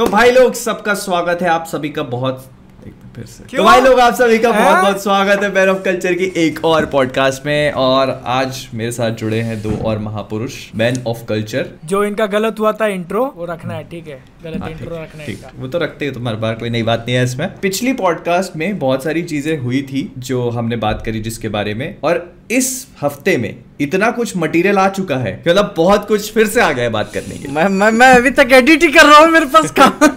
तो भाई लोग सबका स्वागत है। आप सभी का बहुत फिर से। तो भाई लोग आप सभी का बहुत बहुत स्वागत है बैन ऑफ़ कल्चर की एक और पॉडकास्ट में। और आज मेरे साथ जुड़े हैं दो और महापुरुष मैन ऑफ़ कल्चर। जो इनका गलत हुआ था इंट्रो वो रखना है ठीक है? गलत हाँ, इंट्रो रखना है ठीक। इनका। वो तो रखते हैं तुम्हारे पास कोई नई बात नहीं है इसमें। पिछली पॉडकास्ट में बहुत सारी चीज़ें हुई थी जो हमने बात करी जिसके बारे में। और इस हफ़्ते में इतना कुछ मटेरियल आ चुका है मतलब बहुत कुछ फिर से आ गया है बात करने के मैं मैं मैं अभी तक एडिट ही कर रहा हूँ मेरे पास काम।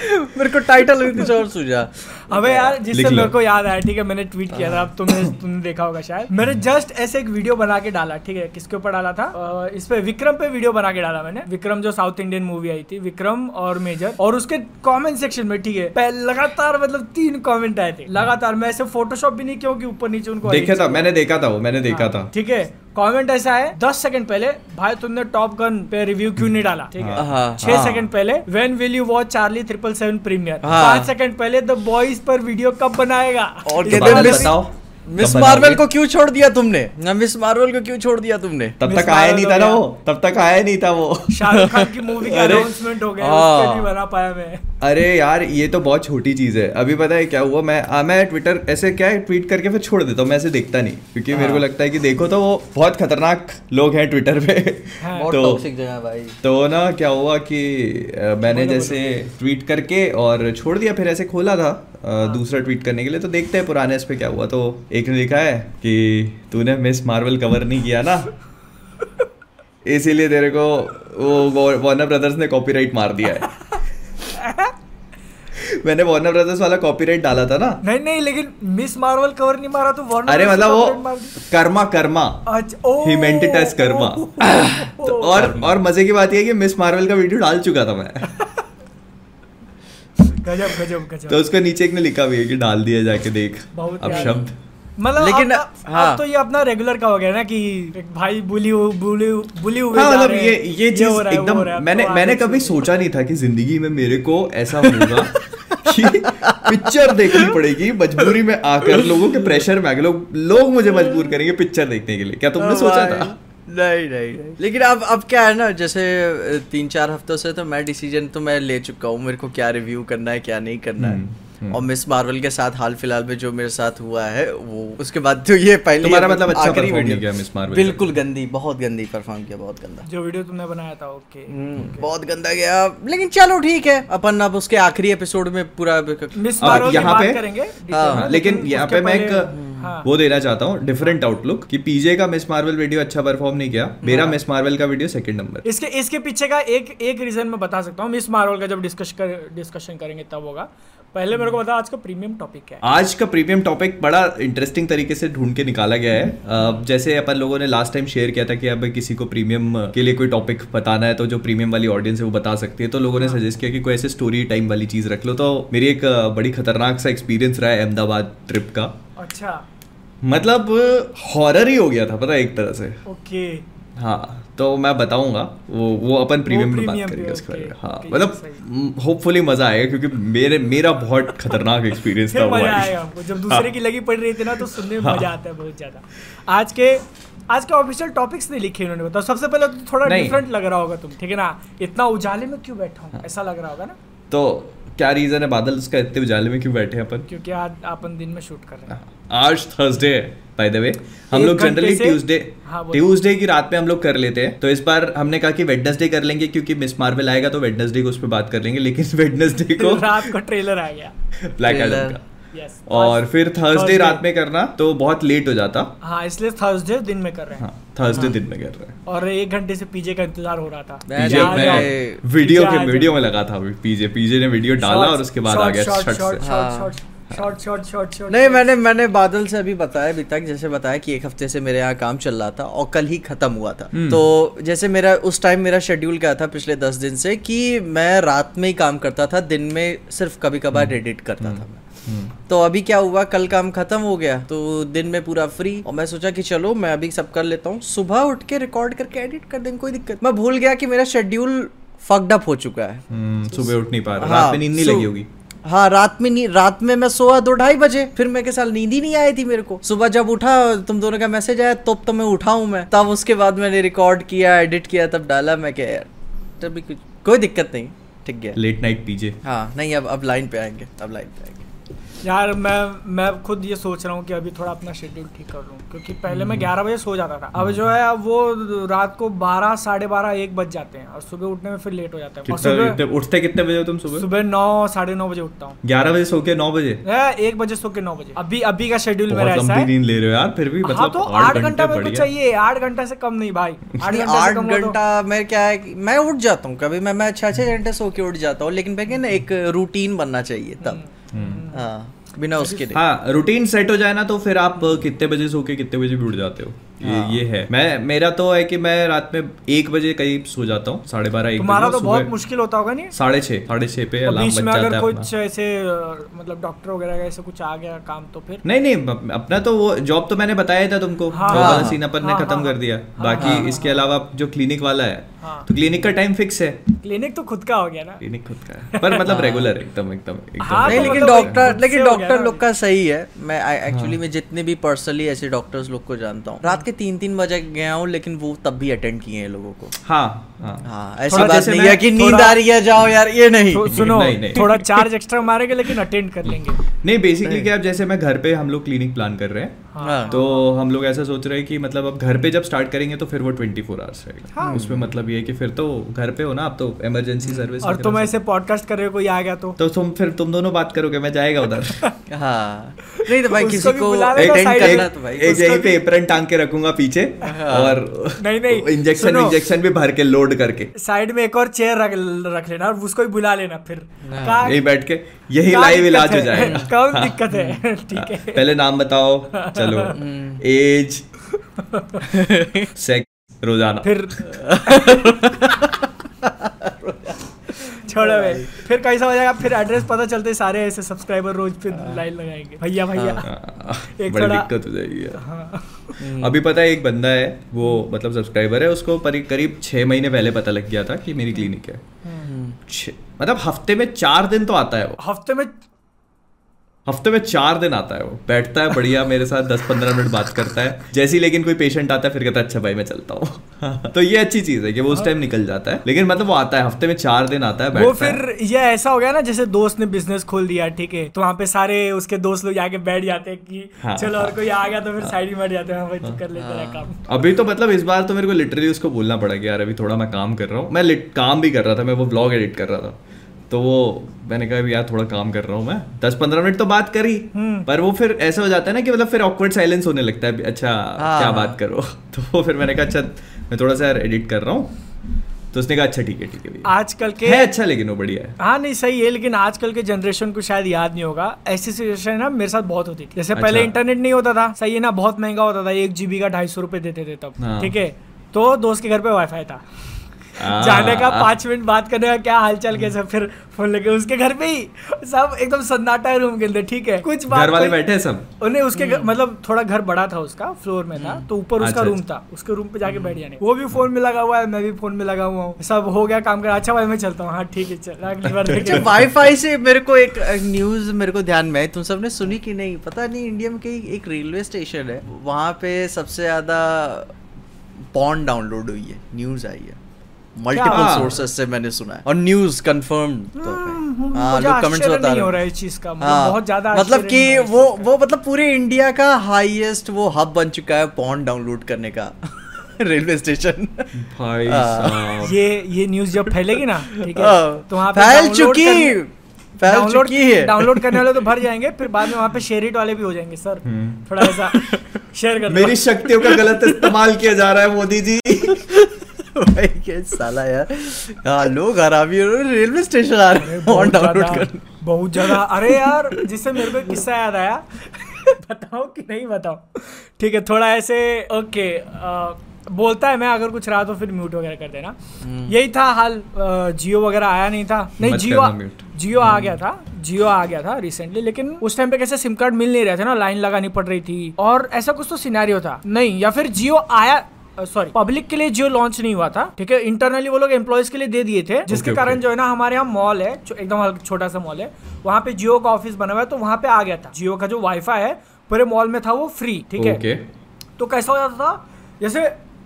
मेरे को टाइटल भी कुछ और 主角 अबे यार जिससे मेरे को याद आया ठीक है मैंने ट्वीट किया था अब तुमने तुमने देखा होगा शायद। मैंने जस्ट ऐसे एक वीडियो बना के डाला ठीक है किसके ऊपर डाला था? अ, इस पे विक्रम पे वीडियो बना के डाला मैंने। विक्रम जो साउथ इंडियन मूवी आई थी विक्रम और मेजर। और उसके कमेंट सेक्शन में ठीक है लगातार मतलब तीन कमेंट आए थे। लगातार मैं ऐसे फोटोशॉप भी नहीं किया कि ऊपर नीचे उनको देखा था मैंने देखा था वो मैंने देखा हाँ, था। ठीक है कमेंट ऐसा है दस सेकंड पहले भाई तुमने टॉप गन पे रिव्यू क्यों नहीं डाला? ठीक है। हाँ, छह हाँ। सेकंड पहले when will you watch Charlie triple seven premiere हाँ। पाँच सेकंड पहले द बॉयज़ पर वीडियो कब बनाएगा? और मिस- बताओ। मिस मार्वल को क्यों छोड़ दिया तुमने? ना मिस मार्वल को क्यों छोड़ दिया तुमने? तब तक आया नहीं था ना वो। तब तक आया नहीं था वो। शाहरुख खान की मूवी का अरे, अनाउंसमेंट हो गया हाँ। नहीं बना पाया मैं। अरे यार ये तो बहुत छोटी चीज़ है। अभी पता है क्या हुआ? मैं आ, मैं ट्विटर ऐसे क्या है ट्वीट करके फिर छोड़ देता हूँ मैं ऐसे देखता नहीं। क्योंकि मेरे को हाँ। लगता है कि देखो तो वो बहुत खतरनाक लोग हैं ट्विटर पे। हाँ। तो टॉक्सिक जगह भाई। तो ना क्या हुआ कि मैंने जैसे ट्वीट करके और छोड़ दिया फिर ऐसे खोला था। दूसरा ट्वीट करने के लिए तो देखते हैं पुराने इस पे क्या हुआ तो एक ने लिखा है कि तूने मिस मार्वल कवर नहीं किया ना इसीलिए तेरे को वो वार्नर ब्रदर्स ने कॉपीराइट मार दिया है मैंने वार्नर ब्रदर्स वाला कॉपीराइट डाला था ना नहीं नहीं लेकिन मिस मार्वल कवर नहीं मारा तो Warner अरे. मतलब वो कर्मा कर्मा अच्छा ही मेंट इट एज कर्मा तो और और मज़े की बात यह है कि मिस मार्वल का वीडियो डाल चुका था मैं गजब गजब गजब। तो उसको नीचे एक ने लिखा भी है कि डाल दिया जाके देख अब शब्द। मतलब लेकिन, अब, अब, हाँ। तो ये अपना रेगुलर का हो गया ना कि भाई बुली बुली बुली हुए हाँ मतलब रहे ये हैं, ये हो चीज़ रहा एकदम हो रहा है, मैंने तो मैंने कभी सोचा नहीं था कि ज़िंदगी में मेरे को ऐसा होगा कि पिक्चर देखनी पड़ेगी मजबूरी में आकर लोगों के प्रेशर में आकर लोग लोग मुझे मजबूर करेंगे पिक्चर देखने के लिए। क्या तुमने सोचा था? नहीं नहीं। नहीं लेकिन अब अब क्या है ना जैसे तीन चार हफ्तों से तो मैं डिसीज़न तो मैं ले चुका हूँ मेरे को क्या रिव्यू करना है क्या नहीं करना हम्म, है और मिस मार्वल के साथ हाल फ़िलहाल में जो मेरे साथ हुआ है वो उसके बाद तो ये पहली तुम्हारा मतलब अच्छा आखिरी perform नहीं वीडियो किया Marvel का। बिल्कुल गंदी बहुत गंदी परफॉर्म किया बहुत गंदा। जो वीडियो तुमने बनाया था ओके हम्म, बहुत गंदा गया। लेकिन चलो ठीक है अपन अब उसके आखिरी एपिसोड में पूरा मिस मार्वल यहाँ पे- हाँ, लेकिन यहाँ पे मैं एक हाँ। वो देना चाहता हूँ डिफरेंट आउटलुक कि पीजे का मिस मार्वल वीडियो अच्छा परफॉर्म नहीं किया मेरा हाँ। मिस मार्वल का वीडियो सेकंड नंबर इसके इसके पीछे का एक एक रीजन मैं बता सकता हूँ मिस मार्वल का जब कर डिस्कशन करेंगे तब होगा पहले मेरे को बता आज का प्रीमियम टॉपिक क्या है? आज का प्रीमियम टॉपिक बड़ा इंटरेस्टिंग तरीके से ढूंढ के निकाला गया है। अ, जैसे अपन लोगों ने लास्ट टाइम शेयर किया था कि अब किसी को प्रीमियम के लिए कोई टॉपिक बताना है तो जो प्रीमियम वाली ऑडियंस है वो बता सकती है। तो लोगों ने सजेस्ट किया कि कोई ऐसे स्टोरी टाइम वाली चीज़ रख लो। तो मेरी एक बड़ी खतरनाक सा एक्सपीरियंस रहा है अहमदाबाद ट्रिप का। अच्छा। मतलब हॉरर ही हो गया था पता एक तरह से। ओके हाँ तो मैं बताऊँगा वो वो अपन प्रीमियम में बात करेंगे उसके बारे में। हाँ मतलब होपफुली मज़ा आएगा क्योंकि मेरे मेरा बहुत खतरनाक एक्सपीरियंस था मज़ा हमको जब दूसरे की लगी पड़ रही थी ना तो सुनने में हाँ। मज़ा आता है बहुत ज़्यादा। आज के आज के ऑफिशियल टॉपिक्स नहीं लिखे इन्होंने बताओ सबसे पहले तो थोड़ा डिफरेंट लग रहा होगा तुम ठीक है ना? इतना उजाले में क्यों बैठा हूँ? ऐसा लग रहा होगा ना? तो क्या रीजन है बादल उसका इतने उजाले में क्यों बैठे हैं अपन? क्योंकि आज अपन दिन में शूट कर रहे हैं। आज थर्सडे है। बाय द वे हम लोग जनरली ट्यूसडे हाँ, ट्यूसडे की रात में हम लोग कर लेते हैं। तो इस बार हमने कहा कि वेडनेसडे कर लेंगे क्योंकि मिस मार्वल आएगा तो वेडनेसडे को उस पर बात कर लेंगे लेकिन वेडनेसडे को रात को ट्रेलर आ गया। ब्लैक एडम का। यस और फिर थर्सडे रात में करना तो बहुत लेट हो जाता। हाँ इसलिए थर्सडे दिन में कर रहे हैं। हाँ थर्सडे दिन में कर रहे हैं। और एक घंटे से पीजे का इंतज़ार हो रहा था। पीजे आ वीडियो के वीडियो में लगा था। पीजे पीजे ने वीडियो डाला और उसके बाद आ गया शॉर्ट शॉर्ट शॉर्ट। शॉर्ट नहीं मैंने मैंने बादल से अभी बताया अभी तक जैसे बताया कि एक हफ़्ते से मेरे यहाँ काम चल रहा था और कल ही खत्म हुआ था। हम्म। तो जैसे मेरा उस टाइम मेरा शेड्यूल क्या था पिछले दस दिन से कि मैं रात में ही काम करता था दिन में सिर्फ़ कभी कभार एडिट करता था हम्म। तो अभी क्या हुआ कल काम खत्म हो गया तो दिन में पूरा फ्री और मैं सोचा कि चलो मैं अभी सब कर लेता हूँ। सुबह उठ के रिकॉर्ड करके एडिट कर देंगे कोई दिक्कत। मैं भूल गया कि मेरा शेड्यूल फक्ड अप हो चुका है। हम्म, सुबह उठ नहीं पा रहा। हाँ, रात में नींद नहीं लगी होगी। हाँ रात में नी, रात में मैं सोया दो ढाई बजे। फिर मेरे के साथ नींद ही नहीं आई थी मेरे को। सुबह जब उठा तुम दोनों का मैसेज आया तब तो मैं उठा हूँ मैं। तब उसके बाद मैंने रिकॉर्ड किया एडिट किया तब डाला मैं क्या यार तभी कुछ कोई दिक्कत नहीं ठीक है। लेट नाइट पीजे हाँ नहीं अब अब लाइन पे आएँगे अब लाइन पे आएँगे। यार मैं मैं खुद ये सोच रहा हूँ कि अभी थोड़ा अपना शेड्यूल ठीक कर लूँ क्योंकि पहले मैं ग्यारह बजे सो जाता था। अब जो है अब वो रात को बारह साढ़े बारह एक बज जाते हैं और सुबह उठने में फिर लेट हो जाता है। और सुबह कितने- उठते कितने बजे हो तुम सुबह? सुबह नौ साढ़े नौ बजे उठता हूँ। ग्यारह बजे सो के नौ बजे? एक बजे सो के नौ बजे। अभी अभी का शेड्यूल मेरा ऐसा है। नींद ले रहे हो यार फिर भी हाँ मतलब तो आठ घंटा मेरे को चाहिए आठ घंटा से कम नहीं भाई। आठ घंटा तो- मैं क्या है मैं उठ जाता हूँ कभी मैं मैं छः छः घंटे सो के उठ जाता हूँ लेकिन मैं क्या ना एक रूटीन बनना चाहिए तब। हम्म। हाँ बिना उसके हाँ रूटीन सेट हो जाए ना तो फिर आप कितने बजे सो के कितने बजे भी उठ जाते हो। ये हाँ। ये है। मैं मेरा तो है कि मैं रात में एक बजे करीब सो जाता हूँ साढ़े बारह एक तुम्हारा बजे तो बहुत मुश्किल होता होगा नहीं? साढ़े छः साढ़े छः पे अलार्म बीच बज जाता है कुछ ऐसे मतलब डॉक्टर वगैरह का ऐसे कुछ आ गया काम तो फिर? नहीं नहीं अपना तो वो जॉब तो मैंने बताया था तुमको। हाँ, हाँ, वाला सीन अपन ने हाँ, खत्म हाँ, कर दिया। हाँ, बाकी हाँ, इसके अलावा जो क्लिनिक वाला है हाँ। तो क्लिनिक का टाइम फिक्स है। क्लिनिक तो खुद का हो गया ना। क्लिनिक खुद का है। पर मतलब रेगुलर एकदम एकदम हाँ, नहीं तो लेकिन मतलब डॉक्टर लेकिन हो गया डॉक्टर लोग का सही है। मैं एक्चुअली हाँ। मैं जितने भी पर्सनली ऐसे डॉक्टर्स लोग को जानता हूँ। रात के तीन तीन बजे गया हूँ, लेकिन वो तब भी अटेंड किए हैं लोगों को। हाँ हाँ। हाँ ऐसी बात नहीं है कि नींद आ रही है जाओ यार ये नहीं। तो सुनो नहीं, नहीं। थोड़ा चार्ज एक्स्ट्रा मारेंगे लेकिन अटेंड कर लेंगे। नहीं बेसिकली क्या जैसे मैं घर पे हम लोग क्लिनिक प्लान कर रहे हैं हाँ। तो हम लोग ऐसा सोच रहे हैं कि मतलब अब घर पे जब स्टार्ट करेंगे तो फिर वो ट्वेंटी फोर आवर्स रहेगा। हाँ, उसमें मतलब ये कि फिर तो घर पे हो ना आप तो इमरजेंसी सर्विस और तुम ऐसे पॉडकास्ट कर रहे हो कोई आ गया तो। तो तुम फिर तुम दोनों बात करोगे मैं जाएगा उधर। हाँ। नहीं तो भाई किसी को अटेंड करना तो भाई एक यहीं पे एप्रन टांग के रखूँगा पीछे और नहीं, नहीं, इंजेक्शन इंजेक्शन भी भर के लोड करके। साइड में एक और चेयर रख रख लेना और उसको ही बुला लेना फिर। यही बैठ के यही लाइव इलाज हो है? जाएगा। कौन हाँ। दिक्कत है? ठीक है। पहले नाम बताओ चलो। एज सेक्स रोज़ाना। फिर छोड़ो भाई। फिर कैसा हो जाएगा? फिर एड्रेस पता चलते सारे ऐसे सब्सक्राइबर रोज फिर लाइन लगाएँगे। भैया भैया। हाँ, एक बड़ी दिक्कत हो जाएगी हाँ। अभी पता है एक बंदा है वो मतलब सब्सक्राइबर है उसको परी- करीब छह महीने पहले पता लग गया था कि मेरी क्लिनिक है। मतलब हफ़्ते में चार दिन तो आता है वो। हफ़्ते में हफ़्ते में चार दिन आता है वो। बैठता है बढ़िया मेरे साथ दस पंद्रह मिनट बात करता है। जैसे ही लेकिन कोई पेशेंट आता है फिर कहता है अच्छा भाई मैं चलता हूँ। तो ये अच्छी चीज़ है कि वो उस टाइम निकल जाता है। लेकिन मतलब वो आता है हफ़्ते में चार दिन आता है वो बैठता है। ये ऐसा हो गया ना जैसे दोस्त ने बिज़नेस खोल दिया ठीक है? तो वहाँ पे सारे उसके दोस्त लोग जाके बैठ जाते हैं कि हाँ, चलो और हाँ, कोई आ गया तो फिर साइड में बैठ जाते हैं हाँ कर लेते रहे काम। अभी तो मतलब इस बार तो मेरे को लिटरली उसको बोलना पड़ा कि यार अभी थोड़ा मैं काम कर रहा हूँ। मैं काम भी कर रहा था मैं वो ब्लॉग एडिट कर रहा था। तो वो मैंने कहा यार थोड़ा काम कर रहा हूँ मैं दस पंद्रह मिनट तो बात करी हम्म। पर वो फिर ऐसा हो जाता है ना कि मतलब फिर ऑकवर्ड साइलेंस होने लगता है अच्छा क्या हाँ। बात करो तो फिर मैंने कहा अच्छा मैं थोड़ा सा यार एडिट कर रहा हूँ तो उसने कहा अच्छा ठीक है ठीक है आजकल के है अच्छा लेकिन वो बढ़िया है हाँ नहीं सही है लेकिन आजकल के जनरेशन को शायद याद नहीं होगा ऐसी सिचुएशन ना मेरे साथ बहुत होती थी जैसे अच्छा। पहले। इंटरनेट नहीं होता था सही है ना बहुत महँगा होता था एक जीबी का ढाई सौ रुपए देते थे तब हाँ। ठीक है तो दोस्त के घर पे वाईफाई था। जाने का पाँच मिनट बात करने का क्या हालचाल कैसे? फिर फ़ोन लेके उसके घर पे ही सब एकदम सन्नाटा है रूम के अंदर ठीक है? कुछ बात घर वाले बैठे सब? उन्हें उसके घर मतलब थोड़ा घर बड़ा था उसका फ्लोर में था तो ऊपर उसका अच्छा, रूम था। उसके रूम पे जाके बैठ जाने वो भी फ़ोन में लगा हुआ है मैं भी फ़ोन में लगा हुआ हूँ। सब हो गया काम कर अच्छा भाई मैं चलता हूँ। हाँ ठीक है चल अगली बार अच्छा वाईफाई से मेरे को एक न्यूज़ मेरे को ध्यान में है तुम सबने सुनी कि नहीं? पता नहीं इंडिया में कहीं एक रेलवे स्टेशन है वहाँ पे सबसे ज़्यादा पॉन डाउनलोड हुई है न्यूज़ आई है। मल्टीपल? सोर्सेस से मैंने सुना है। और न्यूज़ कंफर्म तो हम्म, हाँ लोग कमेंट्स बता नहीं हो रहे रहा हैं है चीज़ का मतलब हाँ, बहुत ज़्यादा मतलब कि हो है वो वो मतलब पूरे इंडिया का हाईएस्ट वो हब बन चुका है पॉन डाउनलोड करने का रेलवे स्टेशन भाई हाँ। साहब। ये ये न्यूज़ जब फैलेगी ना ठीक है हाँ, तो वहाँ पे फैल चुकी फैल डाउनलोड चुकी है। डाउनलोड करने वाले तो भर जाएँगे फिर बाद में वहाँ पे शेयर इट वाले भी हो जाएँगे सर। हम्म। थोड़ा ऐसा शेयर कर मेरी शक्तियों का गलत इस्तेमाल किया जा रहा है मोदी जी। भाई क्या साला यार। हाँ लोग हरामी रेलवे स्टेशन आ रहे हैं बहुत डाउनलोड कर बहुत ज़्यादा। अरे यार जिससे मेरे को किस्सा याद आया बताओ कि नहीं बताओ। ठीक है थोड़ा ऐसे ओके अ, बोलता है मैं अगर कुछ रहा तो फिर म्यूट वगैरह कर देना। यही था हाल जियो वगैरह आया नहीं था। नहीं जियो जियो आ गया था जियो आ गया था रिसेंटली लेकिन उस टाइम पे कैसे सिम कार्ड मिल नहीं रहे थे ना लाइन लगानी पड़ रही थी। और ऐसा कुछ तो सिनेरियो था। नहीं या फिर जियो आया सॉरी पब्लिक के लिए जियो लॉन्च नहीं हुआ था ठीक है? इंटरनली वो लोग एम्प्लॉयज़ के लिए दे दिए थे जिसके Okay, कारण okay. जो है ना हमारे यहाँ मॉल है एकदम छोटा सा मॉल है वहाँ पे जियो का ऑफ़िस बना हुआ है तो वहाँ पे आ गया था। जियो का जो वाईफाई है पूरे मॉल में था वो फ्री ठीक है? तो कैसा हो जाता था? जैसे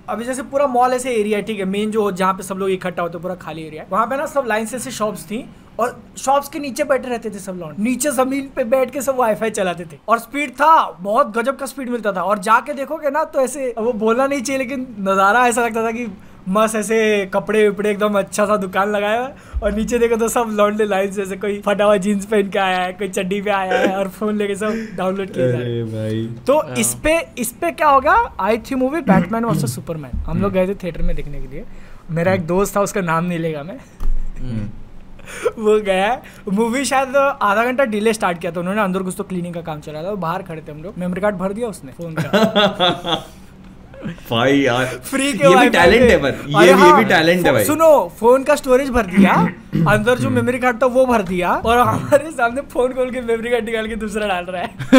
अभी जैसे पूरा मॉल ऐसे एरिया है ठीक है? मेन जो जहाँ पे सब लोग इकट्ठा होते हैं पूरा खाली एरिया है वहाँ पे ना सब लाइन से ऐसे शॉप्स थी और शॉप्स के नीचे बैठे रहते थे सब लोग। नीचे ज़मीन पे बैठ के सब वाईफाई चलाते थे। और स्पीड था बहुत गजब का स्पीड मिलता था। और जाके देखोगे ना तो ऐसे वो बोलना नहीं चाहिए लेकिन नज़ारा ऐसा लगता था कि मस्त ऐसे कपड़े वपड़े एकदम अच्छा सा दुकान लगाया हुआ है। और नीचे देखो तो सब लॉन्डे लाइन जैसे कोई फटा हुआ जीन्स पहन के आया है कोई चड्डी पे आया है और फ़ोन लेके सब डाउनलोड किया जा रहे हैं। अरे भाई। तो इस पे इस पे क्या होगा? आई थी मूवी बैटमैन वर्सेस सुपरमैन हम लोग गए थे थिएटर में देखने के लिए। मेरा एक दोस्त था उसका नाम नहीं लेगा मैं। हम्म। वो गया मूवी शायद आधा घंटा डिले स्टार्ट किया था उन्होंने अंदर कुछ तो क्लीनिंग का काम चला था बाहर खड़े थे हम लोग। मेमोरी कार्ड भर दिया उसने फ़ोन का। भाई यार फ्री के ये भी टैलेंट है पर ये भी ये हाँ, भी टैलेंट है भाई। सुनो फ़ोन का स्टोरेज भर दिया अंदर जो मेमोरी कार्ड था वो भर दिया और हमारे सामने फ़ोन खोल के मेमोरी कार्ड निकाल के दूसरा डाल रहा है।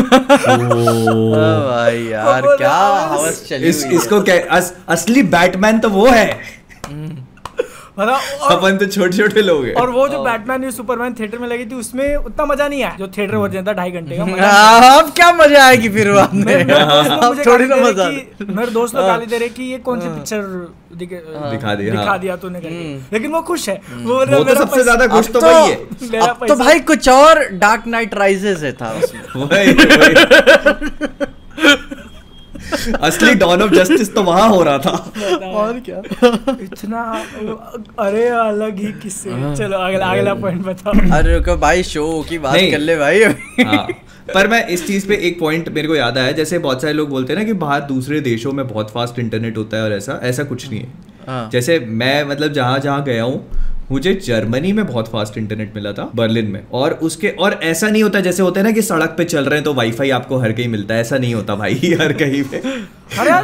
भाई यार क्या हवस चली इस इसको क्या असली बैटमैन तो वो है। और, अपन तो छोटे छोटे लोग हैं। और वो जो बैटमैन या सुपरमैन थिएटर में लगी थी उसमें उतना मज़ा नहीं आया। जो थिएटर वर्जन था ढाई घंटे का मज़ा। हाँ, अब क्या मज़ा आएगी फिर बाद में मेरे मेरे दोस्त लोग थोड़ी गाली ना दे मज़ा रहे कि मेरे दोस्त लोग गाली दे रहे कि ये कौन सी पिक्चर दिखा दी, दिखा हाँ। दिया तूने लेकिन वो खुश है। वो रहा वो है, तो सबसे ज़्यादा खुश तो तो वही है। अब तो भाई कुछ और डार्क नाइट राइजेस है था उसमें। असली डॉन ऑफ़ जस्टिस तो वहाँ हो रहा था। और क्या? इतना अरे अलग ही किस्से। चलो अगला अगला पॉइंट बताओ। अरे रुको भाई शो की बात कर ले भाई। हाँ पर मैं इस चीज़ पे एक पॉइंट मेरे को याद आया जैसे बहुत सारे लोग बोलते हैं ना कि बाहर दूसरे देशों में बहुत फास्ट इंटरनेट होता है और ऐसा ऐसा कुछ नहीं है। हाँ। जैसे मैं मतलब जहाँ जहाँ गया हूँ मुझे जर्मनी में बहुत फास्ट इंटरनेट मिला था बर्लिन में। और उसके और ऐसा नहीं होता जैसे होता है ना कि सड़क पे चल रहे हैं तो वाईफाई आपको हर कहीं मिलता है ऐसा नहीं होता भाई हर कहीं पे।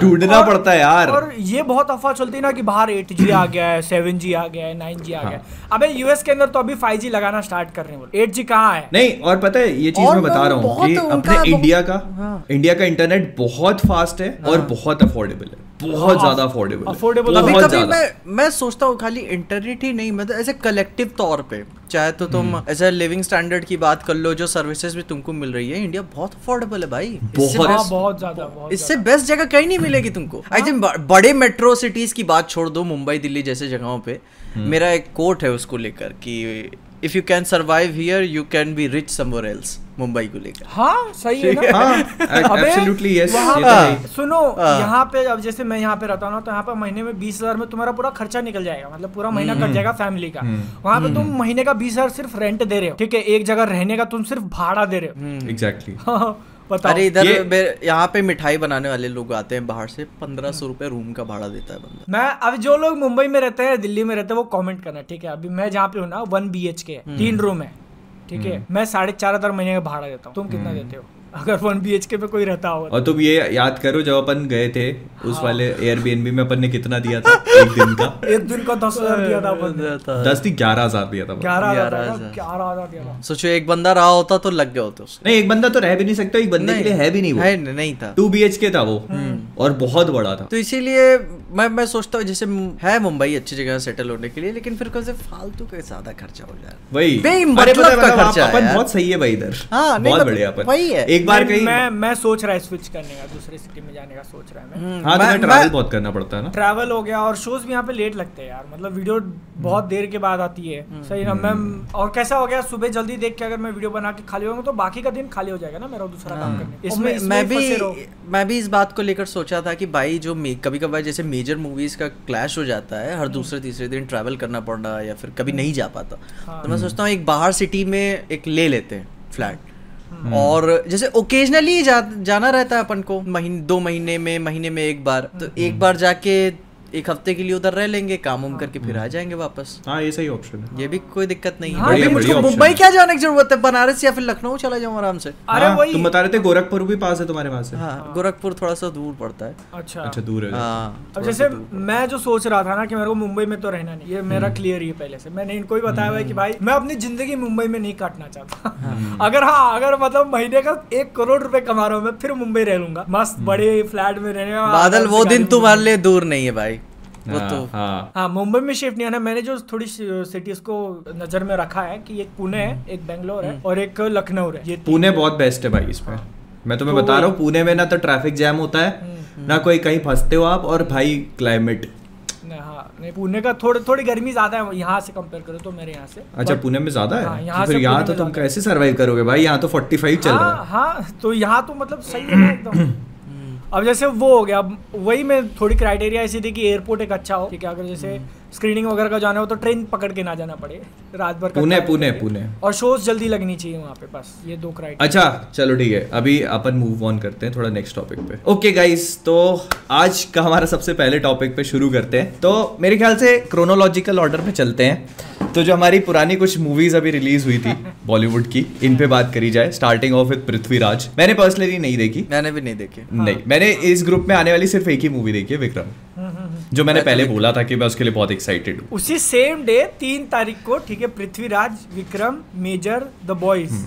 ढूंढना पड़ता है यार। और ये बहुत अफवाह चलती है ना कि बाहर 8G आ गया है 7G आ गया है 9G आ गया है। अबे यूएस के अंदर तो अभी 5G लगाना स्टार्ट कर रहे हैं एट जी कहाँ है? नहीं और पता है ये चीज़ मैं बता रहा हूँ कि अपने इंडिया का हाँ। इंडिया का इंटरनेट बहुत फास्ट है और बहुत अफोर्डेबल है। बहुत हाँ, ज़्यादा अफोर्डेबल है। affordable कभी कभी मैं मैं सोचता हूँ खाली इंटरनेट ही नहीं मतलब ऐसे कलेक्टिव तौर पे चाहे तो तुम ऐसे लिविंग स्टैंडर्ड की बात कर लो जो सर्विसेज़ भी तुमको मिल रही है इंडिया बहुत अफोर्डेबल है भाई। इससे बहुत। हाँ, बहुत ज़्यादा इससे बेस्ट जगह कहीं नहीं मिलेगी तुमको। आई थिंक बड़े मेट्रो सिटीज़ की बात छोड़ दो मुंबई दिल्ली जैसे जगहों पे। मेरा एक कोट है उसको लेकर कि if you can survive here you can be rich somewhere else Mumbai को लेकर। हाँ सही है ना? हाँ अबे, एब्सोल्युटली यस वहाँ ये तो पे- सुनो हाँ। यहाँ पे अब जैसे मैं यहाँ पे रहता हूँ ना तो यहाँ पे महीने में बीस हज़ार में तुम्हारा पूरा खर्चा निकल जाएगा मतलब पूरा महीना हम्म। कट जाएगा फैमिली का। वहाँ पे तुम महीने का बीस हज़ार सिर्फ़ रेंट दे रहे हो ठीक है? एक जगह रहने का तुम सिर्फ़ भाड़ा दे रहे हो। एग्जैक्टली हाँ, बताओ। अरे इधर ये- यहाँ पे मिठाई बनाने वाले लोग आते हैं बाहर से पंद्रह सौ रुपए रूम का भाड़ा देता है बंदा। मैं अब जो लोग मुंबई में रहते हैं दिल्ली में रहते हैं वो कमेंट करना ठीक है? अभी मैं जहाँ पे हूँ ना वन बी एच के तीन रूम है ठीक है? मैं साढ़े चार हज़ार महीने का भाड़ा देता हूँ। तुम कितना देते हो? अगर वन बी एच के पे कोई रहता हो और तुम ये याद करो जब अपन गए थे उस हाँ। वाले एयरबीएनबी में अपन ने कितना दिया था? एक दिन का। एक दिन का दस हज़ार दिया था अपन दस थी ग्यारह हज़ार दिया था ग्यारह हज़ार। ग्यारह हज़ार। दिया था। सोचो एक बंदा रहा होता तो लग गया होता उसको। नहीं एक बंदा तो रह भी नहीं सकता एक बंदे के लिए है भी नहीं वो। नहीं था। टू बी के था वो। हम्म। और बहुत बड़ा था। तो इसीलिए मैं मैं सोचता हूँ जैसे है मुंबई अच्छी जगह सेटल होने के लिए लेकिन फिर कौन से फालतू का ज़्यादा खर्चा हो जाए वही। पता है, का मतलब खर्चा अपन बहुत सही है भाई इधर। हाँ, बहुत मतलब बढ़िया अपन। वही है। एक बार कहीं मैं मैं सोच रहा है स्विच करने का दूसरे सिटी में जाने का सोच रहा है मैं। हम्म, हाँ मैं- ट्रैवल बहुत करना पड़ता है ना? ट्रैवल हो गया और शोज़ भी यहाँ पे लेट लगते हैं यार। मतलब वीडियो बहुत देर के बाद आती है। सही ना मैं और कैसा हो गया सुबह जल्दी देख के अगर मैं वीडियो बना के खाली होऊँगा तो बाकी का दिन खाली हो जाएगा ना मेरा दूसरा काम करने इसमें मैं भी मैं भी इस बात को लेकर सोचा था कि भाई जो कभी कभार जैसे मेजर मूवीज़ का क्लैश हो जाता है हर दूसरे तीसरे दिन ट्रैवल करना पड़ रहा या फिर कभी नहीं जा पाता। हाँ। तो मैं सोचता हूँ एक बाहर सिटी में एक ले लेते हैं फ्लैट और जैसे ओकेजनली जा, जाना रहता है अपन को महीने दो महीने में महीने में एक बार। तो एक बार जाके एक हफ़्ते के लिए उधर रह लेंगे काम उम करके फिर आ जाएँगे वापस। हाँ ये सही ऑप्शन है। ये भी कोई दिक्कत नहीं है। हाँ, मुझको मुंबई क्या जाने की ज़रूरत है? बनारस या फिर लखनऊ चला जाऊँ आराम से? अरे हाँ, वही। तुम बता रहे थे गोरखपुर भी पास है तुम्हारे वहाँ से। हाँ गोरखपुर थोड़ा सा दूर पड़ता है। अच्छा। अच्छा दूर है। हाँ अब जैसे मैं जो सोच रहा था ना कि मेरे को मुंबई में तो रहना नहीं ये मेरा क्लियर ही है पहले से। मैंने इनको ही बताया हुआ है कि भाई मैं अपनी ज़िंदगी मुंबई में नहीं काटना चाहता। अगर हाँ अगर मतलब महीने का एक करोड़ रुपए कमा रहा हूँ मैं फिर मुंबई रह लूँगा। मस्त बड़े फ्लैट में रहने बादल वो दिन तुम्हारे लिए दूर नहीं है भाई। वो हाँ, तो। हाँ। हाँ मुंबई में शिफ्ट नहीं आना मैंने जो थोड़ी सिटीज़ को नज़र में रखा है कि एक पुणे है एक बेंगलोर है और एक लखनऊ है। ये पुणे बहुत बेस्ट है भाई इसमें। मैं तुम्हें तो बता रहा हूँ पुणे में ना तो ट्रैफ़िक जैम होता है ना कोई कहीं फंसते हो आप और भाई क्लाइमेट नहीं, हाँ पुणे का थोड़ी थोड़ी गर्मी ज़्यादा है यहाँ से कंपेयर करो तो मेरे यहाँ से। अच्छा पुणे में ज़्यादा है? हाँ, है यहाँ तो फिर से यहाँ तो तुम कैसे सरवाइव करोगे भाई? यहाँ तो 45 चल रहा हाँ। है हाँ तो यहाँ तो मतलब सही है एकदम। अब जैसे वो हो गया, अब वही में थोड़ी क्राइटेरिया ऐसी थी कि एयरपोर्ट एक अच्छा हो ठीक है अगर जैसे स्क्रीनिंग वगैरह का जाना हो तो ट्रेन पकड़ के ना जाना पड़े। रात भर पुणे पुणे पुणे। और शोज़ जल्दी लगनी चाहिए वहाँ पे बस ये दो क्राइटेरिया अच्छा चलो ठीक है अभी अपन मूव ऑन करते हैं थोड़ा नेक्स्ट टॉपिक पे। ओके गाइस तो आज का हमारा सबसे पहले टॉपिक पे शुरू करते हैं। तो मेरे ख्याल से क्रोनोलॉजिकल ऑर्डर पे चलते हैं। तो जो हमारी पुरानी कुछ मूवीज़ अभी रिलीज़ हुई थी बॉलीवुड की इन पे बात करी जाए स्टार्टिंग ऑफ़ विद पृथ्वीराज मैंने पर्सनली नहीं देखी। मैंने भी नहीं देखे। नहीं मैंने इस ग्रुप में आने वाली सिर्फ़ एक ही मूवी देखी है विक्रम जो मैंने पहले बोला था कि मैं उसके लिए बहुत एक्साइटेड हूँ। उसी सेम डे तीन तारीख को ठीक है Prithviraj Vikram Major the Boys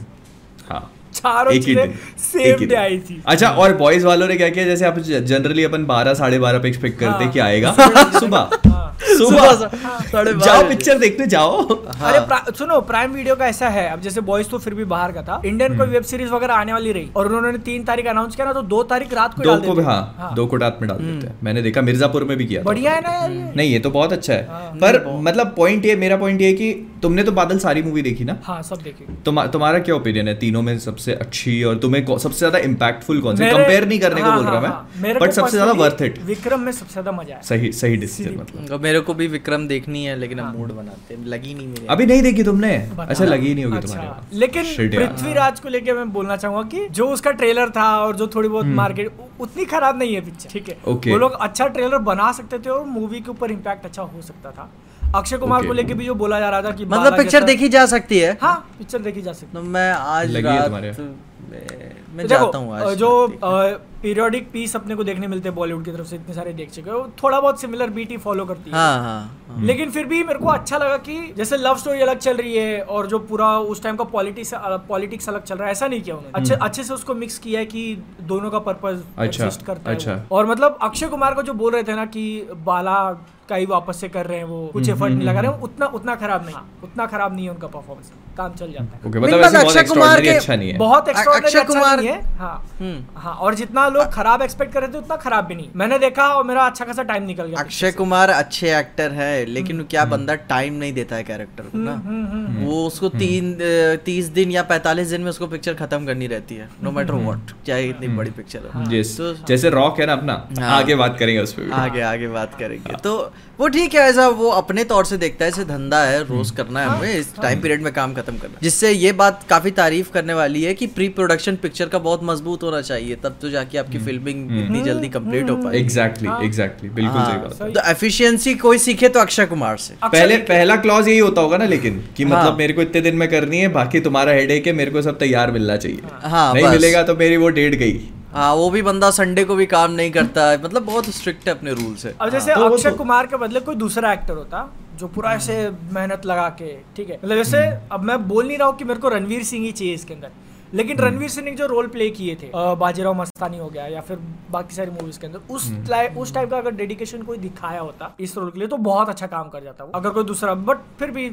हाँ। चारों एक चीज़ें सेम डे आई थी। अच्छा और बॉयज़ वालों ने क्या किया? जैसे आप जनरली अपन बारह साढ़े बारह पे एक्सपेक्ट करते हाँ। कि आएगा। सुबह। हाँ। सुबह। जाओ पिक्चर देखने जाओ। अरे प्रा- सुनो प्राइम वीडियो का ऐसा है। अब जैसे बॉयज़ तो फिर भी बाहर का था। इंडियन हम्म। कोई वेब सीरीज़ वगैरह आने वाली रही। और उन्होंने तीन तारीख अनाउंस किया ना तो दो तारीख रात को दो डाल को देते हाँ दो को रात में डाल देते हैं। मैंने देखा मिर्जापुर में भी किया बढ़िया है ना यार नहीं ये तो बहुत अच्छा है। हाँ। पर मतलब पॉइंट ये मेरा पॉइंट ये है कि तुमने तो बादल सारी मूवी देखी ना? हाँ सब देखी। तुम तुम्हारा क्या ओपिनियन है? तीनों में सबसे अच्छी और तुम्हें सबसे ज़्यादा इम्पैक्टफुल कौन सी? कंपेयर नहीं करने को हाँ, बोल रहा हाँ, हाँ। मैं बट सबसे ज़्यादा वर्थ इट विक्रम में सबसे ज़्यादा मज़ा आया। सही सही डिसीज़न मतलब। मेरे को भी विक्रम देखनी है लेकिन मूड बनाते लगी नहीं मेरे। अभी नहीं देखी तुमने? अच्छा लगी ही नहीं होगी अच्छा, तुम्हारे लेकिन पृथ्वीराज को लेके मैं बोलना चाहूँगा कि जो उसका ट्रेलर था और जो थोड़ी बहुत मार्केट उतनी खराब नहीं है पिक्चर ठीक है? हम्म। वो लोग अच्छा ट्रेलर बना सकते थे और मूवी के ऊपर इम्पैक्ट अच्छा हो सकता था। अक्षय कुमार Okay. को लेके भी जो बोला जा रहा था कि मतलब पिक्चर देखी जा सकती है हाँ पिक्चर देखी जा सकती तो मैं आज लगी है रात तुम्हारे? में- तो जाता हूँ आज जो पीरियोडिक पीस अपने को देखने मिलते हैं बॉलीवुड की तरफ़ से इतने सारे देख चुके हो। थोड़ा बहुत सिमिलर बीट ही फॉलो करती है। हाँ हाँ हाँ। लेकिन फिर भी मेरे को अच्छा लगा कि जैसे लव स्टोरी अलग चल रही है और जो पूरा उस टाइम का पॉलिटिक्स पॉलिटिक्स अलग चल रहा है ऐसा नहीं किया उन्होंने। अच्छे अच्छे से उसको मिक्स किया है कि दोनों का पर्पज अच्छा, करता है अच्छा। वो। और मतलब अक्षय कुमार को जो बोल रहे थे ना कि बाला का ही वापस से कर रहे हैं वो कुछ एफर्ट नहीं लगा रहे हैं उतना उतना खराब नहीं उतना खराब नहीं है उनका परफॉर्मेंस काम चल जाता है। मतलब अक्षय कुमार के अच्छा बहुत अक्षय अच्छा कुमार- नहीं है। हाँ। हम्म। हाँ और जितना लोग खराब एक्सपेक्ट कर रहे थे उतना खराब भी नहीं। मैंने देखा और मेरा अच्छा खासा टाइम निकल गया। अक्षय कुमार अच्छे एक्टर है लेकिन क्या बंदा टाइम नहीं देता है कैरेक्टर को ना। हम्म, हम्म, वो उसको तीन तीस दिन या पैतालीस दिन में उसको पिक्चर खत्म करनी रहती है नो मैटर व्हाट चाहे इतनी बड़ी पिक्चर हो। तो जैसे रॉक है ना अपना हाँ। आगे बात करेंगे उस पर आगे आगे बात करेंगे। तो वो ठीक है ऐसा वो अपने तौर से देखता है ऐसे धंधा है रोज करना है हमें इस टाइम पीरियड में काम खत्म करना। जिससे ये बात काफ़ी तारीफ़ करने वाली है कि प्री प्रोडक्शन पिक्चर का बहुत मज़बूत होना चाहिए तब तो जाके आपकी फिल्मिंग इतनी जल्दी कंप्लीट हो पाएगी। एग्जैक्टली हाँ। एग्जैक्टली बिल्कुल हाँ, सही बात तो एफिशिएंसी कोई सीखे तो अक्षय कुमार से। पहले पहला क्लॉज यही होता होगा ना लेकिन कि मतलब हाँ। मेरे को इतने दिन में करनी है बाकी तुम्हारा हेडेक है मेरे को सब तैयार मिलना चाहिए। हाँ, नहीं मिलेगा तो मेरी वो डेट गई। हाँ वो भी बंदा संडे को भी काम नहीं करता है। मतलब बहुत स्ट्रिक्ट है अपने रूल से। अब जैसे तो अक्षय तो- कुमार के बदले कोई दूसरा एक्टर होता जो पूरा ऐसे मेहनत लगा के ठीक है? मतलब जैसे अब मैं बोल नहीं रहा हूँ कि मेरे को रणवीर सिंह ही चाहिए इसके अंदर लेकिन रणवीर सिंह ने जो रोल प्ले किए थे बाजीराव मस्तानी हो गया या फिर बाकी सारी मूवीज़ के अंदर उस टाइप उस टाइप का अगर डेडिकेशन कोई दिखाया होता इस रोल के लिए तो बहुत अच्छा काम कर जाता वो। अगर कोई दूसरा बट फिर भी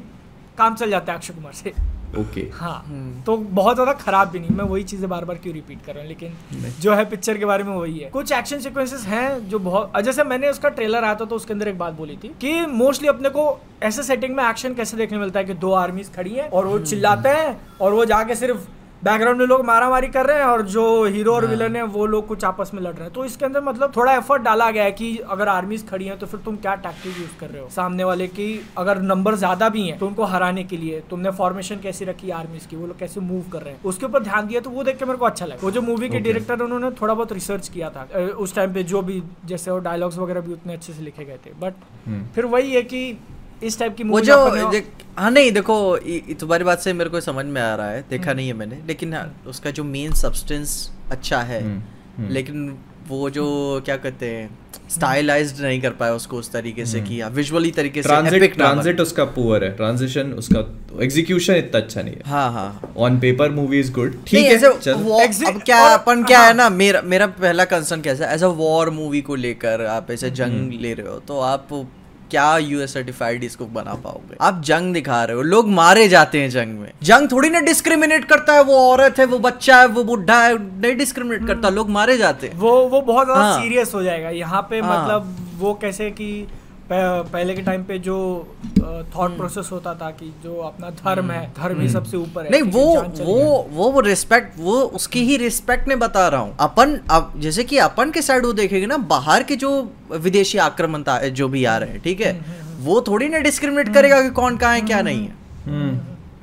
काम चल जाता है अक्षय कुमार से। ओके। okay. हाँ। hmm. तो बहुत ज़्यादा खराब भी नहीं मैं वही चीज़ें बार बार क्यों रिपीट कर रहा हूँ लेकिन जो है पिक्चर के बारे में वही है। कुछ एक्शन सीक्वेंसेस हैं जो बहुत जैसे मैंने उसका ट्रेलर आया था तो उसके अंदर एक बात बोली थी कि मोस्टली अपने को ऐसे सेटिंग में एक्शन कैसे देखने मिलता है कि दो आर्मीज खड़ी है और वो चिल्लाते हैं और वो जाके सिर्फ़ बैकग्राउंड में लोग मारा मारी कर रहे हैं और जो हीरो और विलन है वो लोग कुछ आपस में लड़ रहे हैं। तो इसके अंदर मतलब थोड़ा एफर्ट डाला गया है कि अगर आर्मीज खड़ी हैं तो फिर तुम क्या टैक्टिक यूज़ कर रहे हो? सामने वाले की अगर नंबर ज़्यादा भी हैं तो उनको हराने के लिए तुमने फॉर्मेशन कैसी रखी आर्मीज की वो लोग कैसे मूव कर रहे हैं? उसके ऊपर ध्यान दिया तो वो देख के मेरे को अच्छा लगा। वो जो मूवी के Okay. डायरेक्टर उन्होंने थोड़ा बहुत रिसर्च किया था। उस टाइम पे जो भी जैसे वो डायलॉग्स वगैरह भी उतने अच्छे से लिखे गए थे। बट हम्म। फिर वही है कि इस टाइप की वो मूवी जो देख- हाँ नहीं देखो तुम्हारी बात से मेरे को समझ में आ रहा है हम्म। देखा नहीं है मैंने लेकिन हाँ, उसका जो मेन सब्सटेंस अच्छा है हम्म, हम्म। लेकिन वो जो क्या कहते हैं स्टाइलाइज्ड नहीं कर पाया उसको उस तरीके से कि विजुअली तरीके से ट्रांजिट। ट्रांजिट उसका पुअर है ट्रांजिशन उसका एग्जीक्यूशन इतना अच्छा नहीं है हाँ हाँ on paper movie is good ठीक है चल अब क्या अपन क्या हाँ। है ना मेरा मेरा पहला कंसर्न कैसा है एज अ वॉर मूवी को लेकर आप ऐसे हम्म। जंग ले रहे हो तो आप क्या यूएस सर्टिफाइड इसको बना पाओगे? आप जंग दिखा रहे हो लोग मारे जाते हैं जंग में। जंग थोड़ी ना डिस्क्रिमिनेट करता है वो औरत है वो बच्चा है वो बुढ़ा है नहीं डिस्क्रिमिनेट करता लोग मारे जाते हैं। वो वो बहुत ज़्यादा हाँ। सीरियस हो जाएगा। यहाँ पे हाँ। मतलब वो कैसे कि पहले के टाइम पे जो हम्म। थॉट प्रोसेस होता था कि जो अपना धर्म है धर्म ही सबसे ऊपर है नहीं वो वो वो वो रिस्पेक्ट वो उसकी ही रिस्पेक्ट में बता रहा हूँ। अपन अब जैसे कि अपन के साइड वो देखेंगे ना बाहर के जो विदेशी आक्रमण जो भी आ रहे हैं ठीक है? हम्म, वो थोड़ी ना डिस्क्रिमिनेट करेगा कि कौन कहाँ है क्या नहीं है।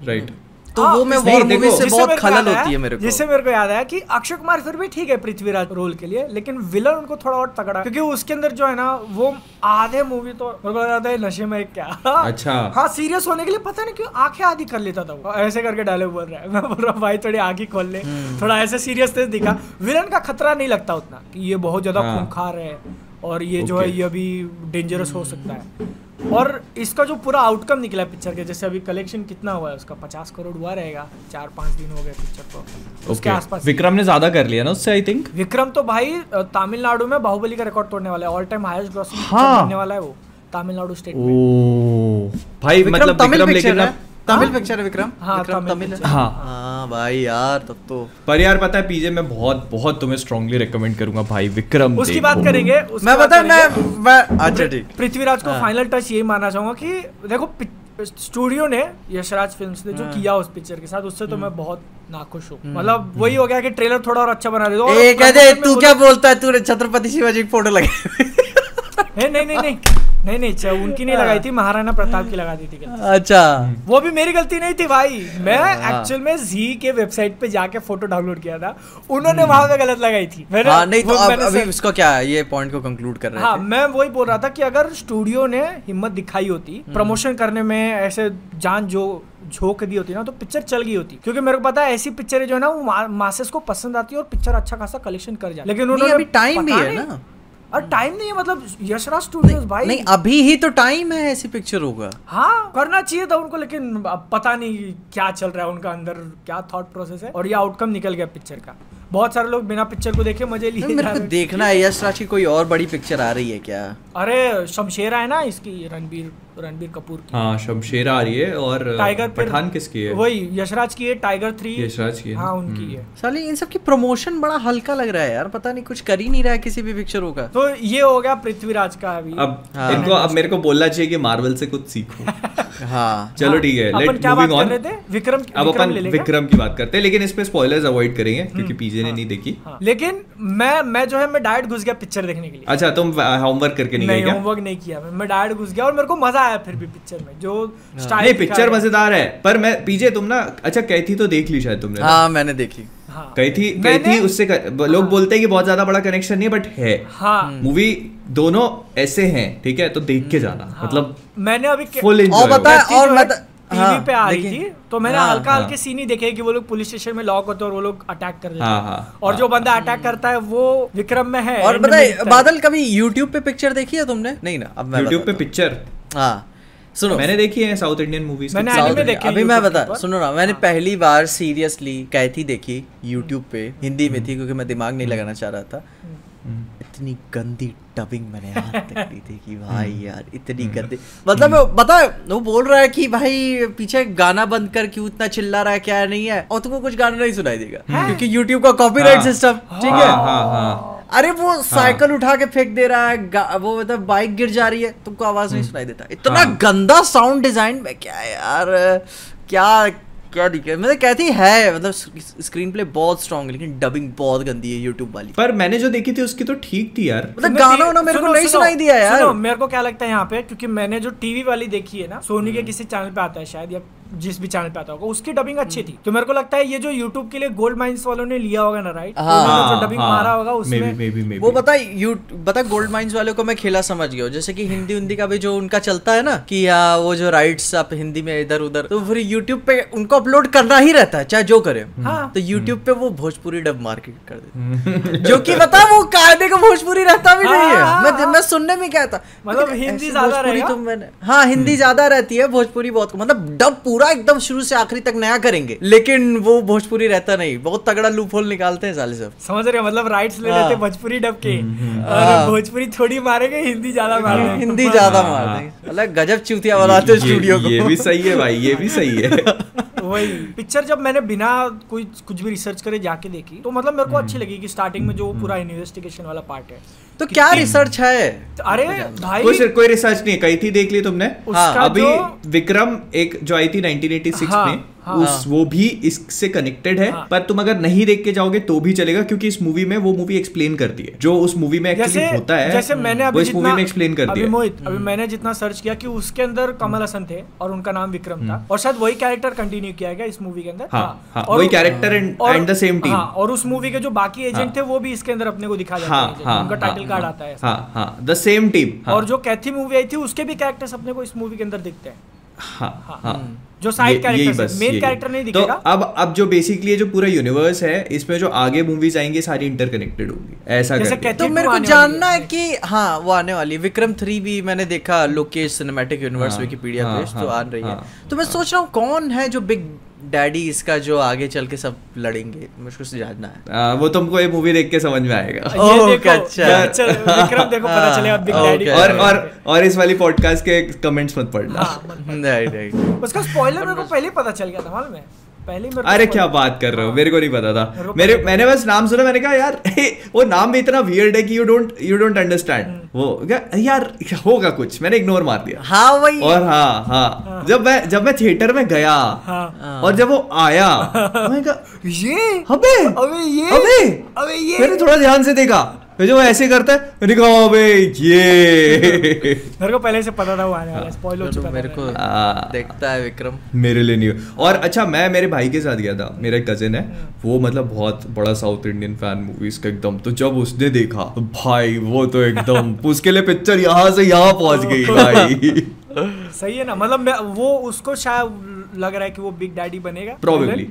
राइट तो हाँ, वो मैं वॉर मूवी से जिससे बहुत मेरे को खलल याद आया- होती है मेरे को। जिससे मेरे को याद आया कि अक्षय कुमार फिर भी ठीक है पृथ्वीराज रोल के लिए लेकिन विलन उनको थोड़ा और तगड़ा क्योंकि उसके अंदर जो है ना वो आधे मूवी तो मेरे को याद है नशे में क्या। अच्छा। हाँ सीरियस होने के लिए पता नहीं क्यों आँखें आधी कर लेता था वो। ऐसे करके डायलॉग बोल रहा है। मैं बोल रहा हूँ भाई थोड़ी आँखें खोल ले। हम्म। थोड़ा ऐसे सीरियस दिखा। विलन का खतरा नहीं लगता उतना कि ये बहुत ज़्यादा हाँ। खूंखार है। और ये जो है ये अभी डेंजरस हो सकता है। और इसका जो पूरा आउटकम निकला है पिक्चर के जैसे अभी कलेक्शन कितना हुआ है उसका पचास करोड़ हुआ रहेगा चार पाँच दिन हो गए पिक्चर को। उसके ओके आसपास विक्रम ने ज़्यादा कर लिया ना उससे आई थिंक विक्रम तो भाई तमिलनाडु में बाहुबली का रिकॉर्ड तोड़ने वाला है। ऑल टाइम हाईएस्ट ग्रॉसिंग हाँ। वाला है वो तमिलनाडु स्टेट में। ओ भाई मतलब विक्रम लेकिन तमिल पिक्चर है विक्रम? हाँ, विक्रम तमिल है। हाँ। हाँ भाई यार तब तो। पर यार पता है पीजे मैं बहुत बहुत तुम्हें स्ट्रांगली रिकमेंड करूँगा भाई विक्रम उसकी बात करेंगे मैं बात बता मैं मैं अच्छा ठीक। पृथ्वीराज को हाँ। फाइनल टच यही मानना चाहूँगा कि देखो स्टूडियो ने यशराज फिल्म्स ने जो हाँ। किया उस पिक्चर के साथ उससे तो मैं बहुत नाखुश हूँ। मतलब वही हो गया कि ट्रेलर थोड़ा और अच्छा बना दे दो तू क्या बोलता है? तूने छत्रपति शिवाजी की फ़ोटो लगी नहीं नहीं नहीं नहीं नहीं नहीं उनकी नहीं लगाई थी महाराणा प्रताप की लगा दी थी अच्छा। वो भी मेरी गलती नहीं थी भाई। मैं हाँ। एक्चुअल में जी के वेबसाइट पे जाके फ़ोटो डाउनलोड किया था। उन्होंने वहाँ पे गलत लगाई थी। मैंने हाँ नहीं तो अब मैंने अभी उसको क्या है ये पॉइंट को कंक्लूड कर रहे हाँ मैं वही बोल रहा था कि अगर स्टूडियो ने हिम्मत दिखाई होती हम्म। प्रमोशन करने में ऐसे जान जो झोंक दी होती ना तो पिक्चर चल गई होती। क्योंकि मेरे को पता है ऐसी पिक्चरें जो है ना वो मासेस को पसंद आती है और पिक्चर अच्छा खासा कलेक्शन कर जाती है। लेकिन उन्होंने अभी टाइम भी है ना। और टाइम नहीं है मतलब यशराज स्टूडियोज भाई। नहीं अभी ही तो टाइम है ऐसी पिक्चर होगा। हाँ करना चाहिए था उनको लेकिन अब पता नहीं क्या चल रहा है उनका अंदर क्या थॉट प्रोसेस है। और ये आउटकम निकल गया पिक्चर का। बहुत सारे लोग बिना पिक्चर को देखे मज़े लिए मेरे को देखना है यश राज की कोई और बड़ी पिक्चर आ रही है क्या? अरे शमशेरा है ना इसकी रणबीर रणबीर कपूर की। हाँ शमशेर आ रही है और टाइगर पठान किसकी है? वही यशराज की है टाइगर थ्री यशराज की है हाँ उनकी हम्म। है। साली इन सब की प्रमोशन बड़ा हल्का लग रहा है यार पता नहीं कुछ कर ही नहीं रहा है किसी भी पिक्चरों का। तो ये हो गया पृथ्वीराज का अभी। अब हाँ। इनको अब मेरे को बोलना चाहिए कि मार्वल से कुछ सीखो। हाँ। चलो हाँ, ठीक है लेट क्या मूविंग ऑन विक्रम अब विक्रम अपन विक्रम की बात करते हैं लेकिन इसमें स्पॉयलर्स अवॉइड करेंगे क्योंकि पीजे ने हाँ, नहीं देखी? हाँ। लेकिन मैं मैं जो है मैं डायरेक्ट घुस गया पिक्चर देखने के लिए। अच्छा तुम होमवर्क करके नहीं नहीं होमवर्क नहीं किया मैं। मैं डायरेक्ट घुस गया और मेरे को मज़ा आया फिर भी पिक्चर में जो नहीं स्टाइल पिक्चर मज़ेदार है पर मैं पीजे तुम ना अच्छा कही थी तो देख ली शायद तुमने हाँ मैंने देखी। हाँ। कही थी कही थी उससे क- लोग बोलते हैं कि बहुत ज़्यादा बड़ा कनेक्शन नहीं बट है। हाँ। मूवी दोनों ऐसे हैं ठीक है? तो देख के जाना हाँ। मतलब मैंने अभी फुल और बता- कैथी और है, मत- टीवी हाँ, पे आ रही थी तो मैंने हाँ, हल्का हाँ। हल्के सीन ही देखे कि वो लोग पुलिस स्टेशन में लॉक होते हैं और वो लोग अटैक कर देते हाँ, हैं। हाँ, और हाँ। जो बंदा अटैक करता है वो विक्रम में है और बताए बादल कभी यूट्यूब पे पिक्चर देखी है तुमने? नहीं ना अब यूट्यूब पे पिक्चर हाँ सुनो। मैंने देखी है साउथ इंडियन मूवीज़ मैंने India- देखे अभी मैं बता सुनो ना मैंने हाँ। पहली बार सीरियसली कैथी देखी यूट्यूब पे हिंदी में थी क्योंकि मैं दिमाग नहीं लगाना चाह रहा था। इतनी गंदी डबिंग मैंने तक नहीं देखी भाई यार इतनी गंदी। मतलब बता वो बोल रहा है कि भाई पीछे गाना बंद कर क्यों इतना चिल्ला रहा है क्या नहीं है? और तुमको कुछ गाना नहीं सुनाई देगा क्योंकि यूट्यूब का कॉपीराइट हाँ। सिस्टम ठीक हाँ? है हाँ हाँ। अरे वो साइकिल उठा के फेंक दे रहा है वो मतलब बाइक गिर जा रही है तुमको आवाज़ नहीं सुनाई देता। इतना हाँ। गंदा साउंड डिज़ाइन में क्या यार क्या क्या दिक्कत मतलब कहती है मतलब स्क्रीन प्ले बहुत स्ट्रांग लेकिन डबिंग बहुत गंदी है यूट्यूब वाली। पर मैंने जो देखी थी उसकी तो ठीक थी यार। मतलब गाना वाना मेरे को नहीं सुनाई दिया यार। मेरे को क्या लगता है यहाँ पे क्योंकि मैंने जो टीवी वाली देखी है ना सोनी के किसी चैनल पे आता है शायद या जिस भी चैनल पे आता होगा उसकी डबिंग अच्छी थी। तो मेरे को लगता है ये जो यूट्यूब के लिए गोल्ड माइंस वालों ने लिया होगा ना राइट हाँ, जो डबिंग मारा होगा उसमें वो बता यू बता गोल्ड माइंस वाले को मैं खेला समझ गया जैसे कि हिंदी हिंदी का भी जो उनका चलता है ना कि आ, वो जो राइट्स आप हिंदी में इधर उधर तो फिर यूट्यूब पे उनको अपलोड करना ही रहता है चाहे जो करे। हाँ। तो यूट्यूब पे वो भोजपुरी डब मार्केट कर देते जो की बता वो कायदे का भोजपुरी रहता भी नहीं है। हाँ, मैं हाँ। मैं सुनने में क्या था? मतलब हिंदी ज़्यादा तो मैंने हाँ हिंदी ज़्यादा रहती है भोजपुरी बहुत मतलब डब पूरा एकदम शुरू से आखिरी तक नया करेंगे। लेकिन वो भोजपुरी रहता नहीं। बहुत तगड़ा लूप होल निकालते हैं साले सब। समझ रहे मतलब राइट्स ले हाँ। लेते भोजपुरी डब के। हाँ। और भोजपुरी थोड़ी मारेंगे हिंदी ज़्यादा मारेंगे। हिंदी ज़्यादा मार देंगे अलग गजब चूतिया बनाते हैं स्टूडियो को। ये भी सही है भाई ये भी सही है। वही। पिक्चर जब मैंने बिना कोई कुछ भी रिसर्च करे जाके देखी तो मतलब मेरे को हम्म। अच्छी लगी कि स्टार्टिंग में जो पूरा इन्वेस्टिगेशन वाला पार्ट है। तो क्या रिसर्च है? तो अरे भाई कुछ कोई रिसर्च नहीं है कही थी देख ली तुमने। उसका अभी जो- विक्रम एक जो आई थी 1986 हाँ, में हाँ। उस वो भी इससे कनेक्टेड है हाँ। पर तुम अगर नहीं देख के जाओगे तो भी चलेगा क्योंकि इस मूवी में वो मूवी एक्सप्लेन करती है जो उस मूवी में एक्चुअली होता है जैसे मैंने अभी इस मूवी में एक्सप्लेन करती है मोहित अभी मैंने जितना सर्च किया कि उसके अंदर कमल हसन थे और उनका नाम विक्रम था और शायद वही कैरेक्टर कंटिन्यू किया गया इस मूवी के अंदर हम्म। हाँ, हाँ, और- वही and the same team। हाँ, और उस मूवी के जो बाकी एजेंट हाँ। थे वो भी इसके अंदर अपने को दिखा जाता हाँ है हाँ उनका हाँ, टाइटल कार्ड हाँ, आता है हाँ हाँ द सेम टीम और जो कैथी मूवी आई थी उसके भी कैरेक्टर्स अपने को इस मूवी के अंदर दिखते हैं हाँ हाँ जो साइड बस, मेन कैरेक्टर नहीं दिखेगा। तो अब अब जो बेसिकली जो पूरा यूनिवर्स है इसमें जो आगे मूवीज़ आएँगी सारी इंटरकनेक्टेड होंगी। ऐसा जैसे कहते- तो मेरे को जानना है। है। कि हाँ वो आने वाली है। विक्रम थ्री भी मैंने देखा लोकेश सिनेमैटिक यूनिवर्स विकीपीडिया हाँ, पेज तो हाँ, आ रही है। हाँ, तो मैं सोच रहा हूँ कौन है जो बिग डैडी इसका जो आगे चल के सब लड़ेंगे मुझको से जानना है। आ, वो तुमको ये मूवी देख के समझ में आएगा। ये देखो अच्छा। विक्रम देखो पता चलेगा बिग हाँ, डैडी और और और इस वाली पॉडकास्ट के कमेंट्स मत पढ़ना। हाँ, राइट राइट उसका स्पॉइलर मेरे को पहले ही पता चल गया था मालूम है? पहले मेरे अरे क्या बात कर रहे हो? मेरे को नहीं पता था। मेरे मैंने बस नाम सुना मैंने कहा यार वो नाम भी इतना वियर्ड है कि you don't you don't understand वो यार होगा कुछ मैंने इग्नोर मार दिया। हाँ वही। और हाँ हाँ। जब मैं जब मैं थिएटर में गया हाँ। और जब वो आया मैं कहा ये? अबे अबे ये? अबे। अबे ये? मैंने थोड़ा ध्यान से देखा फिर जो वो ऐसे करता है मैंने कहा अबे ये। मेरे को पहले से पता था वो आने वाला स्पॉइल हो चुका मेरे को देखता है विक्रम। मेरे लिए नहीं और अच्छा मैं मेरे भाई के साथ गया था मेरा एक कजिन है वो मतलब बहुत बड़ा साउथ इंडियन फ़ैन मूवीज़ का एकदम तो जब उसने देखा तो भाई वो तो एकदम उसके लिए पिक्चर यहाँ से यहाँ पहुँच गई भाई। सही है ना? मतलब मैं वो उसको शायद लग रहा है कि वो बिग डैडी बनेगा। प्रोबेबली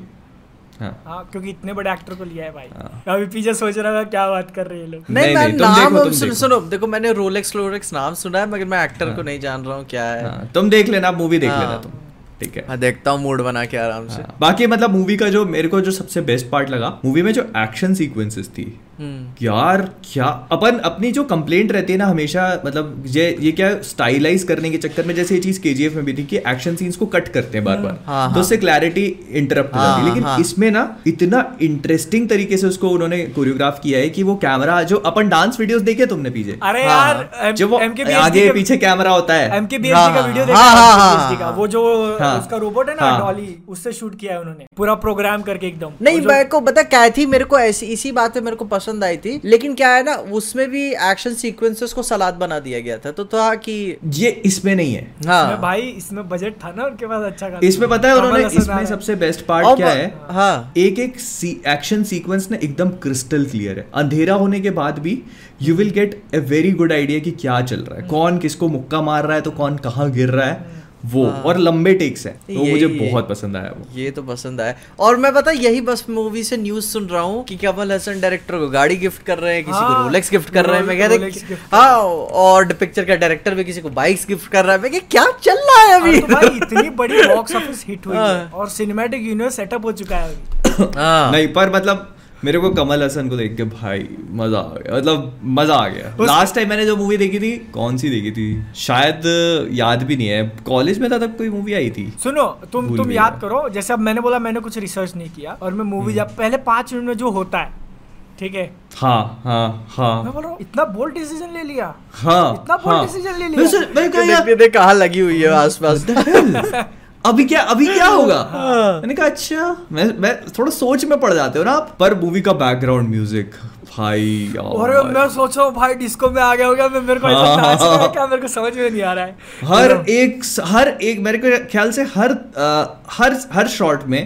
हाँ। हाँ क्योंकि इतने बड़े एक्टर को लिया है भाई। हाँ। अभी पीछे सोच रहा था क्या बात कर रहे हैं लोग? नहीं नहीं, मैं नहीं, तुम नाम देखो, तुम सुनो देखो। सुनो देखो मैंने रोलेक्स लोरेक्स नाम सुना है मगर मैं एक्टर को नहीं जान रहा हूँ क्या है। हाँ, तुम देख लेना मूवी देख हाँ। लेना तुम ठीक है? हाँ देखता हूँ मूड बना के आराम से। हाँ, बाकी मतलब मूवी का जो मेरे को जो सबसे बेस्ट पार्ट लगा मूवी में जो एक्शन सीक्वेंसेस थी यार क्या अपन अपनी जो कंप्लेंट रहती है ना हमेशा मतलब ये ये क्या स्टाइलाइज करने के चक्कर में जैसे ये चीज़ केजीएफ में भी थी कि एक्शन सीन्स को कट करते हैं बार बार हाँ, तो हाँ। उससे क्लैरिटी इंटरप्ट हो हाँ, जाती है। लेकिन हाँ। इसमें ना इतना इंटरेस्टिंग तरीके से उसको उन्होंने कोरियोग्राफ किया है कि वो कैमरा जो अपन डांस वीडियोस देखे तुमने पीछे अरे हाँ, यार जो वो आगे पीछे कैमरा होता है। हाँ, का वीडियो हाँ, देखा हाँ, है, हाँ, हाँ, वो जो हाँ। उसका रोबोट है ना हाँ। डॉली उससे शूट किया है उन्होंने। पूरा प्रोग्राम करके एकदम। नहीं मेरे को बता क्या थी मेरे को ऐसी इसी बात पे मेरे को पसंद आई थी लेकिन क्या है ना उसमें भी एक्शन सीक्वेंसेस को सलाद बना दिया गया था तो था कि ये इसमें नहीं है। इसमें हाँ भाई इसमें बजट था ना उनके पास अच्छा। इसमें पता है उन्होंने इसमें सबसे बेस्ट पार्ट क्या है? हाँ। एक एक एक्शन सीक्वेंस ना एकदम क्रिस्टल क्लियर है। अंधेरा होने के बाद भी you will get a very good idea कि क्या चल रहा है। कौन किसको मुक्का मार रहा है तो कौन कहाँ गिर रहा है। वो और लंबे टेक्स है तो मुझे बहुत पसंद आया वो। ये तो पसंद आया। और मैं पता यही बस मूवी से न्यूज़ सुन रहा हूँ कि कमल हसन डायरेक्टर को गाड़ी गिफ्ट कर रहे हैं किसी को हाँ, रोलेक्स गिफ्ट कर रहे हैं। मैं कह रहा हाँ और पिक्चर का डायरेक्टर भी किसी को बाइक्स गिफ्ट कर रहा है। मैं क्या चल रहा है अभी? तो इतनी बड़ी बॉक्स ऑफ़िस हिट हुई है हाँ। और सिनेमैटिक यूनिवर्स सेटअप हो चुका है हाँ। नहीं पर मतलब मेरे को कमल हसन को देख के भाई मज़ा आ गया। मतलब मज़ा आ गया। लास्ट टाइम मैंने जो मूवी देखी थी कौन सी देखी थी? शायद याद भी नहीं है। कॉलेज में था तब कोई मूवी आई थी। सुनो तुम तुम याद करो जैसे अब मैंने बोला मैंने कुछ रिसर्च नहीं किया और मैं मूवी हम्म। जब पहले पाँच मिनट में जो होता है ठीक है? हाँ हाँ हाँ। मैं हाँ बोल रहा हूँ इतना बोल्ड डिसीज़न ले लिया। हाँ इतना bold हाँ। decision ले लिया। देख कहाँ लगी हुई है आसपास। अभी क्या अभी क्या होगा? हाँ। मैंने कहा अच्छा मैं मैं थोड़ा सोच में पड़ जाते हो ना आप। पर मूवी का बैकग्राउंड म्यूज़िक भाई और मैं सोच रहा हूँ भाई डिस्को में आ गया होगा मैं मेरे को ऐसा हाँ, है हाँ। क्या? मेरे को समझ में नहीं आ रहा है। हर एक हर एक मेरे को ख्याल से हर अ, हर हर शॉट में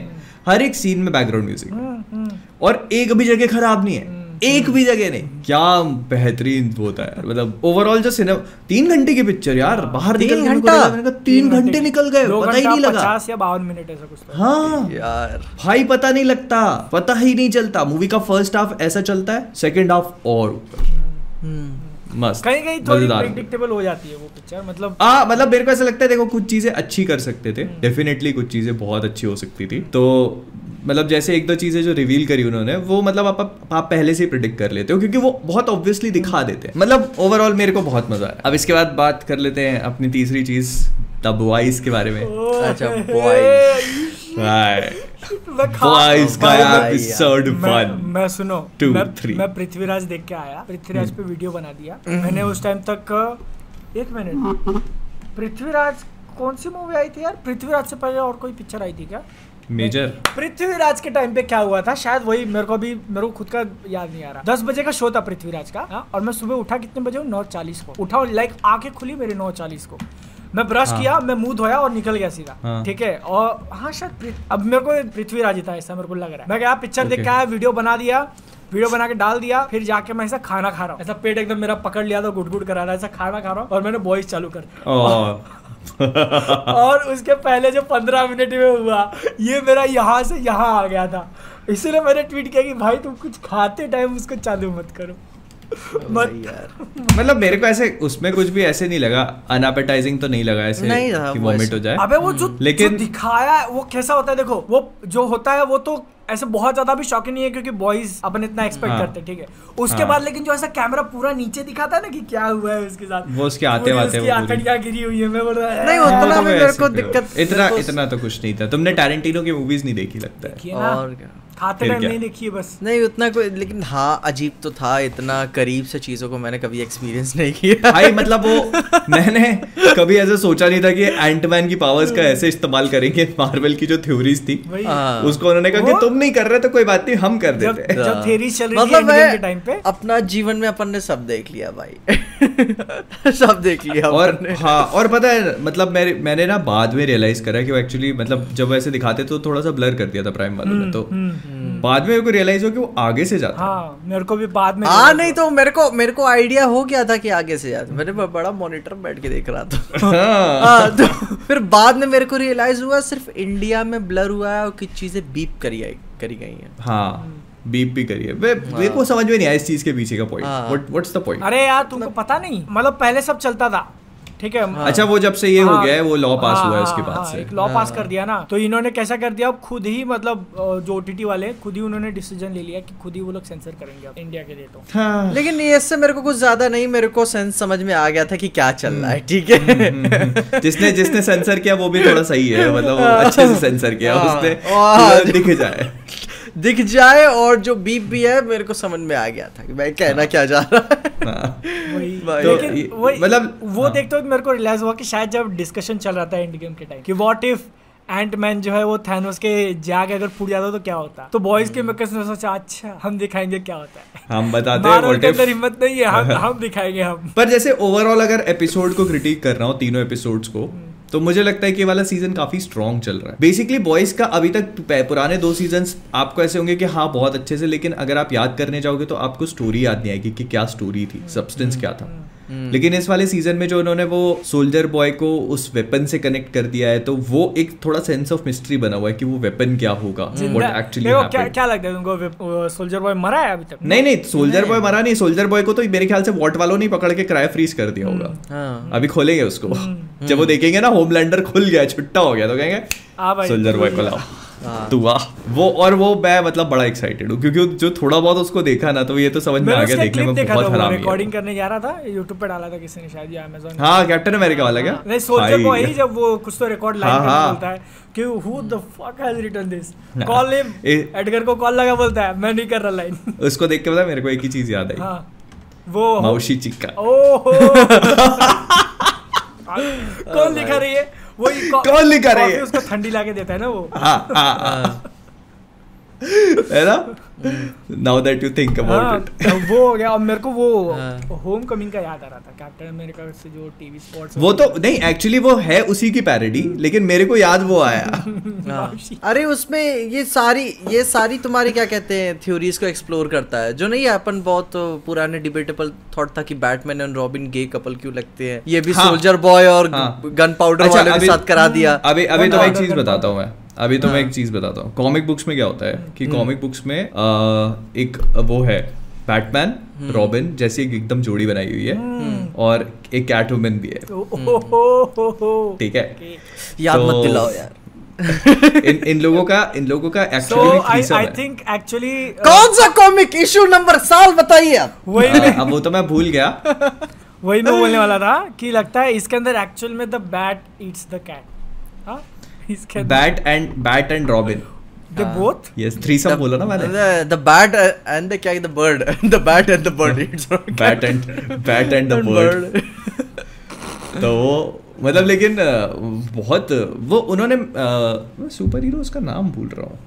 हर एक सीन में बैकग्राउंड म्यूज़िक हम्म, हम्म। और एक भी जगह खराब नहीं है। एक भी जगह नहीं। क्या बेहतरीन होता है मतलब ओवरऑल जो सिनेमा तीन घंटे की पिक्चर यार बाहर निकल घंटा? तीन घंटे निकल गए पता ही नहीं लगा। पचास या बावन मिनट ऐसा कुछ हाँ। यार। भाई पता नहीं लगता पता ही नहीं चलता। मूवी का फ़र्स्ट हाफ़ ऐसा चलता है सेकेंड हाफ़ और ऊपर। हम्म। मस्त कहीं कहीं थोड़ी प्रिडिक्टेबल हो जाती है वो पिक्चर मतलब हाँ मतलब मेरे को ऐसा लगता है देखो कुछ चीज़ें अच्छी कर सकते थे। डेफिनेटली कुछ चीज़ें बहुत अच्छी हो सकती थी। तो मतलब जैसे एक दो चीज़ें जो रिवील करी उन्होंने वो मतलब आप आप पहले से ही प्रिडिक्ट कर लेते हो क्योंकि वो बहुत ऑब्वियसली दिखा देते हैं। मतलब ओवरऑल मेरे को बहुत मज़ा आया। अब इसके बाद बात कर लेते हैं अपनी तीसरी चीज़ द बॉयज़ के बारे में। अच्छा, boys. बॉयज़ का एपिसोड मैं, मैं सुनो Two, मैं, three. मैं पृथ्वीराज देख के आया। पृथ्वीराज पे वीडियो बना दिया। मैंने उस टाइम तक एक मिनट पृथ्वीराज कौन सी मूवी आई थी यार? पृथ्वीराज से पहले और कोई पिक्चर आई थी क्या? मेजर पृथ्वीराज के टाइम पे क्या हुआ था? शायद वही मेरे को अभी मेरे को खुद का याद नहीं आ रहा। दस बजे का शो था पृथ्वीराज का हाँ? और मैं सुबह उठा कितने बजे नौ चालीस को। उठा लाइक आँखें खुली मेरी नौ चालीस को। मैं ब्रश हाँ। किया मैं मुँह धोया और निकल गया सीधा। हाँ। ठीक है? और हाँ शायद अब मेरे को पृथ्वीराज था ऐसा मेरे को लग रहा है। मैं गया पिक्चर देख Okay. के आया वीडियो बना दिया वीडियो बना के डाल दिया फिर जाके मैं ऐसा खाना खा रहा हूँ। ऐसा पेट एकदम मेरा पकड़ लिया था गुट गुट करा रहा है ऐसा खाना खा रहा हूँ और मैंने वॉइस चालू कर दिया। और उसके पहले जो पंद्रह मिनट में हुआ ये मेरा यहाँ से यहाँ आ गया था। इसीलिए मैंने ट्वीट किया कि भाई तुम कुछ खाते टाइम उसको चालू मत करो। मतलब मेरे को ऐसे उसमें कुछ भी ऐसे नहीं लगा। अनएपेटाइजिंग तो नहीं लगा ऐसे नहीं कि वो हो जाए। अबे वो जो लेकिन- जो दिखाया है वो कैसा होता है देखो वो जो होता है वो तो ऐसे बहुत ज़्यादा भी शॉकिंग नहीं है क्योंकि बॉयज़ अपन इतना एक्सपेक्ट हाँ। करते हैं ठीक है। उसके हाँ। बाद लेकिन जो ऐसा कैमरा पूरा नीचे दिखाता है ना कि क्या हुआ है उसके साथ। वो उसके आते वाते उसकी वो पूरी- आंतड़ियाँ गिरी हुई है मैं बोल रहा नहीं, उतना हाँ, तो मेरे को दिक्कत- इतना इतना तो कुछ नहीं था। तुमने टैरेंटिनो की मूवीज़ नहीं देखी लगता है। और क्या? खाते टाइम क्या? नहीं देखिए बस। नहीं उतना कोई लेकिन हाँ अजीब तो था इतना करीब से चीज़ों को मैंने कभी एक्सपीरियंस नहीं किया। भाई मतलब वो मैंने कभी ऐसे सोचा नहीं था कि एंटमैन की पावर्स का ऐसे इस्तेमाल करेंगे मार्वल की जो थ्योरीज थी। हाँ। उसको उन्होंने कहा कि तुम नहीं कर रहे तो कोई बात नहीं हम कर देते हैं। जब चल रही थी मतलब के टाइम पे। अपना जीवन में अपन ने सब देख लिया भाई। सब देख लिया और हाँ और पता है मतलब मेरे मैंने ना बाद में रियलाइज़ करा कि वो एक्चुअली मतलब जब ऐसे दिखाते तो थोड़ा सा ब्लर कर दिया था प्राइम वालों ने तो बाद में मेरे को रियलाइज़ हो कि वो आगे से जाता है। हाँ मेरे को भी बाद में हाँ नहीं तो मेरे को मेरे को आइडिया हो गया था कि आगे से जाता मैंने बड़ा मॉनिटर बैठ के देख रहा था। हाँ। हाँ तो फिर बाद में मेरे को रियलाइज़ हुआ सिर्फ़ इंडिया में ब्लर हुआ है और कुछ चीज़ें बीप करी करी गई हैं। हाँ। बीप भी करिए। वे- मेरे को समझ में नहीं आया इस चीज़ के पीछे का पॉइंट हाँ। व्हाट्स द पॉइंट अरे यार तुमको पता नहीं? मतलब पहले सब चलता था। ठीक है? हाँ। अच्छा वो जब से ये हाँ, हो। हाँ, गया है वो लॉ पास हाँ, हुआ है हाँ, उसके बाद हाँ, से। एक लॉ पास कर दिया ना। तो इन्होंने कैसा कर दिया? अब खुद ही मतलब जो ओटीटी वाले खुद ही उन्होंने डिसीज़न ले लिया कि खुद ही वो लोग सेंसर करेंगे अब इंडिया के लिए तो। हाँ। लेकिन ये इससे मेरे को कुछ ज़्यादा नहीं मेरे को सेंस समझ में आ गया था कि क्या चल रहा है ठीक है? जिसने जिसने सेंसर किया वो भी थोड़ा सही है मतलब अच्छे से सेंसर किया हाँ। उसने हाँ। दिख जाए। दिख जाए और जो बीप भी है मेरे को समझ में आ गया था कि भाई कहना क्या जा रहा है। हाँ। तो मतलब- वो हाँ। देखते हुए मेरे को रियलाइज़ हुआ कि शायद जब डिस्कशन चल रहा था एंड गेम के टाइम कि व्हाट इफ़ एंट मैन जो है वो थैनोस के जाग अगर फूट जाता तो क्या होता? तो बॉयज़ के मेकर्स ने सोचा अच्छा हम दिखाएँगे क्या होता है? हम बताते हैं अंदर हिम्मत नहीं है हम हम दिखाएँगे हम। पर जैसे ओवरऑल अगर एपिसोड को क्रिटिक कर रहा हूँ तीनों एपिसोड्स को तो मुझे लगता है कि ये वाला सीज़न काफ़ी स्ट्रॉन्ग चल रहा है। बेसिकली बॉयज़ का अभी तक पुराने दो सीज़न आपको ऐसे होंगे कि हाँ बहुत अच्छे से लेकिन अगर आप याद करने जाओगे तो आपको स्टोरी याद नहीं आएगी कि क्या स्टोरी थी सब्सटेंस क्या था। लेकिन इस वाले सीज़न में जो उन्होंने वो सोल्जर बॉय को उस वेपन से कनेक्ट कर दिया है तो वो एक थोड़ा सेंस ऑफ़ मिस्ट्री बना हुआ है कि वो वेपन क्या होगा व्हाट एक्चुअली क्या क्या लगता है तुमको सोल्जर बॉय मरा है अभी तक? नहीं नहीं सोल्जर बॉय मरा नहीं सोल्जर बॉय को तो मेरे ख्याल से वॉट वालों ने पकड़ के क्राई फ्रीज कर दिया होगा। हाँ। अभी खोलेंगे उसको। जब वो देखेंगे ना होमलैंडर खुल गया छुट्टा हो गया तो कहेंगे सोल्जर बॉय को लाओ। तू वाह वो और वो मैं मतलब बड़ा एक्साइटेड हूँ क्योंकि जो थोड़ा बहुत उसको देखा ना तो ये तो समझ में आ गया देखने में देखा बहुत हरामी रिकॉर्डिंग करने जा रहा था यूट्यूब पे डाला था किसी ने शायद या अमेजोन हाँ कैप्टन अमेरिका वाला क्या? नहीं सोल्जर बॉय ही जब वो कुछ तो रिकॉर्ड लाइन हाँ, हाँ। बोलता है कि who the fuck has written this हाँ। कॉल हिम एडगर को कॉल लगा बोलता है मैं नहीं कर रहा लाइन उसको देख के पता मेरे को एक ही चीज़ याद आई। हाँ। वो माउशी चिक्का। ओहो। कौन लिखा रही है? वही कॉ- कौन लिखा रही है? उसको ठंडी लाके देता है ना वो। हाँ। हाँ। हाँ है ना नाउ दैट यू थिंक हाँ, अबाउट इट वो हो गया और मेरे को वो हाँ। होम कमिंग का याद आ रहा था कैप्टन अमेरिका से जो टीवी स्पोर्ट्स वो तो नहीं एक्चुअली वो है उसी की पैरोडी लेकिन मेरे को याद वो आया। हाँ। अरे उसमें ये सारी ये सारी तुम्हारी क्या कहते हैं थ्योरीज को एक्सप्लोर करता है? जो नहीं है अपन बहुत पुराने डिबेटेबल थॉट था कि Batman and Robin gay couple क्यों लगते हैं। ये भी हाँ। सोल्जर बॉय और हाँ। गन पाउडर अच्छा, वाले के साथ करा दिया। अभी अभी तो एक चीज़ बताता हूँ मैं। अभी तो मैं एक चीज़ बताता हूँ। कॉमिक बुक्स में क्या होता है कि कॉमिक बुक्स में अ, एक वो है बैटमैन हम्म। रॉबिन जैसी एक एकदम जोड़ी बनाई हुई है और एक कैट वुमन भी है। हो, हो, हो, हो। ठीक है? याद मत तो- दिलाओ यार। इन इन लोगों का इन लोगों का एक्चुअली I थ्रीसम I है think actually uh, कौन सा कॉमिक इशू नंबर साल बताइए आप? वही हाँ, अब वो तो मैं भूल गया। वही मैं बोलने वाला था कि लगता है इसके अंदर एक्चुअल में the bat eats the cat हाँ? Bat and bat and Robin uh, both? Yes, threesome बोला ना मैंने The the bat uh, and the क्या the bird. the bat and the bird. It's not bat and bat and the bird. तो वो मतलब लेकिन बहुत वो उन्होंने अ, सुपर हीरो उसका नाम भूल रहा हूँ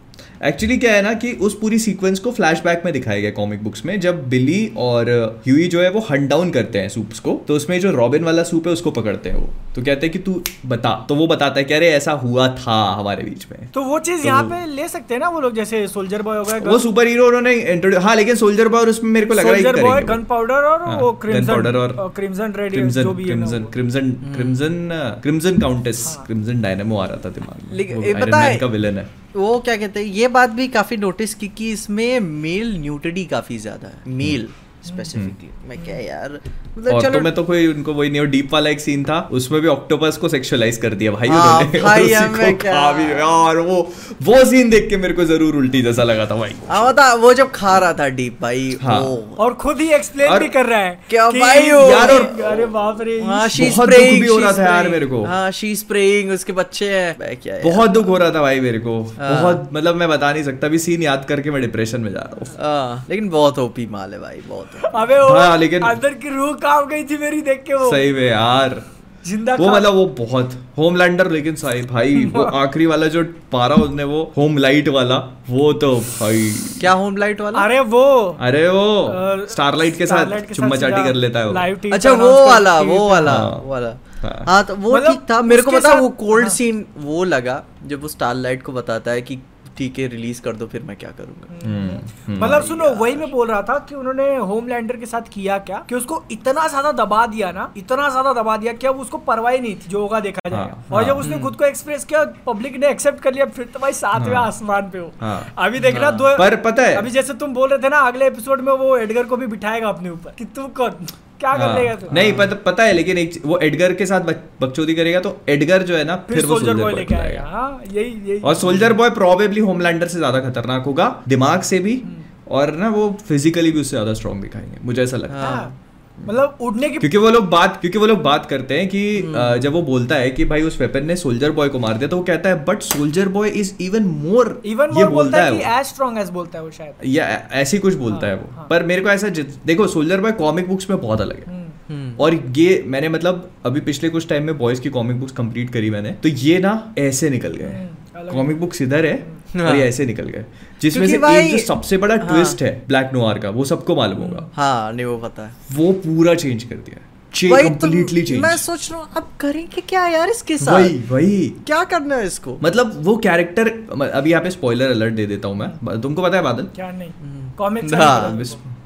एक्चुअली क्या है ना कि उस पूरी सीक्वेंस को फ्लैशबैक में दिखाया गया कॉमिक बुक्स में जब बिली और ह्यूई जो है वो हंट डाउन करते हैं सूप्स को तो उसमें जो रॉबिन वाला सूप है उसको पकड़ते हैं वो। तो कहते हैं कि तू बता तो वो बताता है कि अरे ऐसा हुआ था हमारे बीच में। तो वो चीज़ तो- यहाँ पे ले सकते हैं ना वो लोग जैसे सोल्जर बॉय हो गए वो सुपर हीरो उन्होंने इंट्रोड्यूस हाँ लेकिन सोल्जर बॉय और उसमें मेरे को लग रहा है कि सोल्जर बॉय गन पाउडर और हाँ, वो gunpowder और क्रिम्सन क्रिम्सन रेड क्रिम्जन जो भी ना क्रिम्जन वो। Crimson crimson crimson countess crimson dynamo आ रहा था दिमाग में। लेकिन ये पता है- का विलन है। वो क्या कहते हैं ये बात भी काफ़ी नोटिस की कि इसमें मेल न्यूटडी काफ़ी ज़्यादा है। मेल स्पेसिफिकली मैं क्या यार? मतलब तो चलो में तो कोई उनको वही नहीं डीप वाला एक सीन था उसमें भी ऑक्टोपस को सेक्सुअलाइज कर दिया भाई हाँ, उन्होंने। भाई, उसी अब को मैं क्या- भी यार वो वो सीन देख के मेरे को ज़रूर उल्टी जैसा लगा था भाई। हाँ बता वो जब खा रहा था डीप भाई हाँ। और खुद ही एक्सप्लेन भी कर रहा है क्या भाई यार और- अरे बाप रे। हाँ शी बहुत दुख भी हो रहा था यार मेरे को। हाँ शी स्प्रेइंग उसके बच्चे हैं। क्या बहुत दुख हो रहा था भाई मेरे को। बहुत मतलब मैं बता नहीं सकता अभी सीन याद करके मैं डिप्रेशन में जा रहा हूँ। हाँ, लेकिन बहुत ओपी माल है भाई बहुत। अबे वो हाँ, लेकिन- अंदर की रूह काँप गई थी मेरी देख के वो। सही में यार। ज़िंदा वो मतलब वो बहुत होमलैंडर लेकिन साई भाई वो आखिरी वाला जो पारा उसने वो होम लाइट वाला वो तो भाई। क्या होम लाइट वाला? अरे वो। अरे वो स्टारलाइट के साथ चुम्मा चाटी कर लेता है वो। अच्छा वो वाला वो वाला हाँ। वो वाला। हाँ। हाँ तो वो मतलब ठीक था। मेरे को पता वो कोल्ड हाँ। सीन वो लगा जब वो स्टारलाइट को बताता है कि ठीक है रिलीज़ कर दो फिर मैं क्या करूँगा हम्म, हम्म। मतलब सुनो वही मैं बोल रहा था कि उन्होंने होमलैंडर के साथ किया क्या कि उसको इतना ज़्यादा दबा दिया ना इतना ज़्यादा दबा दिया कि अब उसको परवाह ही नहीं थी जो होगा देखा जाएगा हाँ, और जब हाँ। उसने खुद को एक्सप्रेस किया पब्लिक ने एक्सेप्ट कर लिया फिर तो भाई सातवें हाँ। आसमान पे हो हाँ। अभी देखना दो पर पता है अभी जैसे तुम बोल रहे थे ना अगले एपिसोड में वो एडगर को भी बिठाएगा अपने ऊपर कि तू कौन क्या कर हाँ। लेगा तू नहीं पता पता है लेकिन एक वो एडगर के साथ बक- बकचोदी करेगा तो एडगर जो है ना फिर फिर वो सोल्जर बॉय लेके आएगा हाँ यही यही और सोल्जर बॉय प्रोबेबली होमलैंडर से ज़्यादा खतरनाक होगा दिमाग से भी हम्म। और ना वो फिजिकली भी उससे ज़्यादा स्ट्रॉन्ग दिखाएँगे मुझे ऐसा लगता है हाँ। मतलब उड़ने की क्योंकि वो लोग बात क्योंकि वो लोग बात करते हैं कि हम्म। जब वो बोलता है कि भाई उस वेपन ने सोल्जर बॉय को मार दिया तो वो कहता है but soldier boy is even more even ये बोलता है। एज स्ट्रांग एज बोलता है वो शायद या ऐसी कुछ बोलता है वो हाँ। पर मेरे को ऐसा देखो सोल्जर बॉय कॉमिक बुक्स में बहुत अलग है हम्म। हम्म। और ये मैंने मतलब अभी पिछले कुछ टाइम में बॉयज़ की कॉमिक बुक्स कंप्लीट करी मैंने तो ये ना ऐसे निकल गए कॉमिक बुक्स इधर है हाँ। और ये ऐसे निकल गए। जिसमें से एक जो सबसे बड़ा हाँ। ट्विस्ट है ब्लैक नोआर का वो सबको मालूम होगा। हाँ नहीं वो पता है। वो पूरा चेंज कर दिया। तो कंप्लीटली चेंज मैं सोच रहा हूँ अब करेंगे क्या यार इसके साथ? वही वही। क्या करना है इसको? मतलब वो कैरेक्टर अभी यहाँ पे स्पॉइलर अलर्ट दे देता हूँ मैं। तुमको पता है बादल? क्या नहीं। कॉमिक्स हाँ।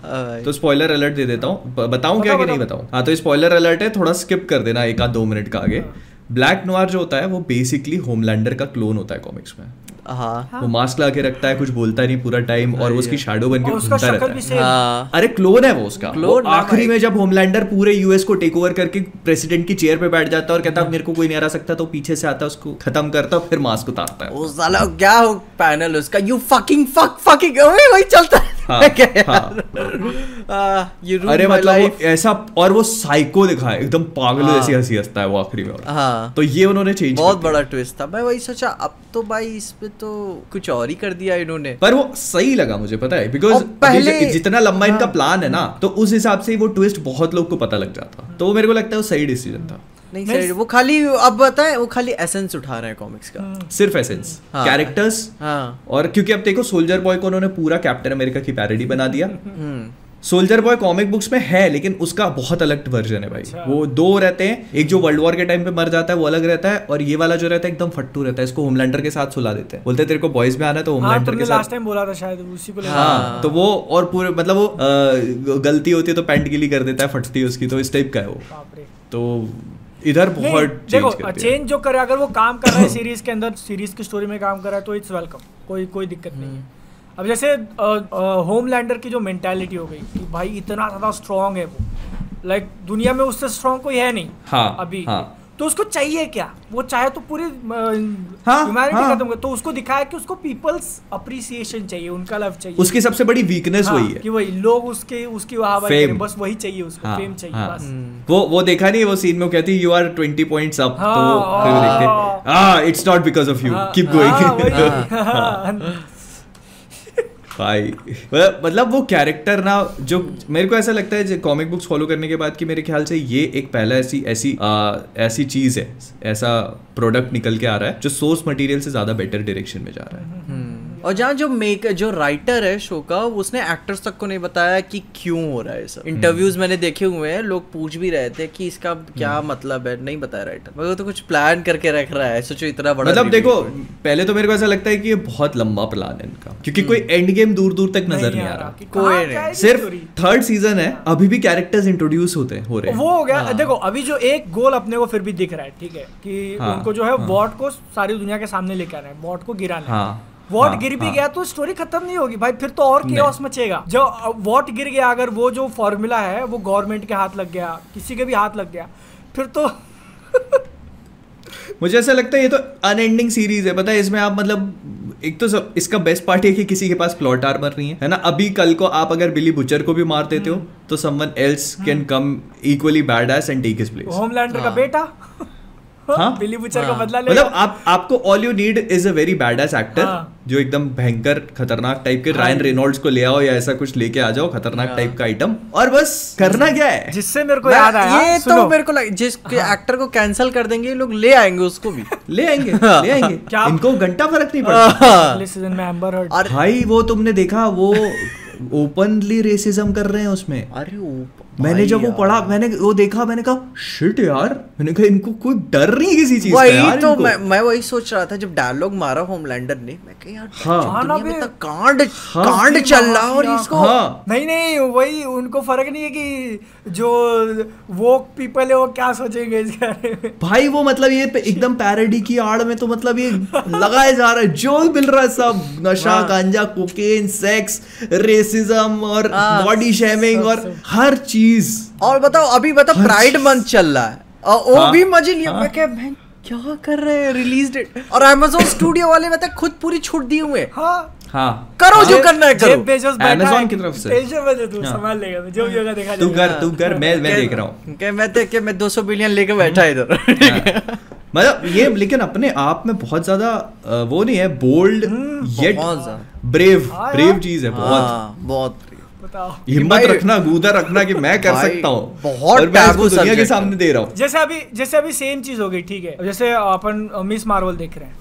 हाँ। तो स्पॉइलर अलर्ट दे देता हूँ। ब- बताऊँ क्या कि नहीं बताऊँ? हाँ तो स्पॉइलर अलर्ट है थोड़ा स्किप कर देना एक आध दो मिनट का आगे। ब्लैक नोआर जो होता है वो बेसिकली होमलैंडर का क्लोन होता है कॉमिक्स में। हाँ वो मास्क लगा के रखता है कुछ बोलता नहीं पूरा टाइम और उसकी शेडो बन के घूमता रहता है। हाँ। अरे क्लोन है वो उसका। आखिरी में जब होमलैंडर पूरे यूएस को टेक ओवर करके प्रेसिडेंट की चेयर पे बैठ जाता है और कहता है मेरे को कोई नहीं हरा सकता तो पीछे से आता है उसको खत्म करता है फिर मास्क उतारता है। वो साला क्या हो पैनल उसका। यू फकिंग फक फकिंग वही चलता है। हाँ, हाँ। अरे मतलब ऐसा और वो साइको दिखा है एकदम पागलों हाँ। जैसी हँसी हंसता है वो आखिरी में हाँ। तो ये उन्होंने चेंज बहुत बड़ा ट्विस्ट था। मैं वही सोचा अब तो भाई इस पे तो कुछ और ही कर दिया इन्होंने। पर वो सही लगा मुझे पता है? बिकॉज़ पहले- जितना लंबा इनका। प्लान है ना तो उस हिसाब से वो ट्विस्ट बहुत लोग को पता लग जाता। तो मेरे को लगता है वो सही डिसीज़न था। नहीं सही वो खाली अब बताए वो खाली एसेंस उठा रहे हैं कॉमिक्स का। सिर्फ़ एसेंस हाँ। कैरेक्टर्स हाँ। और क्योंकि अब देखो सोल्जर बॉय को उन्होंने पूरा कैप्टन अमेरिका की पैरोडी बना दिया। सोल्जर बॉय कॉमिक बुक्स में है लेकिन उसका बहुत अलग वर्जन है भाई। अच्छा। वो दो रहते हैं एक जो वर्ल्ड वॉर के टाइम पे मर जाता है वो अलग रहता है और ये वाला जो रहता है एकदम फट्टू रहता है इसको होमलैंडर के साथ सुला देते हैं। बोलते हैं तेरे को बॉयज़ में आना है तो हाँ होमलैंडर के साथ टाइम बोला था शायद उसी को हाँ तो वो और पूरे मतलब वो गलती होती है तो पैंट गिली कर देता है फटती है उसकी तो इस टाइप का है वो। तो इधर बहुत देखो चेंज जो करे अगर वो काम कर रहा है सीरीज़ के अंदर सीरीज़ की स्टोरी में काम कर रहा है तो इट्स वेलकम कोई कोई दिक्कत नहीं है। अब जैसे होमलैंडर की जो मेंटालिटी हो गई कि भाई इतना ज़्यादा स्ट्रांग है वो। लाइक like, दुनिया में उससे स्ट्रांग कोई है नहीं हाँ, अभी। हाँ। तो उसको चाहिए क्या? वो चाहे तो पूरी हाँ, ह्यूमैनिटी हाँ। खत्म तो उसको दिखाया कि उसको पीपल्स अप्रिसिएशन चाहिए उनका लव चाहिए। उसकी सबसे बड़ी वीकनेस हाँ, वही है। कि वही लोग उसके उसकी. करें बस वही चाहिए उसको हाँ, फेम चाहिए हाँ। बस। वो वो देखा नहीं वो सीन में वो कहती है यू आर 20 पॉइंट्स अप तो फिर देखते it's not because of you keep going हाँ। भाई मतलब- मतलब वो कैरेक्टर ना जो मेरे को ऐसा लगता है कॉमिक बुक्स फॉलो करने के बाद कि मेरे ख्याल से ये एक पहला ऐसी ऐसी आ, ऐसी चीज़ है ऐसा प्रोडक्ट निकल के आ रहा है जो सोर्स मटेरियल से ज़्यादा बेटर डायरेक्शन में जा रहा है हम्म। और जहाँ जो मेक जो राइटर है शो का उसने एक्टर्स तक को नहीं बताया कि क्यों हो रहा है सब। इंटरव्यूज़ मैंने देखे हुए हैं लोग पूछ भी रहे थे कि इसका क्या मतलब है नहीं बताया राइटर मगर तो कुछ प्लान करके रख रहा है सोचो इतना बड़ा मतलब देखो पहले तो मेरे को ऐसा लगता है कि ये बहुत लंबा प्लान है इनका क्योंकि कोई एंड गेम दूर दूर तक नज़र नहीं आ रहा। कोई नहीं। है इसकी सिर्फ़ थर्ड सीज़न है अभी भी कैरेक्टर्स इंट्रोड्यूस होते हो रहे हैं। वो हो गया हाँ। देखो अभी जो एक गोल अपने को फिर भी दिख रहा है ठीक है कि हाँ, उनको जो है हाँ। वॉट को सारी दुनिया के सामने लेकर आना है वॉट को गिराना है। हाँ। वॉट हाँ, गिर भी हाँ। गया तो स्टोरी खत्म नहीं होगी। भाई फिर तो और नहीं। मचेगा। जो वॉट गिर गया अगर वो जो फॉर्मूला है वो गवर्नमेंट के हाथ लग गया किसी के भी हाथ लग गया फिर तो मुझे ऐसा लगता है ये तो अनएंडिंग सीरीज़ है। पता है इसमें आप मतलब एक तो सब इसका बेस्ट पार्ट है कि किसी के पास प्लॉट आर्मर नहीं है है ना? अभी कल को आप अगर बिली बुचर को भी मार देते हो तो someone else can come equally bad ass and take his place Homelander का हाँ। बेटा? हाँ। बिली बुचर का हाँ। बदला ले मतलब आप आपको all you need is a very bad ass actor हाँ। जो एकदम भयंकर खतरनाक टाइप के हाँ। रायन रेनॉल्ड्स को ले आओ या ऐसा कुछ लेके आ जाओ खतरनाक हाँ। टाइप का आइटम और बस करना क्या है जिससे मेरे को याद आया ये तो मेरे को जिस एक्टर को कैंसिल कर देंगे लोग ले आएँगे उसको भी ले आएँगे ले आएँगे क्या? इनको घंटा फ़र्क नहीं पड़ता सीज़न में एम्बर हर्ड भाई वो तुमने देखा वो ओपनली रेसिज्म कर रहे हैं उसमें अरे मैंने जब वो पढ़ा मैंने वो देखा मैंने कहा शिट यार मैंने कहा इनको कोई डर नहीं किसी चीज़ का वही यार तो इनको। मैं मैं वही सोच रहा था जब डायलॉग मारा होमलैंडर ने मैं कहा यार हाँ। दुनिया में बे। तो कांड हाँ। कांड चल रहा है और। इसको हाँ नहीं नहीं वही उनको फ़र्क नहीं है कि जो वो पीपल है वो क्या सोचेंगे इसके बारे में भाई वो मतलब ये एकदम पैरोडी की आड़ में तो मतलब ये लगाया जा रहा है जो मिल रहा है सब नशा हाँ। गांजा कोकेन सेक्स रेसिज्म और हाँ, बॉडी शेमिंग और हर चीज़ और बताओ अभी बताओ प्राइड मंथ चल रहा है। और वो हाँ, भी मज़े लिया हाँ। मैं क्या मैं क्या कर रहे हैं? रिलीज़ डेट और अमेजोन स्टूडियो वाले मतलब खुद पूरी छूट दिए हुए हैं। हाँ। हाँ। करो जो हाँ। करना है करो। बेजोस बैठा Amazon की तरफ़ से। टेंशन मत ले तू हाँ। संभाल लेगा जो भी होगा देखा तू कर तू कर मैं मैं देख रहा हूँ। क्या मैं तो क्या मैं 200 बिलियन लेके बैठा इधर। हाँ। मतलब ये लेकिन अपने आप में बहुत ज़्यादा वो नहीं है बोल्ड येट ब्रेव हाँ ब्रेव चीज़ है बहुत। हाँ, बहुत। बताओ। हिम्मत रखना गूदा रखना कि मैं कर सकता हूँ। बहुत दुनिया के सामने दे रहा हूँ। जैसे अभी जैसे अभी सेम चीज़ हो गई ठीक है। जैसे अपन मिस मार्वल देख रहे हैं।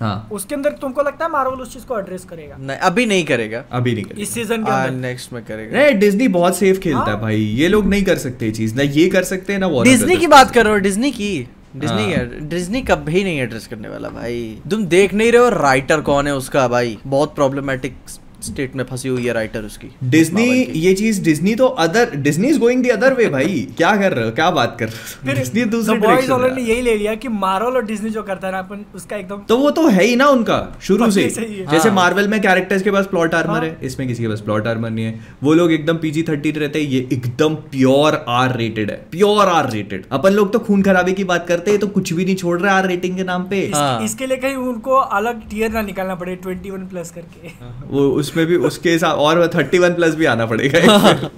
हाँ। उसके अंदर तुमको लगता है मार्वल उस चीज़ को एड्रेस करेगा? नहीं अभी नहीं करेगा। अभी नहीं करेगा। इस सीज़न के हाँ, अंदर। नेक्स्ट में करेगा। नहीं डिज्नी बहुत सेफ़ खेलता है हाँ। भाई। ये लोग नहीं कर सकते ये चीज़। ना ये कर सकते हैं ना वो डिज्नी की बात करो डिज्नी की? डिज्नी हाँ। है डिज्नी कभी नहीं एड्रेस करने वाला भाई। तुम देख नहीं रहे हो राइटर कौन है उसका भाई? बहुत प्रॉब्लमेटिक स्टेट में फंसी हुई है राइटर उसकी। डिज्नी ये चीज़ डिज्नी तो other Disney is going the other way भाई। क्या कर रहे हो? क्या बात कर रहे हो? फिर डिज्नी दूसरी बॉयज़ ऑलरेडी यही ले लिया कि मार्वल और डिज्नी जो करता है ना अपन उसका एकदम तो वो तो है ही ना उनका शुरू से है। जैसे हाँ। मार्वल में कैरेक्टर्स के पास प्लॉट आर्मर हाँ। है इसमें किसी के पास प्लॉट आर्मर नहीं है। वो लोग एकदम पीजी थर्टी रहते हैं ये एकदम प्योर आर रेटेड है प्योर आर रेटेड अपन लोग तो खून खराबे की बात करते हैं तो कुछ भी नहीं छोड़ रहे आर रेटिंग के नाम पे। हाँ। इसके लिए कहीं उनको अलग टीयर ना निकालना पड़े 21 प्लस करके। वो उसमें भी उसके साथ और थर्टी वन प्लस भी आना पड़ेगा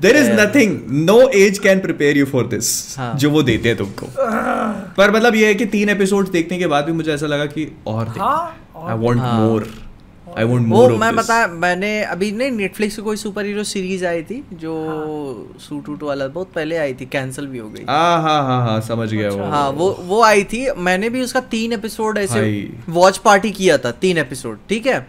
there is nothing no age can prepare you for this. जो वो देते हैं तुमको। पर मतलब ये है कि तीन एपिसोड देखने के बाद भी मुझे ऐसा लगा कि और हाँ, आई हाँ। मोर आई वांट वो मोर मैं बता मैंने अभी नहीं नेटफ्लिक्स की कोई सुपर हीरो सीरीज़ आई थी जो हाँ। सूट वूट वाला बहुत पहले आई थी कैंसिल भी हो गई। हाँ हाँ हाँ हाँ समझ गया वो। हाँ वो वो आई थी। मैंने भी उसका तीन एपिसोड ऐसे वॉच पार्टी किया था तीन एपिसोड ठीक है?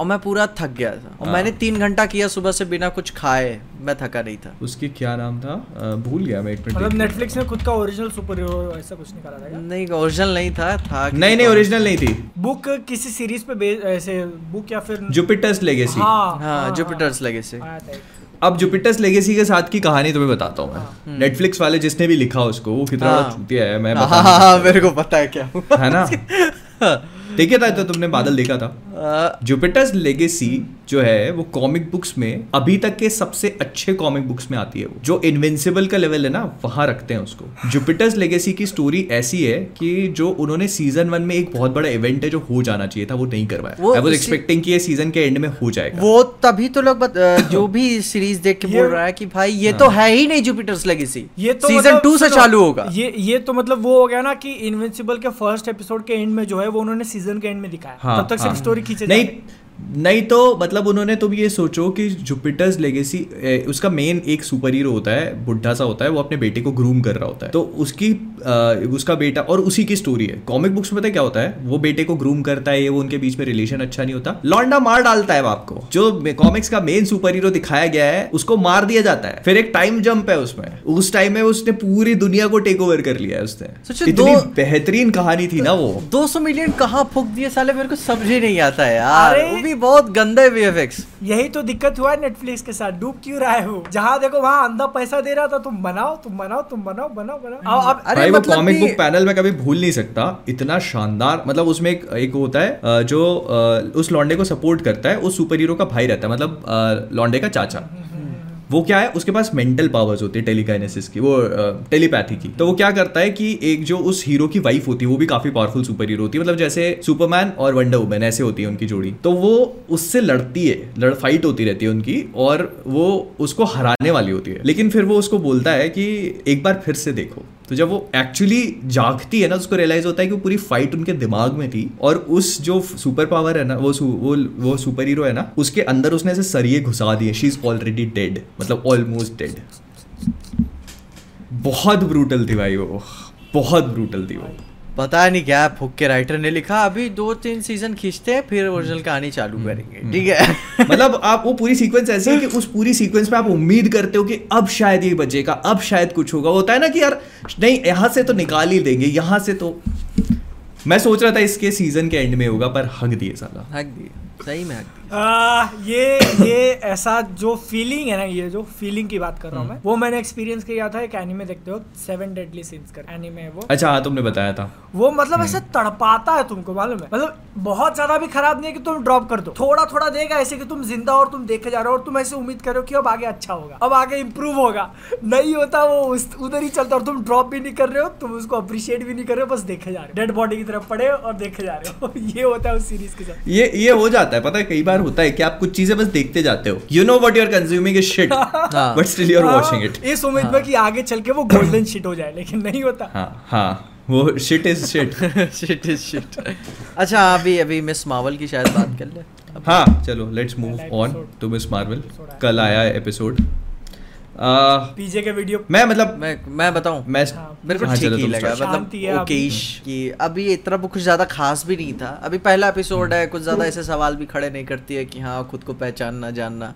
और मैं पूरा थक गया था। और हाँ। मैंने तीन घंटा किया सुबह से बिना कुछ खाए मैं थका नहीं था। उसकी क्या नाम था? अ, भूल गया मैं एक मिनट मतलब नेटफ्लिक्स ने खुद का ओरिजिनल सुपर हीरो ऐसा कुछ निकाला था नहीं ओरिजिनल नहीं था था नहीं नहीं ओरिजिनल नहीं थी। बुक किसी सीरीज़ पे ऐसे बुक या फिर जुपिटर्स लेगेसी हाँ हाँ जुपिटर्स लगे से आया था एक। अब जुपिटर्स लेगेसी के साथ की कहानी तुम्हें बताता हूँ मैं। नेटफ्लिक्स वाले जिसने भी लिखा उसको वो कितना बड़ा हाँ। चूतिया है मैं हाँ हाँ हाँ, मेरे को पता है क्या है ना? देखा था तो तुमने बादल देखा था। जुपिटर्स लेगेसी जो है वो कॉमिक बुक्स में अभी तक के सबसे अच्छे कॉमिक बुक्स में आती है वो। जो इनविंसिबल का लेवल है ना वहाँ रखते हैं उसको। जुपिटर्स लेगेसी की स्टोरी ऐसी है कि जो उन्होंने सीज़न वन में एक बहुत बड़ा इवेंट है जो हो जाना चाहिए था वो नहीं करवाया। वो आई वाज एक्सपेक्टिंग कि ये सीज़न के एंड में हो जाएगा। वो तभी तो लोग जो भी सीरीज़ देख के बोल रहा है कि भाई ये तो है। ही नहीं जुपिटर्स लेगेसी। ये तो सीज़न मतलब टू से चालू होगा। ये ये तो मतलब वो हो गया ना कि इनविंसिबल के फ़र्स्ट एपिसोड के एंड में जो है वो उन्होंने सीज़न के एंड में दिखाया हाँ, तब तक हाँ, सिर्फ़। स्टोरी खींचे नहीं। नहीं तो मतलब उन्होंने तुम ये सोचो कि जुपिटर्स लेगेसी उसका मेन एक सुपर हीरो होता है बुढ़ा सा होता है वो अपने बेटे को ग्रूम कर रहा होता है। तो उसकी अ, उसका बेटा और उसी की स्टोरी है। कॉमिक बुक्स में पता क्या होता है? वो बेटे को ग्रूम करता है ये वो उनके बीच में रिलेशन अच्छा नहीं होता। लॉन्डा मार डालता है बाप को। जो कॉमिक्स का मेन सुपर हीरो दिखाया गया है उसको मार दिया जाता है। फिर एक टाइम जंप है उसमें। उस टाइम में उसने पूरी दुनिया को टेक ओवर कर लिया है उसने। इतनी दो- बेहतरीन कहानी थी ना वो। 200 मिलियन कहाँ फूक दिए साले? मेरे को समझ ही नहीं आता है यार। भी बहुत गंदे है वीएफएक्स यही तो दिक्कत हुआ है नेटफ्लिक्स के साथ। डूब क्यों रहा है वो? जहाँ देखो वहाँ अंधा पैसा दे रहा था तुम बनाओ तुम बनाओ तुम बनाओ बनाओ बनाओ। अब अरे भाई वो मतलब कॉमिक बुक पैनल में कभी भूल नहीं सकता। इतना शानदार मतलब उसमें एक एक होता है जो उस लॉन्डे को सपोर्ट करता है उस सुपर हीरो का भाई रहता है मतलब लॉन्डे का चाचा। वो क्या है? उसके पास मेंटल पावर्स होती है टेलीकाइनेसिस की, वो टेलीपैथी की। तो वो क्या करता है कि एक जो उस हीरो की वाइफ होती है, वो भी काफ़ी पावरफुल सुपर हीरो होती है। मतलब जैसे सुपरमैन और वंडर वुमन ऐसे होती है उनकी जोड़ी। तो वो उससे लड़ती है, लड़ फाइट होती रहती है उनकी और वो उसको हराने वाली होती है। लेकिन फिर वो उसको बोलता है कि एक बार फिर से देखो। तो जब वो एक्चुअली जागती है ना उसको रियलाइज़ होता है कि वो पूरी फाइट उनके दिमाग में थी और उस जो सुपर पावर है ना, वो वो वो सुपर हीरो है ना, उसके अंदर उसने ऐसे सरिये घुसा दिए शी इज़ ऑलरेडी डेड मतलब ऑलमोस्ट डेड बहुत ब्रूटल थी भाई वो, बहुत ब्रूटल थी वो। पता नहीं क्या फुक के राइटर ने लिखा अभी दो तीन सीज़न खींचते हैं फिर ओरिजिनल कहानी चालू करेंगे ठीक है? मतलब आप वो पूरी सीक्वेंस ऐसी है कि उस पूरी सीक्वेंस में आप उम्मीद करते हो कि अब शायद ये बचेगा अब शायद कुछ होगा। होता है ना कि यार नहीं यहाँ से तो निकाल ही देंगे यहाँ से तो मैं सोच रहा था इसके सीज़न के एंड में होगा पर हक दिए साला। हक दिए सही में हक आ, ये ये ऐसा जो फीलिंग है ना ये जो फीलिंग की बात कर रहा हूँ मैं वो मैंने एक्सपीरियंस किया था एक एनीमे देखते हो सेवन डेडली सीन्स कर एनीमे है वो। अच्छा हाँ तुमने बताया था। वो मतलब ऐसे तड़पाता है तुमको मालूम है? मतलब बहुत ज़्यादा भी खराब नहीं है कि तुम ड्रॉप कर दो। थोड़ा थोड़ा देगा ऐसे कि तुम ज़िंदा और तुम देखे जा रहे हो और तुम ऐसे उम्मीद करो कि अब आगे अच्छा होगा। अब आगे इंप्रूव होगा। नहीं होता वो उधर ही चलता और तुम ड्रॉप भी नहीं कर रहे हो तुम उसको अप्रिशिएट भी नहीं कर रहे हो बस देखे जा रहे हो। डेड बॉडी की तरफ़ पड़े और देखे जा रहे हो। ये होता है उस सीरीज़ के साथ। ये ये हो जाता है पता है कई बार होता है कि आप कुछ चीज़ें बस देखते जाते हो। You know what you're consuming is shit हाँ। बट स्टिल यूर आर हाँ, इट इस उम्मीद में कि आगे चल के वो गोल्डन शिट हो जाए लेकिन नहीं होता। हाँ हाँ वो shit is shit shit is shit अच्छा अभी अभी मिस मार्वल की शायद बात कर ले। हाँ चलो let's move on to Miss Marvel कल आया एपिसोड पीजे के वीडियो मैं मतलब मैं मैं बताऊँ। मैं हाँ, मेरे को हाँ, ठीक ही लगा मतलब अभी। ओकेश कि अभी इतना कुछ ज़्यादा खास भी नहीं था। अभी पहला एपिसोड है कुछ ज़्यादा ऐसे सवाल भी खड़े नहीं करती है कि हाँ खुद को पहचानना जानना।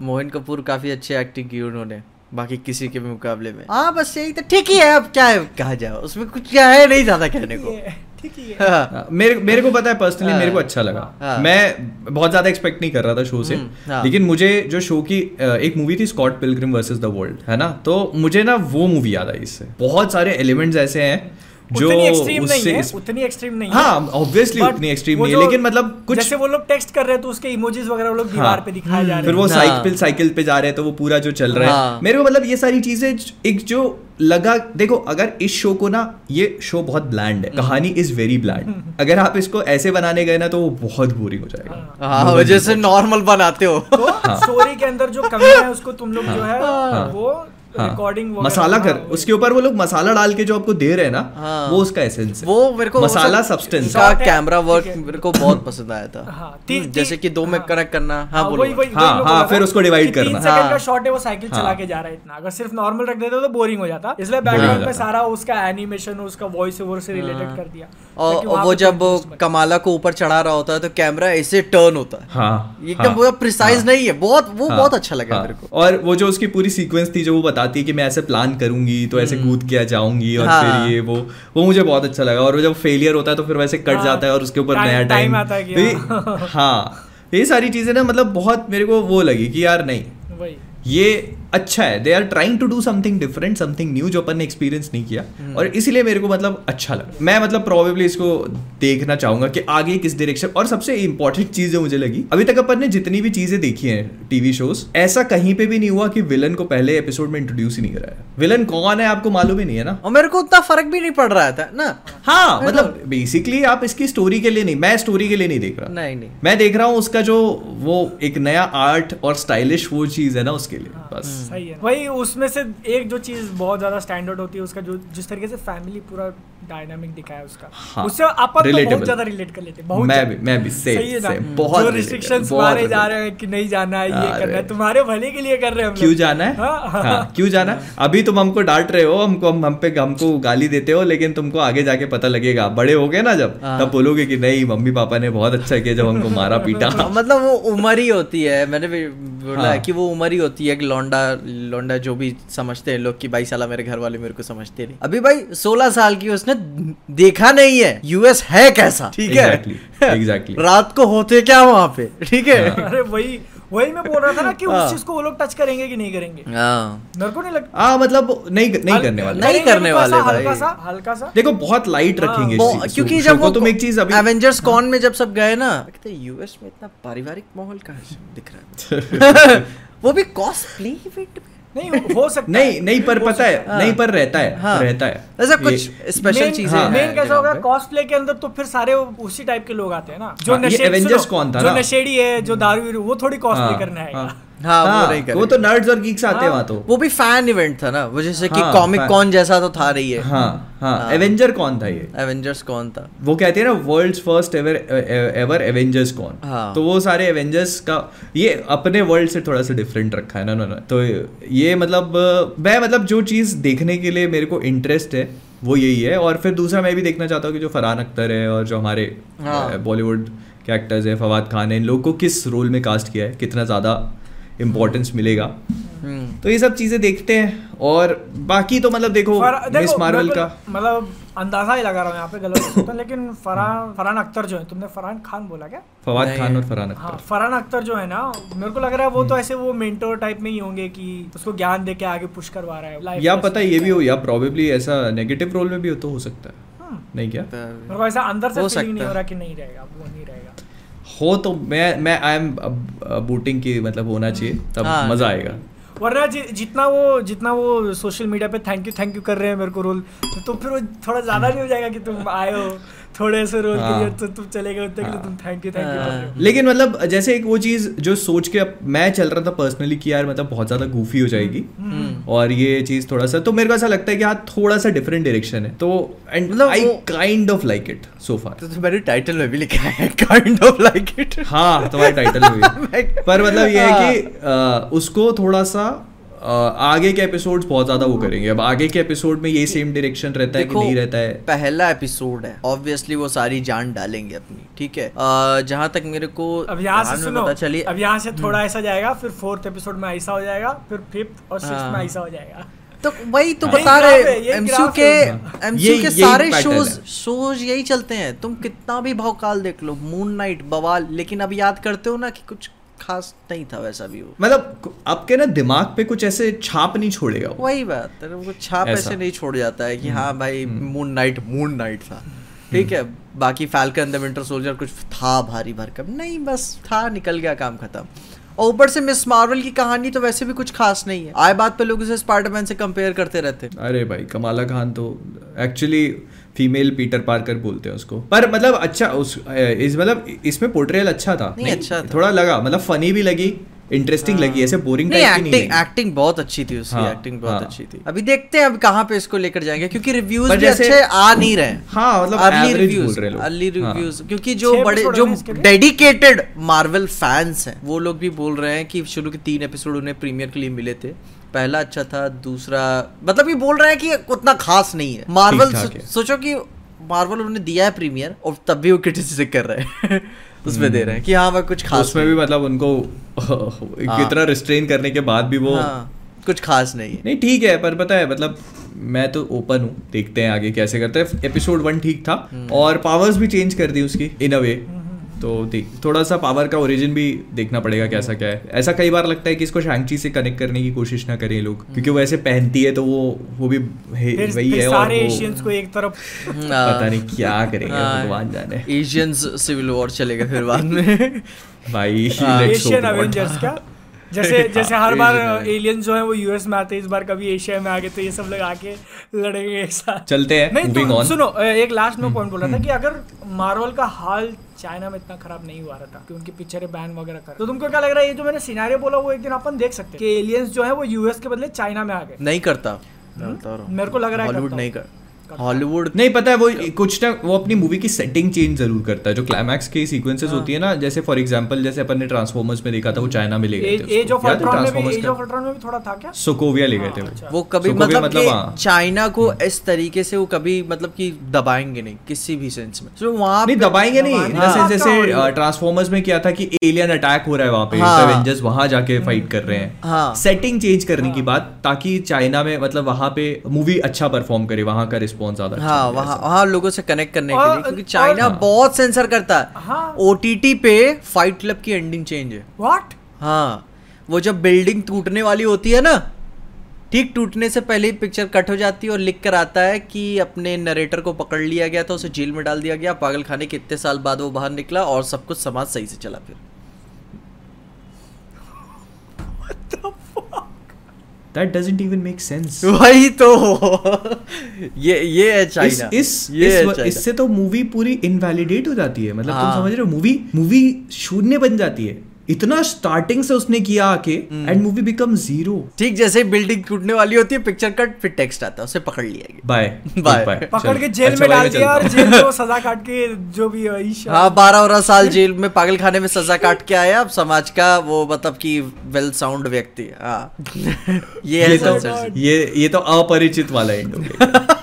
मोहन कपूर काफ़ी अच्छी एक्टिंग की उन्होंने बाकी किसी के भी मुकाबले में। हाँ बस यही तो ठीक ही है अब क्या है? कहा जाए उसमें कुछ क्या है नहीं ज़्यादा कहने को। ठीक है हाँ, हाँ, मेरे मेरे को पता है पर्सनली मेरे को अच्छा लगा। मैं बहुत ज़्यादा एक्सपेक्ट नहीं कर रहा था शो से। हम्म। लेकिन मुझे जो शो की एक मूवी थी Scott Pilgrim versus the world है ना? तो मुझे ना वो मूवी याद आई इससे। बहुत सारे एलिमेंट्स ऐसे हैं जो उतनी एक्सट्रीम नहीं उससे है इस- उतनी एक्सट्रीम नहीं है हाँ ऑब्वियसली उतनी एक्सट्रीम नहीं है लेकिन मतलब कुछ जैसे वो लोग टेक्स्ट कर रहे हैं तो उसके इमोजीज वगैरह वो लोग दीवार पे दिखाए जा रहे हैं। फिर वो हाँ। साइकिल साइकिल पे जा रहे हैं तो वो पूरा जो चल रहा है। हाँ। मेरे को मतलब ये सारी चीज़ें एक जो लगा देखो अगर इस शो को ना ये शो बहुत ब्लैंड है हम्म। कहानी इज़ वेरी ब्लैंड अगर आप इसको ऐसे बनाने गए ना तो वो बहुत बोरिंग हो जाएगा। हाँ। जैसे नॉर्मल बनाते हो। तो स्टोरी के अंदर जो कमी है उसको तुम लोग जो है। हाँ। वो हाँ। रिकॉर्डिंग मसाला कर उसके ऊपर वो लोग मसाला डाल के जो आपको दे रहे हैं ना हाँ। वो उसका एसेंस है। वो मेरे को मसाला सब्सटेंस है, कैमरा वर्क मेरे को बहुत पसंद आया था। हाँ, ती- हम्म, ती- जैसे कि दो में हाँ। कनेक्ट करना हाँ बोलो वही वही हाँ, वही मैं हाँ, फिर उसको कि तीन करना। सेकंड का हाँ। शॉट है वो साइकिल हाँ। चला के जा रहा है इतना। अगर सिर्फ़ नॉर्मल रख देते तो बोरिंग हो जाता। इसलिए बैकग्राउंड पे सारा उसका एनिमेशन उसका वॉइस ओवर से रिलेटेड कर दिया। और वो जब। कमाला को ऊपर चढ़ा रहा होता है तो कैमरा ऐसे टर्न होता है। हाँ। एकदम हाँ, पूरा प्रिसाइज हाँ, नहीं है बहुत वो हाँ, बहुत अच्छा लगा हाँ। मेरे को। और वो जो उसकी पूरी सीक्वेंस थी जो वो बताती है कि मैं ऐसे प्लान करूँगी तो ऐसे कूद के जाऊँगी और हम्म। हाँ। फिर ये वो वो मुझे बहुत अच्छा लगा और जब फेलियर होता है तो फिर वैसे कट हाँ, जाता है और उसके ऊपर नया टाइम आता है हाँ ये सारी चीज़ें ना मतलब बहुत मेरे को वो लगी कि यार नहीं ये अच्छा है. They are trying to do something different something new जो अपन ने एक्सपीरियंस नहीं किया. हम्म। और इसीलिए मेरे को मतलब अच्छा लगा. मैं मतलब प्रोबेबली इसको देखना चाहूँगा कि आगे किस डायरेक्शन और सबसे इंपॉर्टेंट चीज़ जो मुझे लगी अभी तक अपन ने जितनी भी चीज़ें देखी हैं टीवी शोज़ ऐसा कहीं पे भी नहीं हुआ कि विलन को पहले एपिसोड में इंट्रोड्यूस ही नहीं कराया. विलन कौन है आपको मालूम ही नहीं है ना? और मेरे को उतना फ़र्क भी नहीं पड़ रहा था ना? हाँ मतलब बेसिकली आप इसकी स्टोरी के लिए नहीं मैं स्टोरी के लिए नहीं देख रहा. नहीं नहीं. मैं देख रहा हूँ उसका जो वो एक नया आर्ट और स्टाइलिश वो चीज़ है ना उसके लिए बस. सही है वही उसमें से एक जो चीज़ बहुत ज़्यादा स्टैंडर्ड होती है, उसका जो जिस तरीके से फैमिली पूरा डायनामिक दिखाया उसका। हाँ, उससे अपन तो बहुत ज़्यादा रिलेट कर लेते बहुत मैं भी मैं भी सेम सही है ना? बहुत जो रिस्ट्रिक्शंस मारे जा रहे हैं कि नहीं जाना है ये करना है तुम्हारे भले के लिए कर रहे हैं हम क्यों जाना है? हाँ, हाँ। हाँ क्यों जाना? है अभी तुम हमको डांट रहे हो हमको हम हम पे हमको गाली देते हो लेकिन तुमको आगे जाके पता लगेगा। बड़े हो गए ना जब हाँ। तब बोलोगे कि नहीं मम्मी पापा ने बहुत अच्छा किया जब हमको मारा पीटा। हाँ, मतलब वो उम्र ही होती है। मैंने भी बोला कि वो उम्र ही होती है कि लौंडा लौंडा जो भी समझते हैं लोग कि भाई साला मेरे घर वाले मेरे को समझते नहीं। अभी भाई सोलह साल की उसने देखा नहीं है। यूएस है कैसा? ठीक है? Exactly, exactly. रात को होते क्या वहाँ पे? ठीक है? अरे वही वही मैं बोल रहा था ना कि हाँ। उस चीज़ को वो लोग टच करेंगे कि नहीं करेंगे। हाँ। मेरे को नहीं लगता हाँ मतलब नहीं नहीं करने वाले। नहीं करने वाले हल्का सा हल्का सा। देखो बहुत लाइट हाँ, रखेंगे क्योंकि जब वो तुम एक चीज़ अभी एवेंजर्स कॉन में जब सब गए ना कहते यूएस में इतना पारिवारिक माहौल कहाँ दिख रहा है? वो भी कॉस्प्ले इवेंट में? नहीं हो सकता नहीं नहीं पर पता है है। नहीं पर रहता है हाँ। रहता है। ऐसा कुछ स्पेशल चीज़ हाँ। मेन कैसा होगा। कॉस्प्ले के अंदर तो फिर सारे उसी टाइप के लोग आते हैं ना। जो हाँ, ये नशे Avengers सुनो, कौन था जो नशेड़ी है जो दारू वो थोड़ी कॉस्प्ले हाँ, करने आएगा हाँ। हाँ, वो हाँ, नहीं वो तो। नर्ड्स और गीक्स आते हैं हाँ। वहाँ तो वो भी फ़ैन इवेंट था ना वो जैसे कि हाँ, कॉमिक fan। कॉन जैसा तो था रही है हाँ हाँ हाँ। एवेंजर कौन था ये एवेंजर्स कौन था वो कहते हैं ना world's first ever ever Avengers कौन हाँ। तो वो सारे एवेंजर्स का ये अपने वर्ल्ड से थोड़ा सा डिफरेंट रखा है ना ना ना तो ये मतलब मैं मतलब जो चीज़ देखने के लिए मेरे को इंटरेस्ट है वो यही है और फिर दूसरा मैं भी देखना चाहता हूँ कि जो फरहान अख्तर है और जो हमारे हाँ। बॉलीवुड के एक्टर्स हैं फवाद खान है इन लोग को किस रोल में कास्ट किया है कितना ज़्यादा इम्पोर्टेंस मिलेगा। हम्म। तो ये सब चीज़ें देखते हैं और बाकी तो मतलब देखो मिस मार्वल का। मतलब अंदाज़ा ही लगा रहा हूँ यहाँ पे गलत हो सकता हूँ, लेकिन फरहान फरहान अख्तर जो है तुमने फरहान खान बोला क्या? फवाद खान और फरहान हाँ अख्तर फरहान अख्तर जो है ना मेरे को लग रहा है वो तो ऐसे वो मेंटोर टाइप में ही होंगे कि उसको ज्ञान दे के आगे पुश करवा रहा है या पता ये भी हो या प्रोबेबली ऐसा नेगेटिव रोल में भी हो तो हो सकता है। हम्म। नहीं क्या? मेरे को ऐसा अंदर से फीलिंग नहीं हो। रहा कि नहीं रहेगा वो नहीं रहेगा। हो तो मैं मैं आई एम बूटिंग की मतलब होना चाहिए तब हाँ, मज़ा आएगा। वरना जि, जितना वो जितना वो सोशल मीडिया पे थैंक यू थैंक यू कर रहे हैं मेरे को रोल तो, तो फिर वो थोड़ा ज़्यादा नहीं हो जाएगा कि तुम आए हो। थोड़े से रोल हाँ। तो तुम चले गए उतने के तुम थैंक यू थैंक यू हो। लेकिन मतलब जैसे एक वो चीज़ जो सोच के मैं चल रहा था पर्सनली कि यार मतलब बहुत ज़्यादा गूफी हो जाएगी। हम्म। और ये चीज़ थोड़ा सा तो मेरे को ऐसा लगता है कि हाँ थोड़ा सा डिफरेंट डायरेक्शन है। तो एंड मतलब I kind of like it so far तो मैंने टाइटल में भी लिखा है काइंड ऑफ़ लाइक इट हाँ तुम्हारे टाइटल में भी। पर मतलब ये है कि उसको थोड़ा सा आगे के एपिसोड्स बहुत ज़्यादा वो करेंगे। अब आगे के एपिसोड में ये सेम डायरेक्शन रहता है कि नहीं रहता है। पहला एपिसोड है। ऑब्वियसली वो सारी जान डालेंगे अपनी ठीक है? जहाँ तक मेरे को अब यहाँ से सुनो पता चली अब यहाँ से थोड़ा ऐसा जाएगा फिर फोर्थ एपिसोड में ऐसा हो जाएगा फिर फिफ्थ और सिक्स हाँ। में ऐसा हो जाएगा। तो वही तो हाँ। बता रहे है, एमसीयू के है। एमसीयू के सारे शोज़ शोज़ यही चलते हैं। तुम कितना भी भौकाल देख लो मून नाइट बवाल लेकिन अब याद करते हो ना कि कुछ खास नहीं था वैसा भी वो मतलब आपके ना दिमाग पे कुछ ऐसे छाप नहीं छोड़ेगा वही बात है वो छाप ऐसा। नहीं छोड़ जाता है कि हाँ भाई मून नाइट मून नाइट था। ठीक है बाकी फैल्कन द विंटर सोल्जर कुछ था भारी भरकम। नहीं बस था निकल गया काम खत्म। और ऊपर से मिस मार्वल की कहानी तो वैसे भी कुछ खास नहीं है। आए बात पे लोग उसे स्पाइडरमैन से कंपेयर करते रहते। अरे भाई कमाला खान तो एक्चुअली फीमेल पीटर पार्कर बोलते हैं उसको पर मतलब अच्छा उस इस मतलब इसमें पोर्ट्रेयल अच्छा था नहीं, नहीं अच्छा था। थोड़ा लगा मतलब फनी भी लगी इंटरेस्टिंग हाँ। लगी ऐसे बोरिंग नहीं टाइप की नहीं एक्टिंग एक्टिंग बहुत अच्छी थी उसकी हाँ, एक्टिंग बहुत हाँ। अच्छी थी अभी देखते हैं अब कहाँ पे इसको लेकर जाएँगे क्योंकि रिव्यूज़ भी जैसे- अच्छे आ नहीं रहे हाँ मतलब अर्ली रिव्यूज़ रहे अर्ली हाँ। रिव्यूज़ क्योंकि जो बड़े जो है? डेडिकेटेड मार्वल फैंस हैं वो लोग भी बोल रहे हैं कि शुरू के तीन एपिसोड उन्हें प्रीमियर के लिए मिले थे पहला अच्छा था दूसरा मतलब ये बोल रहे हैं कि उतना खास नहीं है। मार्वल ठीक-ठाक सोचो कि मार्वल उन्होंने दिया है प्रीमियर और तब भी वो क्रिटिसिज्म कर रहे हैं। उसमें दे रहे हैं कि हाँ भाई कुछ खास उसमें भी मतलब उनको कितना रिस्ट्रेन करने के बाद भी वो हाँ, कुछ खास नहीं है। नहीं ठीक है पर पता है मतलब मैं तो ओपन हूँ देखते हैं आगे कैसे करते हैं। एपिसोड वन ठीक था हम्म। और पावर्स भी चेंज कर दी उसकी इन अ वे तो थोड़ा सा पावर का ओरिजिन भी देखना पड़ेगा कैसा क्या है। ऐसा कई बार लगता है कि इसको शैंगची से कनेक्ट करने की कोशिश ना करें लोग क्योंकि वो ऐसे पहनती है तो वो वो भी वही है और सारे एशियंस को एक तरफ़। पता नहीं क्या करेंगे हाँ। भगवान जाने। एशियंस सिविल वॉर चलेगा फिर बाद में। भाई हाँ। Asian not. अवेंजर्स क्या? जैसे जैसे हर बार। एलियंस जो है वो यूएस में आते हैं इस बार कभी एशिया में आ गए तो ये सब लोग आके लड़ेंगे एक साथ। चलते हैं नहीं तो सुनो एक लास्ट में पॉइंट बोला था कि अगर मार्वल का हाल चाइना में इतना खराब नहीं हुआ था कि उनकी पिक्चरें बैन वगैरह कर तो तुमको क्या लग रहा है ये जो मैंने सिनारियो बोला वो एक दिन अपन देख सकते हैं? कि एलियंस जो है वो यूएस के बदले चाइना में आ गए। नहीं करता। मेरे को लग रहा है हॉलीवुड नहीं कर हॉलीवुड नहीं पता है वो कुछ ना वो अपनी मूवी की सेटिंग चेंज ज़रूर करता है जो क्लाइमैक्स की सीक्वेंसेस हाँ। होती है ना जैसे फॉर एग्जांपल जैसे अपन ने ट्रांसफॉर्मर्स में देखा था वो चाइना में ले गए थे एज ऑफ़ है अल्ट्रॉन में भी एज ऑफ़ अल्ट्रॉन में भी थोड़ा था क्या सोकोविया ले गए थे हाँ, वो अच्छा। कभी मतलब, मतलब कि हाँ। चाइना को इस तरीके से वो कभी मतलब कि दबाएँगे नहीं किसी भी सेंस में so, वहाँ नहीं दबाएँगे नहीं जैसे का जैसे होगा। ट्रांसफॉर्मर्स में क्या था कि एलियन अटैक हो रहा है वहाँ पे हाँ। एवेंजर्स वहाँ जाके फाइट कर रहे हैं हाँ। सेटिंग चेंज करने की बात ताकि चाइना में मतलब वहाँ पे मूवी अच्छा परफॉर्म करे वहाँ का रिस्पॉन्स ज़्यादा अच्छा हाँ वहाँ वहाँ लोगों से कनेक्ट करने के लिए क्योंकि चाइना बहुत सेंसर करता है। हाँ। ओटीटी पे फाइट क्लब की एंडिंग चेंज है। व्हाट हाँ वो जब बिल्डिंग टूटने वाली होती है ना ठीक टूटने से पहले ही पिक्चर कट हो जाती है और लिख कर आता है कि अपने नरेटर को पकड़ लिया गया था उसे जेल में डाल दिया गया पागल खाने के इतने साल बाद वो बाहर निकला और सब कुछ समाज सही से चला फिर। That doesn't even make sense वही तो। ये ये है इस चाइना इस ये इस इससे तो मूवी पूरी इनवैलिडेट हो जाती है। मतलब तुम हाँ। समझ रहे हो मूवी मूवी शून्य बन जाती है। इतना स्टार्टिंग से उसने किया आके। एंड मूवी बिकम ज़ीरो ठीक जैसे बिल्डिंग टूटने वाली होती है पिक्चर कट फिर टेक्स्ट आता है उसे पकड़ लिया गया। Bye Bye. पकड़ के जेल अच्छा में डाल दिया और जेल में वो सजा काट के जो भी ईशा। हाँ बारह बारह साल जेल में पागल खाने में सजा काट के आया। अब समाज का वो मतलब की वेल साउंड व्यक्ति हाँ। ये ये तो ये ये तो अपरिचित वाला एंड हो गया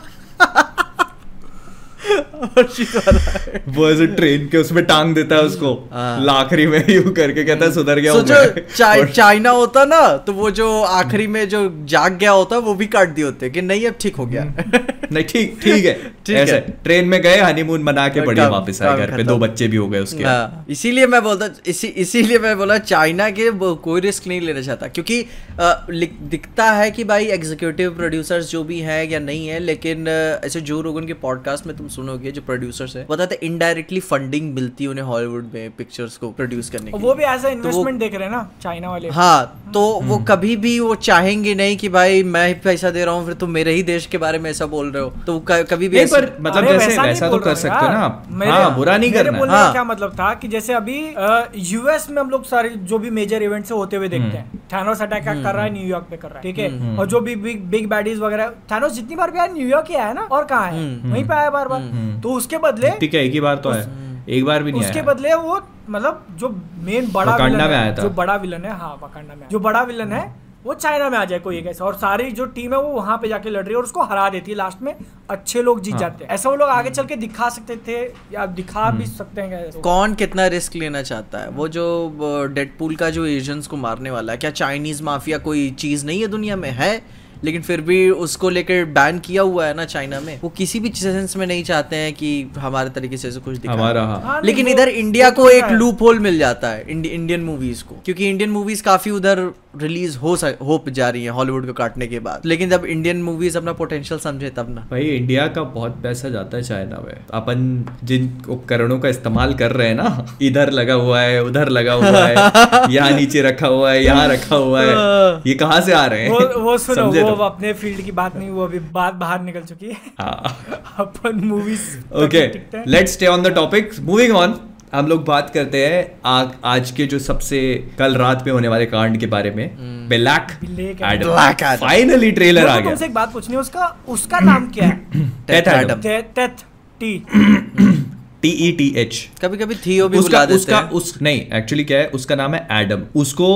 वो ऐसे ट्रेन के उसमें टांग देता है उसको। हाँ। लाखरी में यूँ करके कहता है सुधर गया मैं। चाइ, चाइना होता ना तो वो जो आखिरी में जो जाग गया होता वो भी काट दिए होते कि नहीं अब ठीक हो गया। नहीं ठीक ठीक है। ठीक ऐसे है। ट्रेन में गए हनीमून मना के बढ़िया वापस आए घर पे। दो बच्चे भी हो गए उसके हाँ, इसीलिए मैं बोलता इसी इसीलिए मैं बोला चाइना के कोई रिस्क नहीं लेना चाहता। क्योंकि दिखता है कि भाई एग्जीक्यूटिव प्रोड्यूसर्स जो भी है या नहीं है लेकिन ऐसे जो रोगन के पॉडकास्ट में तुम सुनोगे जो प्रोड्यूसर्स है। बताते इनडायरेक्टली फंडिंग मिलती है उन्हें हॉलीवुड में पिक्चर्स को प्रोड्यूस करने के वो भी एज अ तो वो- इन्वेस्टमेंट देख रहे हैं ना चाइना वाले। हाँ तो वो हम्म। कभी भी वो चाहेंगे नहीं कि भाई मैं पैसा दे रहा हूँ फिर तुम मेरे ही देश के बारे में ऐसा बोल रहे हो। तो कभी भी मतलब जैसे वैसा तो कर सकते हो ना आप। हाँ बुरा नहीं मेरे करना। हाँ। क्या मतलब था कि जैसे अभी यूएस में हम लोग सारे जो भी मेजर इवेंट से होते हुए देखते हम्म। हैं थैनोस अटैक कर रहा है न्यूयॉर्क पे कर रहा है ठीक है? और जो भी बिग बिग बैडीज वगैरह थैनोस जितनी बार भी आया न्यूयॉर्क ही आया ना और कहाँ है? हम्म। वहीं पे आया बार बार तो उसके बदले ठीक एक ही बार तो है एक बार भी नहीं उसके आया। बदले वो मतलब जो मेन बड़ा वकांडा विलन में है आया था। जो बड़ा विलन है हाँ वकांडा में जो बड़ा विलन है वो चाइना में आ जाए कोई एक ऐसा। और सारी जो टीम है वो वहाँ पे जाके लड़ रही है और उसको हरा देती है। लास्ट में अच्छे लोग जीत हाँ। जाते हैं। ऐसा वो लोग आगे चल के दिखा सकते थे या दिखा भी सकते हैं कौन कितना रिस्क लेना चाहता है? वो जो डेडपूल का जो एशियंस को मारने वाला है क्या चाइनीज़ माफिया कोई चीज़ नहीं है दुनिया में? है? लेकिन फिर भी उसको लेकर बैन किया हुआ है ना चाइना में। वो किसी भी सेंस में नहीं चाहते हैं कि हमारे तरीके से ऐसे कुछ दिखाएँ। हमारा हाँ। हाँ, लेकिन इधर इंडिया को तो एक है। लूप होल मिल जाता है इंडि, इंडियन मूवीज़ को। क्योंकि इंडियन मूवीज़ काफ़ी उधर रिलीज़ हो सक, हो जा रही है हॉलीवुड को काटने के बाद। लेकिन जब इंडियन मूवीज़ अपना पोटेंशियल समझे तब ना। भाई इंडिया का बहुत पैसा जाता है चाइना में। अपन जिन उपकरणों का इस्तेमाल कर रहे हैं ना इधर लगा हुआ है उधर लगा हुआ है यहाँ नीचे रखा हुआ है यहाँ रखा हुआ है। ये कहाँ से आ रहे हैं? वो वो सुनो समझे वो तो? अपने फ़ील्ड की बात नहीं वो अभी बात बाहर निकल चुकी है। हाँ। अपन movies okay let's stay on the topic moving on हम लोग बात करते हैं आ, आज के जो सबसे कल रात में होने वाले कांड के बारे में। Black Adam. फाइनली ट्रेलर आ तुमसे गया। एक बात पूछनी है उसका उसका नाम क्या है. Adam. Teth T T E T H कभी कभी थियो भी उसका बुला देते उसका हैं। उस नहीं एक्चुअली क्या है उसका नाम है एडम उसको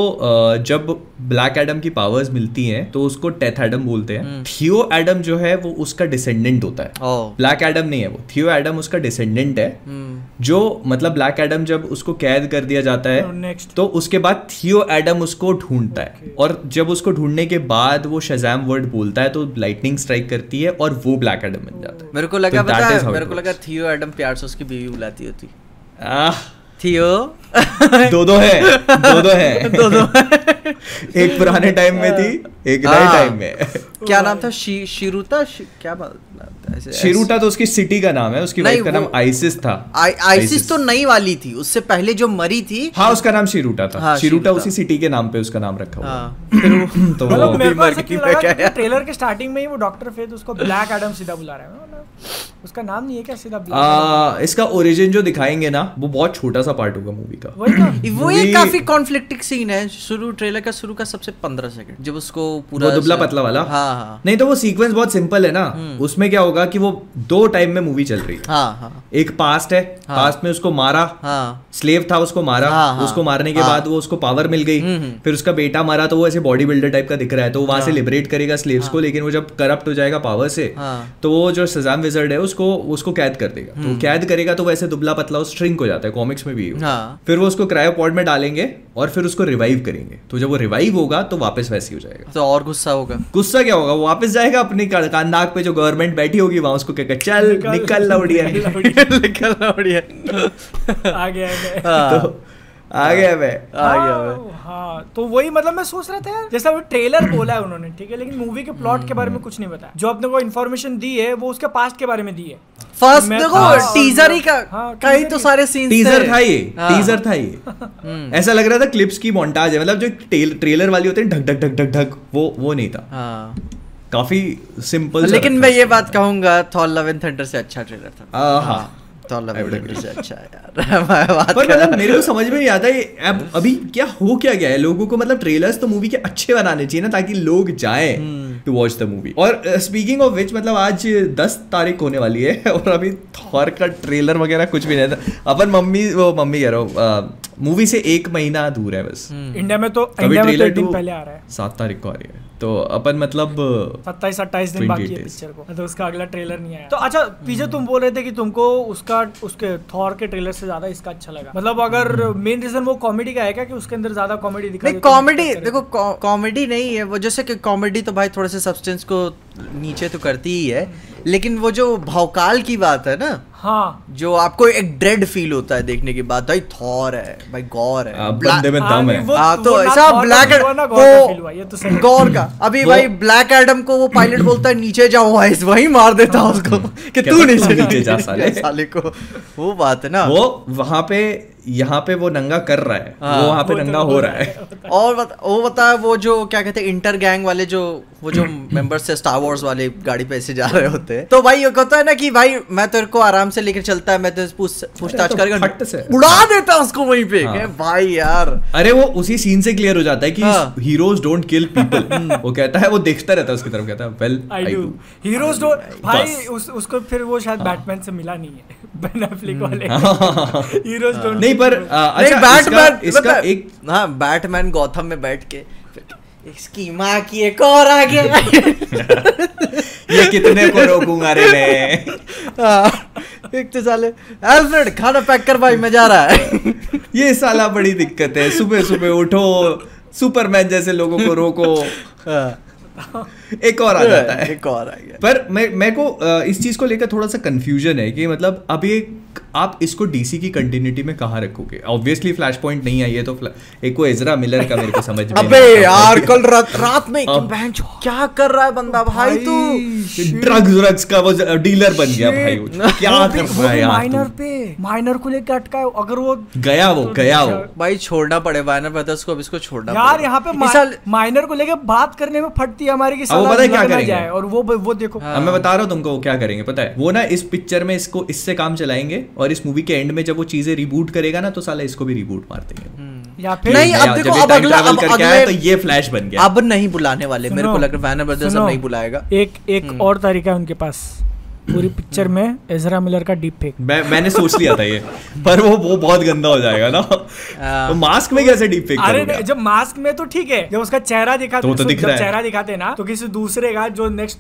जब ब्लैक एडम की पावर्स मिलती हैं तो उसको टेथ एडम बोलते हम्म। हैं थियो एडम जो है वो उसका डिसेंडेंट होता है। ब्लैक एडम नहीं है वो। थियो एडम उसका डिसेंडेंट है। हम्म। जो मतलब ब्लैक एडम जब उसको कैद कर दिया जाता है तो उसके बाद थियो एडम उसको ढूंढता है। और जब उसको ढूँढने के बाद वो शजैम वर्ड बोलता है तो लाइटनिंग स्ट्राइक करती है और वो ब्लैक एडम बन जाता है। मेरे को लगा तो मेरे को लगा थियो एडम प्यार से उसकी बीवी बुलाती होती। थी थियो। दो दो है दो दो है। दो दो है। एक पुराने टाइम में थी एक नए हाँ। टाइम में। क्या नाम था? शी, शिरुता? शि, क्या बात शिरूटा तो उसकी सिटी का नाम है उसकी वाइफ का नाम आइसिस था। आइसिस तो नई वाली थी उससे पहले जो मरी थी। हाँ उसका नाम शिरूटा था। हाँ, शिरूटा। उसी सिटी के नाम पे उसका नाम रखा हुआ हाँ। तो मतलब वो मेरे को मर ऐसा गई, क्यों मैं लगा क्या कि ट्रेलर के स्टार्टिंग में ही वो डॉक्टर फेथ उसको ब्लैक एडम सीधा बुला रहा है। मतलब उसका नाम नहीं है क्या सीधा आ, इसका ओरिजिन जो दिखाएँगे ना वो बहुत छोटा सा पार्ट होगा मूवी का। वही वो Movie- काफ़ी कॉन्फ्लिक्टिंग सीन है। शुरू ट्रेलर का शुरू का सबसे पंद्रह सेकंड जब उसको पूरा दुबला पतला वाला? हाँ हाँ। नहीं तो वो सीक्वेंस बहुत सिंपल है ना। उसमें क्या होगा कि वो दो टाइम में मूवी चल रही है। हाँ हाँ। एक पास्ट है हाँ। पास्ट में उसको मारा। हाँ। स्लेव था उसको मारा। हाँ, हाँ, उसको मारने के हाँ। बाद वो उसको पावर मिल गई। हम्म, हम्म। फिर उसका बेटा मरा तो वो ऐसे बॉडी बिल्डर टाइप का दिख रहा है तो वो वहाँ से हाँ। लिबरेट करेगा स्लेव्स को लेकिन वो जब करप्ट हो जाएगा पावर से हाँ। तो वो जो सजाम विजर्ड है उसको उसको कैद कर देगा। तो कैद करेगा तो वैसे दुबला पतला वो स्ट्रिंक हो जाता है कॉमिक्स में भी है। हाँ। फिर वो उसको क्रायोपॉड में डालेंगे और फिर उसको रिवाइव करेंगे। तो जब वो रिवाइव होगा तो वापस वैसे ही हो जाएगा। तो और गुस्सा होगा। गुस्सा क्या होगा? वो वापस जाएगा अपनी का- पे जो गवर्नमेंट बैठी होगी वहाँ उसको क्या चल निकल लौड़िया। निकलना बढ़िया आ गया हाँ, तो आ गया मैं आ गया मैं। हाँ, हाँ तो वही मतलब मैं सोच रहा था यार जैसा वो ट्रेलर बोला है उन्होंने ठीक है लेकिन मूवी के प्लॉट के बारे में कुछ नहीं बताया। जो अपने को इन्फॉर्मेशन दी है वो उसके पास्ट के बारे में दी है। फ़र्स्ट देखो हाँ, टीजर ही का हाँ, कई तो सारे सीन टीजर था। ये हाँ। टीजर था ये। ऐसा लग रहा था क्लिप्स की मोन्टाज है मतलब जो ट्रेलर वाली होते हैं ढक ढक ढक ढक ढक वो वो नहीं था। हाँ। काफ़ी सिंपल लेकिन मैं ये बात कहूँगा थॉर लव एंड थंडर से अच्छा ट्रेलर था। हाँ। थॉर लव एंड थंडर से अच्छा यार। मैं बात पर मतलब मेरे को समझ में नहीं आता ये अब अभी क्या हो क्या गया है? लोगों को मतलब ट्रेलर्स तो मूवी के अच्छे बनाने चाहिए ना ताकि लोग जाएँ हम्म। टू वॉच द मूवी और स्पीकिंग ऑफ़ विच मतलब आज 10 तारीख होने वाली है और अभी थॉर का ट्रेलर वगैरह कुछ भी नहीं था। अपन मम्मी वो मम्मी कह रहा हूँ मूवी से एक महीना दूर है बस। इंडिया में तो इंडिया में तो एक दिन पहले आ रहा है। सात तारीख को आ रही है। तो अपन मतलब सत्ताईस अट्ठाईस दिन बाकी है पिक्चर को। तो उसका अगला ट्रेलर नहीं आया। तो अच्छा पीछे तुम बोल रहे थे कि तुमको उसका उसके थॉर के ट्रेलर से ज़्यादा इसका अच्छा लगा। मतलब अगर मेन रीजन वो कॉमेडी का है क्या कि उसके अंदर ज़्यादा कॉमेडी दिखाई नहीं कॉमेडी देखो कॉमेडी नहीं है वो जैसे कि कॉमेडी तो भाई थोड़े से सब्सटेंस को नीचे तो करती ही है। लेकिन वो जो भौकाल की बात है ना हाँ। जो आपको एक ड्रेड फील होता है देखने के बाद भाई थॉर है भाई गौर है। बंदे में हाँ, दम है। वो- हाँ तो ऐसा ब्लैक ना, गौर का feel हुआ, ये तो का। अभी भाई ब्लैक एडम को वो पायलट बोलता है नीचे जाओ वाइस वही मार देता उसको। कि तू तू नीचे नीचे जा साले। साले को। वो बात है ना। वो वहाँ पे यहाँ पे वो नंगा कर रहा है। हाँ। वो वहाँ पे वो तो नंगा हो हो रहा है। और बता, वो बता वो जो क्या कहते हैं इंटर गैंग वाले जो वो जो मेंबर्स थे स्टार वॉर्स वाले गाड़ी पे ऐसे जा रहे होते हैं। तो भाई ये कहता है ना कि भाई मैं तेरे को आराम से लेकर चलता है मैं तो पूछताछ तो से। उड़ा देता उसको वहीं पे। हाँ। भाई यार। अरे वो उसी सीन से क्लियर हो जाता है कि। हीरोज डोंट किल पीपल वो कहता है वो देखता रहता है उसकी तरफ़ कहता है well I do heroes do भाई उसको फिर वो शायद बैटमैन से मिला नहीं है। बेन एफ्लिक वाले। हाँ। हीरोज डोंट नहीं पर आ, अच्छा बैटमैन इसका एक हाँ बैटमैन गौथम में बैठ के इसकी माँ की एक और आ गया ये कितने को रोकूँगा रे मैं। हाँ, एक तो साले अल्फ्रेड खाना पैक कर भाई मैं जा रहा है। ये साला बड़ी दिक्कत है सुबह सुबह उठो सुपरमैन जैसे लोगों को रोको। हाँ, एक और आ जाता है। एक और आ गया। पर मैं मेरे को इस चीज़ को लेकर थोड़ा सा कंफ्यूजन है कि मतलब अब ये आप इसको डीसी की कंटिन्यूटी में कहाँ रखोगे? ऑब्वियसली फ्लैश पॉइंट नहीं आई है तो एक को एजरा मिलर का मेरे को समझ में अबे यार कल रात रात में क्या कर रहा है बंदा भाई तू? ड्रग्स ड्रग्स का वो डीलर बन गया भाई वो। क्या कर रहा है यार माइनर पे। माइनर को लेकर अटका है अगर वो गया वो गया वो। भाई छोड़ना पड़े वायनर ब्रदर्स को अब इसको छोड़ना यार। यहाँ पे माइनर को लेके बात करने में फटती है हमारी की वो पता है क्या करेंगे? और वो वो देखो। हाँ। मैं बता रहा हूँ तुमको वो क्या करेंगे। पता है वो ना इस पिक्चर में इसको इससे काम चलाएँगे। और इस मूवी के एंड में जब वो चीज़ें रिबूट करेगा ना तो साला इसको भी रिबूट मार देंगे या फिर नहीं, अब देखो, अब अगला- अब अगले- तो ये फ्लैश बन गया। अब नहीं बुलाने वाले मेरे को लग रहा है ब्रदर्स अब नहीं बुलाएगा। एक एक और तरीका है उनके पास। पूरी पिक्चर में एजरा मिलर का डीप फेक मैं मैंने सोच लिया था ये पर वो वो बहुत गंदा हो जाएगा ना। तो मास्क में कैसे डीप फेक अरे जब मास्क में तो ठीक है जब उसका चेहरा दिखाते तो तो जब दिख है। चेहरा दिखाते ना तो किसी दूसरे का जो नेक्स्ट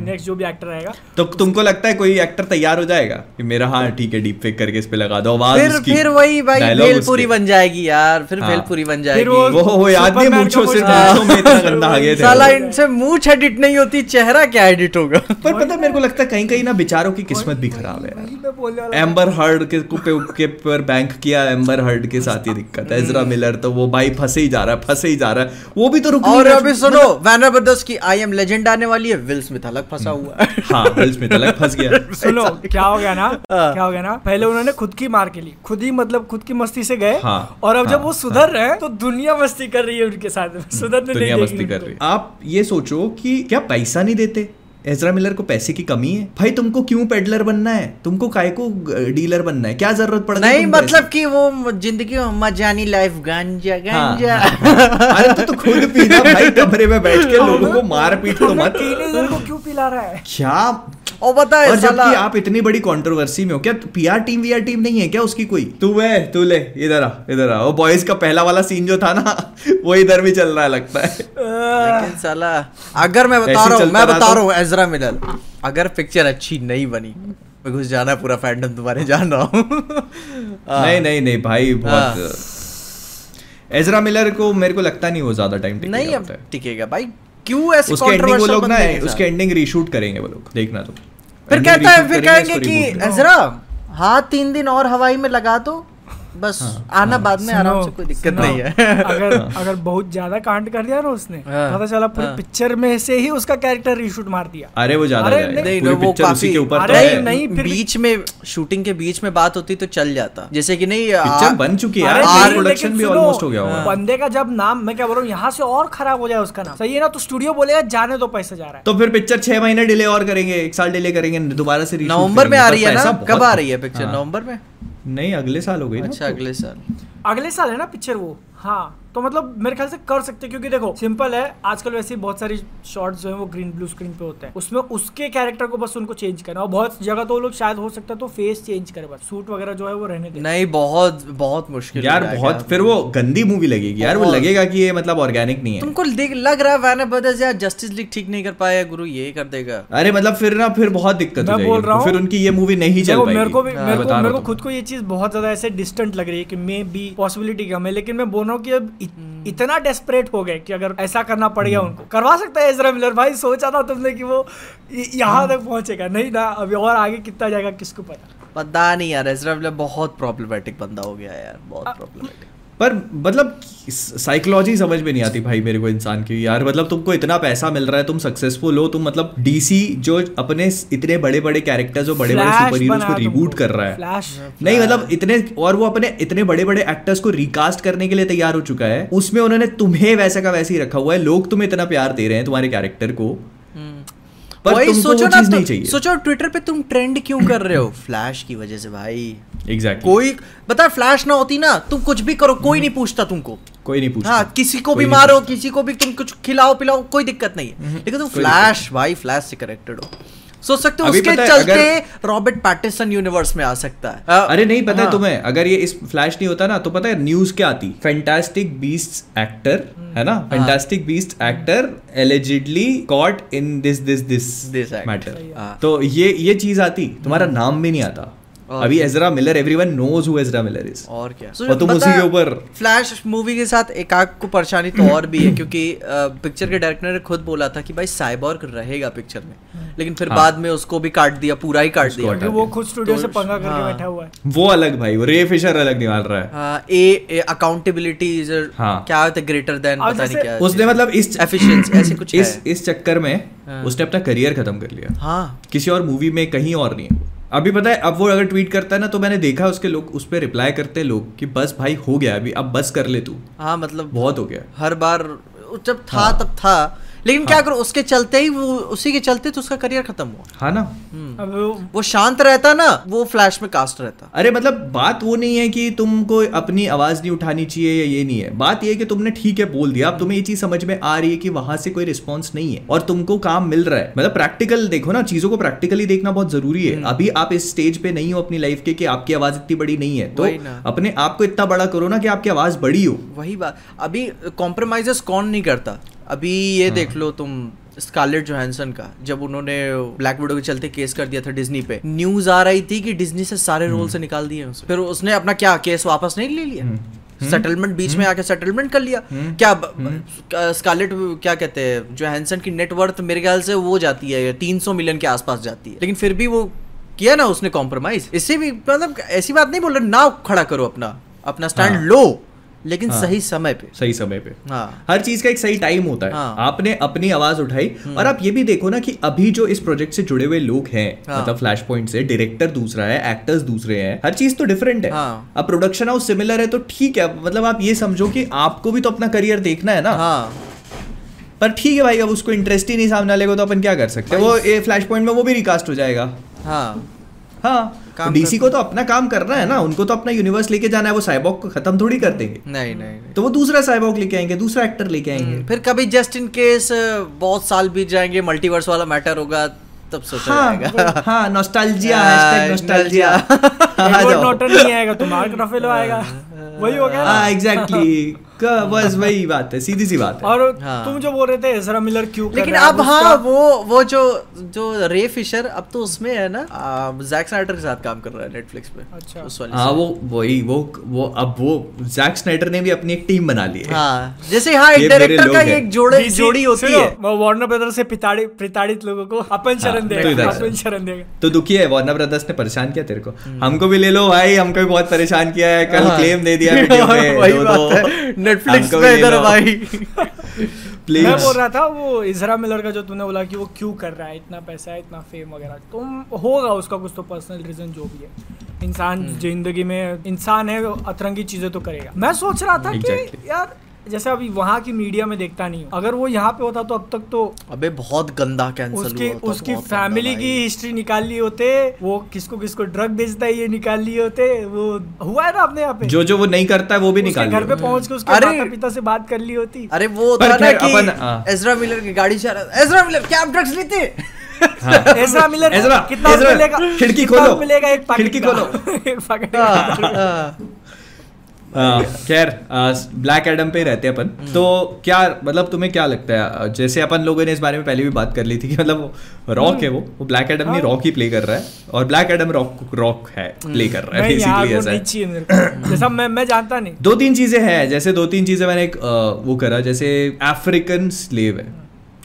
नेक्स्ट जो भी एक्टर रहेगा तो तुमको लगता है कोई एक्टर तैयार हो जाएगा? कि मेरा हाँ ठीक है डीप फेक करके इस पे लगा दो आवाज़ फिर उसकी, फिर वही भाई भेलपुरी बन जाएगी यार फिर हाँ। भेलपुरी बन जाएगी। वो- याद नहीं मूछों से में इतना गंदा आ गए थे। साला इनसे मूछ एडिट नहीं होती चेहरा क्या एडिट होगा? पर पता मेरे को लगता है कहीं कहीं ना बेचारों की किस्मत भी खराब है। एम्बर हर्ड के पे, के पर बैंक किया एम्बर हर्ड के साथ ही दिक्कत है। एजरा मिलर तो वो भाई फंसे ही जा रहा है फंसे ही जा रहा है। वो भी तो रुक और अभी सुनो वैनर ब्रदर्स की आई एम लेजेंड आने वाली है। विल स्मिथ अलग फंसा। हुआ है। हाँ विल स्मिथ अलग फंस गया। सुनो क्या हो गया ना? हाँ। क्या हो गया ना? पहले उन्होंने खुद की मार के ली। खुद ही मतलब खुद की मस्ती से गए। हाँ, और अब हाँ, जब वो सुधर रहे हैं तो दुनिया मस्ती कर रही है उनके साथ। सुधरने नहीं दुनिया मस्ती कर रही है। आप ये सोचो कि क्या पैसा नहीं देते? एजरा मिलर को पैसे की कमी है? भाई तुमको क्यों पेडलर बनना है? तुमको काय को डीलर बनना है? क्या ज़रूरत पड़ नहीं मतलब कि वो ज़िंदगी मजानी लाइफ गांजा हाँ, गांजा। अरे तो, तो खुद पीना भाई कमरे में बैठ के लोगों को मार पीट तो मत को क्यों पिला रहा है? क्या? और बता और साला जबकि आप इतनी बड़ी कंट्रोवर्सी में हो क्या पीआर टीम वीआर टीम नहीं है क्या उसकी कोई? तू है तू ले इधर आ इधर आ। वो बॉयज़ का पहला वाला सीन जो था ना वो इधर भी चल रहा है लगता है। लेकिन साला अगर मैं बता रहा हूँ मैं बता तो- रहा हूँ एजरा मिलर अगर पिक्चर अच्छी नहीं बनी मैं घुस जाना है पूरा फैंडम तुम्हारे जान रहा हूँ। हाँ। नहीं नहीं नहीं भाई बहुत एजरा मिलर को मेरे को लगता नहीं वो ज़्यादा टाइम नहीं अब टिकेगा भाई क्यों ऐसे उसके एंडिंग वो लोग ना? उसके एंडिंग रीशूट करेंगे वो लोग देखना तुम फिर कहता है फिर कहेंगे कि अजरा हाँ तीन दिन और हवाई में लगा दो। बस हाँ, आना बाद में आराम से कोई दिक्कत नहीं है। अगर अगर बहुत ज़्यादा कांड कर दिया ना उसने हाँ, पता चला पूरी हाँ। पिक्चर में से ही उसका कैरेक्टर रीशूट मार दिया। अरे वो ज़्यादा नहीं पूरी वो काफ़ी के ऊपर तो अरे नहीं, फिर बीच में शूटिंग के बीच में बात होती तो चल जाता। जैसे कि नहीं पिक्चर बन चुकी है यार। प्रोडक्शन भी ऑलमोस्ट हो गया होगा। बंदे का जब नाम मैं क्या बोल रहा हूँ यहाँ से और खराब हो जाए उसका नाम। सही है ना? तो स्टूडियो बोलेगा जाने दो पैसा जा रहा है। तो फिर पिक्चर छह महीने डिले और करेंगे एक साल डिले करेंगे दोबारा से नवंबर में आ रही है ना? कब आ रही है पिक्चर हाँ। नवंबर में? नहीं अगले साल हो गई अच्छा। अगले साल। अगले साल है ना पिक्चर वो? हाँ। तो मतलब मेरे ख्याल से कर सकते हैं, क्योंकि देखो सिंपल है आजकल वैसे बहुत सारी शॉर्ट्स जो है वो ग्रीन ब्लू स्क्रीन पे होते हैं। उसमें उसके कैरेक्टर को बस उनको चेंज करना और बहुत जगह तो लोग शायद हो सकता है तो फेस चेंज करे बस। सूट वगैरह जो है वो रहने दे। नहीं बहुत बहुत मुश्किल यार बहुत फिर वो गंदी मूवी लगेगी। यार वो लगेगा कि ये मतलब ऑर्गेनिक नहीं है। तुमको देख लग रहा है वैनर ब्रदर्स यार जस्टिस लीग ठीक नहीं कर पाया गुरु ये कर देगा। अरे मतलब फिर ना फिर बहुत दिक्कत हो मैं बोल रहा हूँ फिर उनकी ये मूवी नहीं चल पाएगी। मेरे को भी मेरे को हूँ खुद को ये चीज़ बहुत ज़्यादा ऐसे डिस्टेंट लग रही है कि मे बी पॉसिबिलिटी कम है। लेकिन मैं बोल रहा हूँ कि अब इत, हम्म। इतना डेस्परेट हो गए कि अगर ऐसा करना पड़ गया उनको। करवा सकता है एजरा मिलर भाई सोचा था तुमने कि वो यहाँ तक पहुंचेगा। नहीं ना अभी और आगे कितना जाएगा किसको पता? पता नहीं यार एजरा मिलर बहुत प्रॉब्लमेटिक बंदा हो गया यार बहुत प्रॉब्लमेटिक पर मतलब साइकोलॉजी समझ में नहीं आती भाई मेरे को इंसान की। यार मतलब तुमको इतना पैसा मिल रहा है तुम सक्सेसफुल हो तुम मतलब डीसी जो अपने इतने बड़े बड़े कैरेक्टर्स जो बड़े बड़े सुपर हीरोज को रिबूट कर रहा है। Flash। नहीं मतलब इतने और वो अपने इतने बड़े बड़े एक्टर्स को रिकास्ट करने के लिए तैयार हो चुका है। उसमें उन्होंने तुम्हें वैसा का वैसे ही रखा हुआ है। लोग तुम्हें इतना प्यार दे रहे हैं तुम्हारे कैरेक्टर को। पर भाई सोचो ना नहीं चाहिए। सोचो ट्विटर पे तुम ट्रेंड क्यों कर रहे हो? फ्लैश की वजह से भाई। एग्जैक्टली कोई बता फ्लैश ना होती ना तुम कुछ भी करो कोई नहीं पूछता तुमको। कोई नहीं पूछता। हाँ किसी को भी मारो किसी को भी तुम कुछ खिलाओ पिलाओ कोई दिक्कत नहीं है। लेकिन तुम फ्लैश भाई फ्लैश से कनेक्टेड हो। सोच सकते हो उसके चलते रॉबर्ट पैटिसन यूनिवर्स में आ सकता है। आ, अरे नहीं पता है। तुम्हें अगर ये इस फ्लैश नहीं होता ना तो पता है न्यूज़ क्या आती? फैंटास्टिक बीस्ट एक्टर है ना। Fantastic beast actor allegedly caught in this this this this matter. तो ये ये चीज़ आती तुम्हारा नाम भी नहीं आता। अभी Ezra Miller everyone knows who Ezra Miller is और क्या? और तुम उसी के ऊपर। फ्लैश मूवी के साथ एक आग को परेशानी तो और भी है क्योंकि पिक्चर के डायरेक्टर ने खुद बोला था कि भाई साइबॉर्ग रहेगा पिक्चर में। लेकिन फिर हाँ। बाद में उसको भी काट दिया पूरा ही काट दिया। वो खुद स्टूडियो से तो- पंगा करके हाँ। बैठा हुआ है। वो अलग भाई वो रे फिशर अलग निकाल रहा है। A accountability is. क्या होता है ग्रेटर देन पता नहीं क्या उसने मतलब इस एफिशिएंसी ऐसे कुछ इस इस चक्कर में हाँ। उसने अपना करियर खत्म कर लिया। हाँ। किसी और मूवी में कहीं और नहीं है। अभी पता है अब वो अगर ट्वीट करता है ना तो मैंने देखा उसके लोग उस पर रिप्लाई करते हैं लोग कि बस भाई हो गया अभी अब बस कर ले तू हाँ मतलब बहुत हो गया हर बार जब था हाँ। तब था लेकिन हाँ। क्या करो उसके चलते ही वो उसी के चलते तो उसका करियर खत्म हुआ। हाँ ना। अब वो वो शांत रहता ना वो फ्लैश में कास्ट रहता। अरे मतलब बात वो नहीं है कि तुमको अपनी आवाज़ नहीं उठानी चाहिए या ये नहीं है। बात ये है कि तुमने ठीक है बोल दिया अब तुम्हें ये चीज़ समझ में आ रही है कि वहाँ से कोई रिस्पॉन्स नहीं है और तुमको काम मिल रहा है। मतलब प्रैक्टिकल देखो ना चीज़ों को प्रैक्टिकली देखना बहुत ज़रूरी हम्म। है अभी आप इस स्टेज पे नहीं हो अपनी लाइफ के कि आपकी आवाज़ इतनी बड़ी नहीं है। तो अपने आप को इतना बड़ा करो ना कि आपकी आवाज़ बड़ी हो। वही बात। अभी कॉम्प्रोमाइजेस कौन नहीं करता? अभी ये देख लो तुम स्कारलेट जोहानसन का जब उन्होंने ब्लैक विडो के चलते केस कर दिया था डिज्नी पे। न्यूज़ आ रही थी कि डिज्नी से सारे रोल से निकाल दिए उसे फिर उसने अपना क्या केस वापस नहीं ले लिया? सेटलमेंट बीच में आके सेटलमेंट कर लिया। क्या स्कारलेट क्या कहते हैं जो हैंसन की नेटवर्थ मेरे ख्याल से वो जाती है तीन सौ मिलियन के आसपास जाती है। लेकिन फिर भी वो किया ना उसने कॉम्प्रोमाइज इससे भी मतलब ऐसी बात नहीं बोल रहे ना खड़ा करो अपना अपना स्टैंड हाँ। लो। लेकिन हाँ। सही समय पे। सही समय पे। हाँ। हर चीज़ का एक सही टाइम होता है। हाँ। आपने अपनी आवाज़ उठाई और आप ये भी देखो ना कि अभी जो इस प्रोजेक्ट से जुड़े हुए लोग हैं हाँ। मतलब फ्लैश पॉइंट से डायरेक्टर दूसरा है एक्टर्स दूसरे हैं हर चीज़ तो डिफरेंट है। हाँ। अब प्रोडक्शन हाउस सिमिलर है तो ठीक है मतलब आप ये समझो कि आपको भी तो अपना करियर देखना है ना। हाँ। पर ठीक है भाई अब उसको इंटरेस्ट ही नहीं सामने वाले को तो अपन क्या कर सकते हैं? वो फ्लैश पॉइंट में वो भी रिकास्ट हो जाएगा। हाँ। हाँ। काम डीसी को तो अपना काम करना है ना उनको तो अपना यूनिवर्स लेके जाना है वो साइबॉक को खत्म थोड़ी कर देंगे। नहीं नहीं नहीं। तो वो दूसरा साइबॉक लेके आएँगे दूसरा एक्टर लेके आएँगे। फिर कभी जस्ट इन केस बहुत साल बीत जाएँगे मल्टीवर्स वाला मैटर होगा तब सोचा हाँ जाएगा। हाँ नॉस्टैल्जिया हाँ, हैशटैग नॉस्टैल्जिया नहीं आएगा तो मार्क रफेलो आएगा। वही हो गया हाँ एग्जैक्टली बस वही बात है सीधी सी बात है। और हाँ। तुम जो बोल रहे थे एजरा मिलर क्यों लेकिन अब हाँ वो वो जो जो रे फिशर अब तो उसमें है ना जैक स्नाइडर के साथ काम कर रहा है नेटफ्लिक्स पे अच्छा। उस वाली हाँ वो वही वो वो अब वो जैक स्नाइडर ने भी अपनी एक टीम बना ली है। हाँ जैसे हाँ एक डायरेक्टर का एक जोड़े जोड़ी होती है। वो वार्नर ब्रदर से पिताड़ी प्रताड़ित लोगों को अपन शरण तो देगा अपन शरण देगा। तो दुखी है वार्नर ब्रदर्स ने परेशान किया तेरे को। हमको भी ले लो भाई हमको भी बहुत परेशान किया है कल हाँ। क्लेम दे दिया वीडियो पे वही बात है। नेटफ्लिक्स पे इधर भाई। प्लीज़ मैं बोल रहा था वो इजरा मिलर का जो तूने बोला कि वो क्यों कर रहा है इतना पैसा है इतना फेम वगैरह। तुम होगा उसका कुछ तो पर्सनल रीजन जो भी है। इंसान हम्म। ज़िंदगी में इंसान है अतरंगी चीज़ें तो करेगा। मैं सोच रहा था Exactly. कि यार जैसे अभी वहाँ की मीडिया में देखता नहीं अगर वो यहाँ पे होता तो अब तक तो अबे बहुत गंदा कैंसर उसकी हुआ उसकी बहुत गंदा फैमिली की हिस्ट्री निकाल लिए होते वो किसको किसको ड्रग बेचता है ये निकाल लिए होते वो हुआ है ना अपने यहाँ पे जो जो वो नहीं करता है वो भी निकाल घर पे। पहुँच के उसके माता पिता से बात कर ली होती अरे वो था ना कि हाँ। एजरा मिलर की गाड़ी एजरा मिलर क्या आप ड्रग्स लेते हैं? हाँ। एजरा मिलर कितना मिलेगा खिड़की खोलो। मिलेगा एक खिड़की खोलो। एक हाँ। हाँ। हाँ, खैर ब्लैक एडम पे रहते हैं अपन। तो क्या मतलब तुम्हें क्या लगता है? जैसे अपन लोगों ने इस बारे में पहले भी बात कर ली थी कि मतलब रॉक है वो। वो ब्लैक एडम नहीं हाँ। रॉक ही प्ले कर रहा है और ब्लैक एडम रॉक रॉक है प्ले कर रहा है बेसिकली ऐसा। है जैसा मैं मैं जानता नहीं। दो तीन चीज़ें हैं जैसे दो तीन चीज़ें मैंने एक वो करा जैसे अफ्रीकन स्लेव है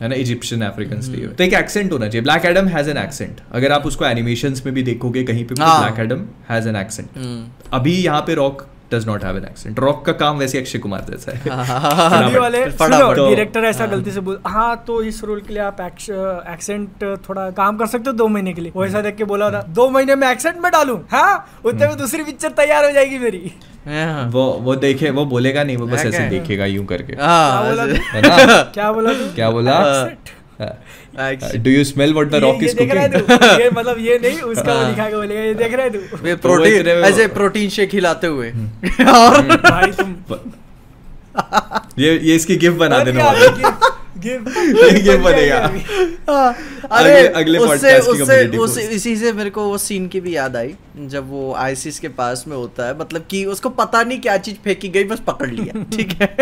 है ना? इजिप्शियन अफ्रीकन स्लेव तो एक एक्सेंट होना चाहिए। Black Adam has an accent अगर आप उसको एनिमेशन में भी देखोगे कहीं पे हाँ। Black Adam has an accent hmm. अभी यहाँ पे Rock does not have an accent Rock का काम वैसे अक्षय कुमार जैसा है। हाँ, वाले। सुनो तो- डायरेक्टर ऐसा गलती से बोल हाँ तो इस रोल के लिए आप एक्सेंट थोड़ा काम कर सकते हो दो महीने के लिए। वो ऐसा देख के बोला था दो महीने में एक्सेंट में डालू? हाँ उतने में दूसरी पिक्चर तैयार हो जाएगी मेरी। हाँ। वो वो देखे वो बोलेगा नहीं वो बस ऐसे देखेगा यूँ करके। हाँ, क्या बोला? है क्या बोला क्या बोला. Do you smell what the Rock is है कुकिंग ये मतलब ये नहीं उसका वो हाँ। लिखा के बोलेगा ये देख रहा है तू। वे तो प्रोटीन ऐसे प्रोटीन शेक हिलाते हुए। हम्म। और भाई तुम ये ये इसकी गिफ्ट बना देने वाला। गिफ्ट- गिफ्ट- ये बन बनेगा। अरे अगले- उससे की उससे उस इसी से मेरे को वो सीन की भी याद आई जब वो आईसीस के पास में होता है मतलब कि उसको पता नहीं क्या चीज़ फेंकी गई बस पकड़ लिया ठीक है?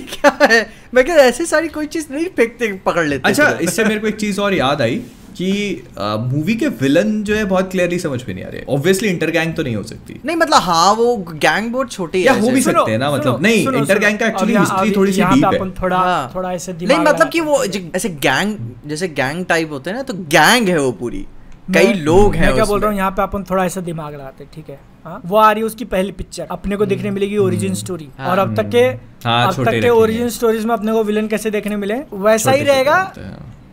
क्या है? मैं क्या ऐसी सारी कोई चीज़ नहीं फेंकते पकड़ लेते अच्छा इससे मेरे को एक चीज़ और याद आई कि मूवी के विलन जो है बहुत क्लियरली समझ में नहीं आ रहे। ऑब्वियसली इंटर गैंग तो नहीं हो सकती। नहीं मतलब हाँ वो गैंग बहुत छोटी है या हो भी सकते हैं ना, मतलब, नहीं, इंटर गैंग का history अब थोड़ी सी यहाँ पे deep है। थोड़ा हाँ। थोड़ा ऐसे नहीं मतलब कि वो ऐसे गैंग जैसे गैंग टाइप होते हैं ना तो गैंग है वो पूरी। कई लोग हैं मैं क्या बोल। रहा हूँ? यहाँ पे अपन थोड़ा ऐसा दिमाग लगाते हैं, ठीक है? हाँ? वो आ रही है उसकी पहली पिक्चर अपने को देखने मिलेगी ओरिजिन स्टोरी हाँ। और अब तक के हाँ, अब तक के ओरिजिन स्टोरीज में अपने को विलन कैसे देखने मिले? वैसा ही रहेगा।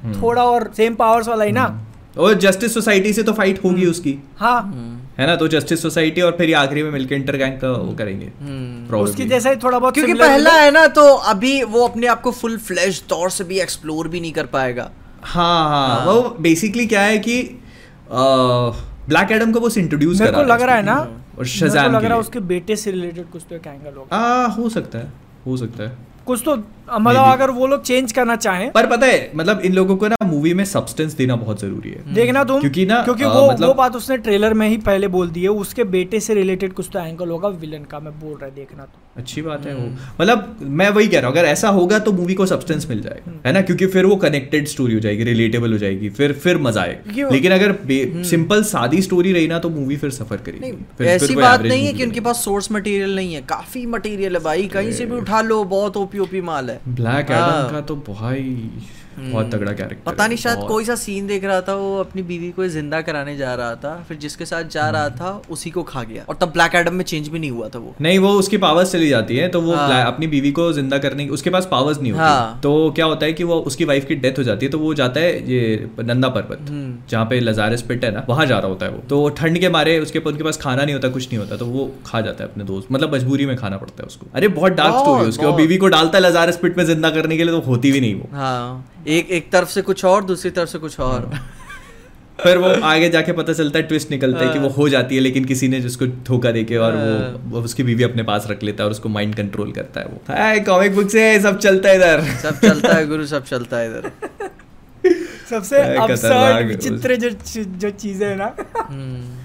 हम्म। थोड़ा और सेम पावर्स वाला ही ना? और जस्टिस सोसाइटी से तो फाइट होगी उसकी। हाँ। है ना? तो जस्टिस सोसाइटी और फिर आखिरी में मिलकर इंटर गैंग का वो करेंगे। हम्म। उसकी जैसा ही थोड़ा बहुत क्योंकि पहला है ना तो अभी वो अपने आप को फुल फ्लैश तौर से भी एक्सप्लोर भी नहीं कर पाएगा। हाँ हाँ। हाँ। वो बेसिकली क्या है कि ब्लैक एडम का बस इंट्रोड्यूस कर को लग रहा है ना और शज़ाम लग रहा है उसके बेटे से रिलेटेड कुछ तो एक एंगल होगा। हो सकता है हो सकता है। कुछ तो मतलब अगर वो लोग चेंज करना चाहें। पर पता है मतलब इन लोगों को ना मूवी में सब्सटेंस देना बहुत ज़रूरी है। देखना तुम क्योंकि ना, क्योंकि वो मतलब- वो बात उसने ट्रेलर में ही पहले बोल दी है उसके बेटे से रिलेटेड कुछ तो एंगल होगा विलन का मैं बोल रहा है देखना तो अच्छी बात है वो। मतलब मैं वही कह रहा हूँ अगर ऐसा होगा तो मूवी को सब्सटेंस मिल जाएगा है ना? क्योंकि फिर वो कनेक्टेड स्टोरी हो जाएगी रिलेटेबल हो जाएगी फिर फिर मज़ा आएगा। लेकिन अगर सिंपल सादी स्टोरी रही ना तो मूवी फिर सफ़र करेगी। ऐसी बात नहीं है कि उनके पास सोर्स मटेरियल नहीं है काफ़ी मटेरियल है भाई कहीं से भी उठा लो बहुत ओपी ओपी माल है। ब्लैक हाँ। एडम का तो भाई बहुत तगड़ा कैरेक्टर पता नहीं शायद कोई सा सीन देख रहा था वो अपनी बीवी को ज़िंदा कराने जा रहा था फिर जिसके साथ जा रहा हम्म। था उसी को खा गया। और तब ब्लैक एडम में चेंज भी नहीं हुआ था वो। नहीं वो उसकी पावर्स चली जाती है तो वो हाँ। अपनी बीवी को ज़िंदा करने की उसके पास पावर्स नहीं होती। हाँ। तो क्या होता है कि वो उसकी वाइफ की डेथ हो जाती है तो वो जाता है ये नंदा पर्वत हम्म। जहाँ पे लजारस पिट है ना वहाँ जा रहा होता है वो। तो ठंड के मारे उसके उनके पास खाना नहीं होता कुछ नहीं होता तो वो खा जाता है अपने दोस्त। मतलब मजबूरी में खाना पड़ता है उसको। अरे बहुत डार्क स्टोरी है उसकी। और बीवी को डालता है लजारस पिट में ज़िंदा करने के लिए तो होती भी नहीं वो। हाँ। एक एक तरफ़ से कुछ और दूसरी तरफ़ से कुछ और हाँ। फिर वो आगे जाके पता चलता है ट्विस्ट निकलता है कि वो हाँ। हो जाती है लेकिन किसी ने जिसको धोखा देके और वो, वो उसकी बीवी अपने पास रख लेता है और उसको माइंड कंट्रोल करता है वो हाय कॉमिक बुक से सब चलता है इधर सब चलता है गुरु सब चलता है इधर सबसे है, है विचित्र जो जो चीज़ें है ना हम्म।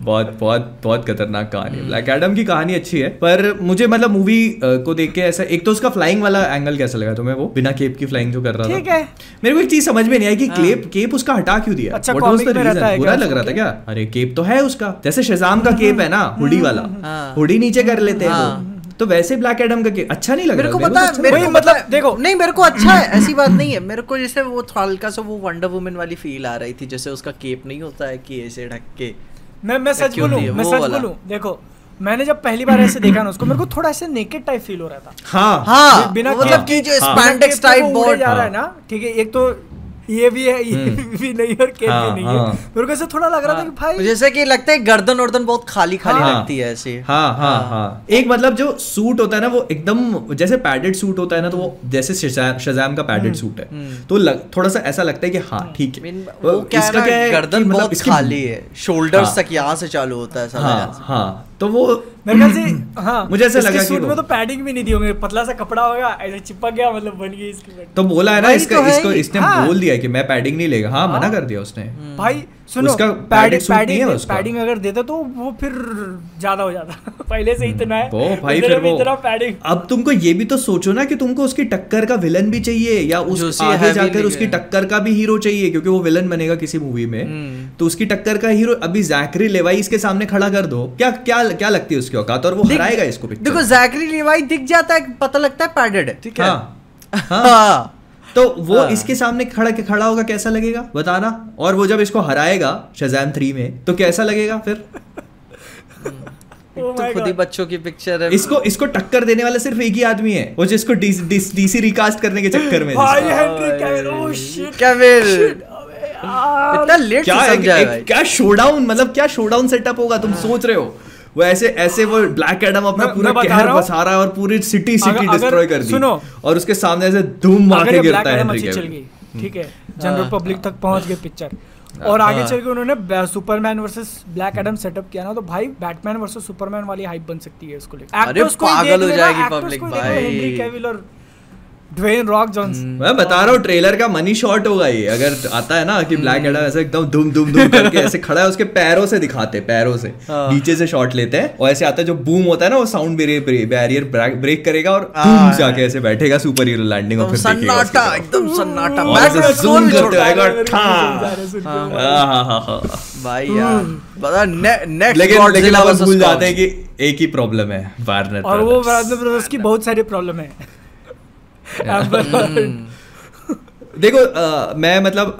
बहुत बहुत बहुत खतरनाक कहानी है। ब्लैक एडम की कहानी अच्छी है पर मुझे मतलब मूवी को देख के ऐसा एक तो उसका फ्लाइंग वाला एंगल कैसा लगा तुम्हें वो? बिना केप की फ्लाइंग जो कर रहा था। है। मेरे को एक चीज़ समझ में नहीं आई कि केप केप उसका हटा क्यों दिया? अच्छा, What was comic the में reason? रहता है बुरा लग रहा था क्या? अरे केप तो है उसका। जैसे शजाम का केप है ना हुडी वाला। हाँ। हुडी नीचे कर लेते हैं हाँ। तो वैसे ब्लैक एडम का अच्छा नहीं लग मेरे रहा? को मेरे पता है अच्छा मेरे लगा। को मतलब मतलब देखो। नहीं मेरे को अच्छा है ऐसी बात नहीं है। मेरे को जैसे वो हल्का सा वो वंडर वुमन वाली फील आ रही थी जैसे उसका केप नहीं होता है कि ऐसे ढक के। मैं मैं सच बोलूँ मैं सच। बोलूँ देखो मैंने जब पहली बार ऐसे देखा ना उसको मेरे को थोड़ा ऐसे नेकेड टाइप फील हो रहा था हाँ हाँ बिना मतलब कि जो हाँ। स्पैंडेक्स टाइप बोर्ड जा रहा है हाँ। ना ठीक है एक तो ये भी है ये भी नहीं और केप हाँ, भी नहीं हाँ। है। मेरे को ऐसे थोड़ा लग रहा था कि भाई जैसे कि लगता है गर्दन वर्दन बहुत खाली खाली हाँ। लगती है ऐसे। हाँ हाँ हाँ। एक मतलब जो सूट होता है ना वो एकदम जैसे पैडेड सूट होता है ना तो वो जैसे शज़ाम का पैडेड सूट है। तो थोड़ा सा ऐसा लगता है कि हाँ ठीक है। वो क्या है इसका क्या है गर्दन मतलब बहुत खाली है। शोल्डर्स हाँ। तक यहाँ से चालू होता है हाँ हाँ। तो वो मेरे ख्याल से हाँ मुझे ऐसा लगा कि सूट में तो पैडिंग भी नहीं दी होंगे पतला सा कपड़ा होगा ऐसे चिपक गया मतलब बन गई इसकी तो बोला है ना इसका तो इसको इसने हाँ। बोल दिया कि मैं पैडिंग नहीं लेगा। हाँ मना कर दिया उसने। भाई सुनो उसका पैडिंग है पैडिंग पैडिंग अगर देता तो वो फिर ज़्यादा हो जाता। पहले से इतना है। वो भाई फिर वो इतना पैडिंग अब तुमको ये भी तो सोचो ना कि तुमको उसकी टक्कर का विलन भी चाहिए या उस आगे जाकर उसकी टक्कर का भी हीरो चाहिए क्योंकि वो विलन बनेगा किसी मूवी में। हम्म। तो उसकी टक्कर का हीरो अभी जैकरी लेवाई इसके सामने खड़ा कर दो। क्या क्या क्या लगती है उसकी औकात? और वो हराएगा इसको देखो। जैकरी लिवाई दिख जाता है पता लगता है पैडेड है। ठीक है। हाँ। हाँ। हाँ। तो वो हाँ। इसके सामने खड़ा के खड़ा होगा कैसा लगेगा? बताना। और वो जब इसको हराएगा शजैम थ्री में तो कैसा लगेगा फिर? Oh तो खुद ही बच्चों की पिक्चर है। इसको इसको टक्कर देने वाला सिर्फ़ एक ही आदमी है। वो जिसको डीसी रिकास्ट करने के चक्कर में। भाई जिसका- Henry Cavill oh shit Cavill अबे यार। इतना लेट क्या है है एक- भाई। क्या शोडाउन मतलब क्या शोडाउन सेटअप होगा? तुम सोच रहे हो। वो ऐसे ऐसे वो ब्लैक एडम अपना पूरा कहर बसा रहा है और पूरी सिटी सिटी डिस्ट्रॉय कर दी। और उसके सामने ऐसे धूम मार के गिरता है हेनरी कैविल ठीक है? जनरल हाँ, पब्लिक तक पहुँच गए पिक्चर और आगे चल के उन्होंने Superman versus Black Adam setup किया ना तो भाई बैटमैन वर्सेस सुपरमैन वाली हाइप बन सकती है इसको लेकर। अरे ही पागल हो जाएगी actors public को ही देख लो, भाई। हेनरी कैविल और ड्वेन रॉक जॉनसन मैं बता रहा हूँ ट्रेलर का मनी शॉट होगा ये। अगर आता है ना कि ब्लैक एडम ऐसे एकदम धूम धूम धूम करके ऐसे खड़ा है उसके पैरों से दिखाते हैं पैरों से। हाँ। नीचे से शॉट लेते हैं और ऐसे आता है जो बूम होता है ना वो साउंड बैरियर ब्रेक करेगा और हाँ। धूम जाके ऐसे बैठेगा सुपर हीरो लैंडिंग और फिर सन्नाटा एकदम सन्नाटा। और ऐसे Batman करते आएगा ठा हाँ। भाई यार। बता नेक्स्ट लेकिन लेकिन अपन भूल जाते हैं कि एक ही प्रॉब्लम है वार्नर और वो वार्नर ब्रदर्स की बहुत सारी प्रॉब्लम है। देखो अ, मैं मतलब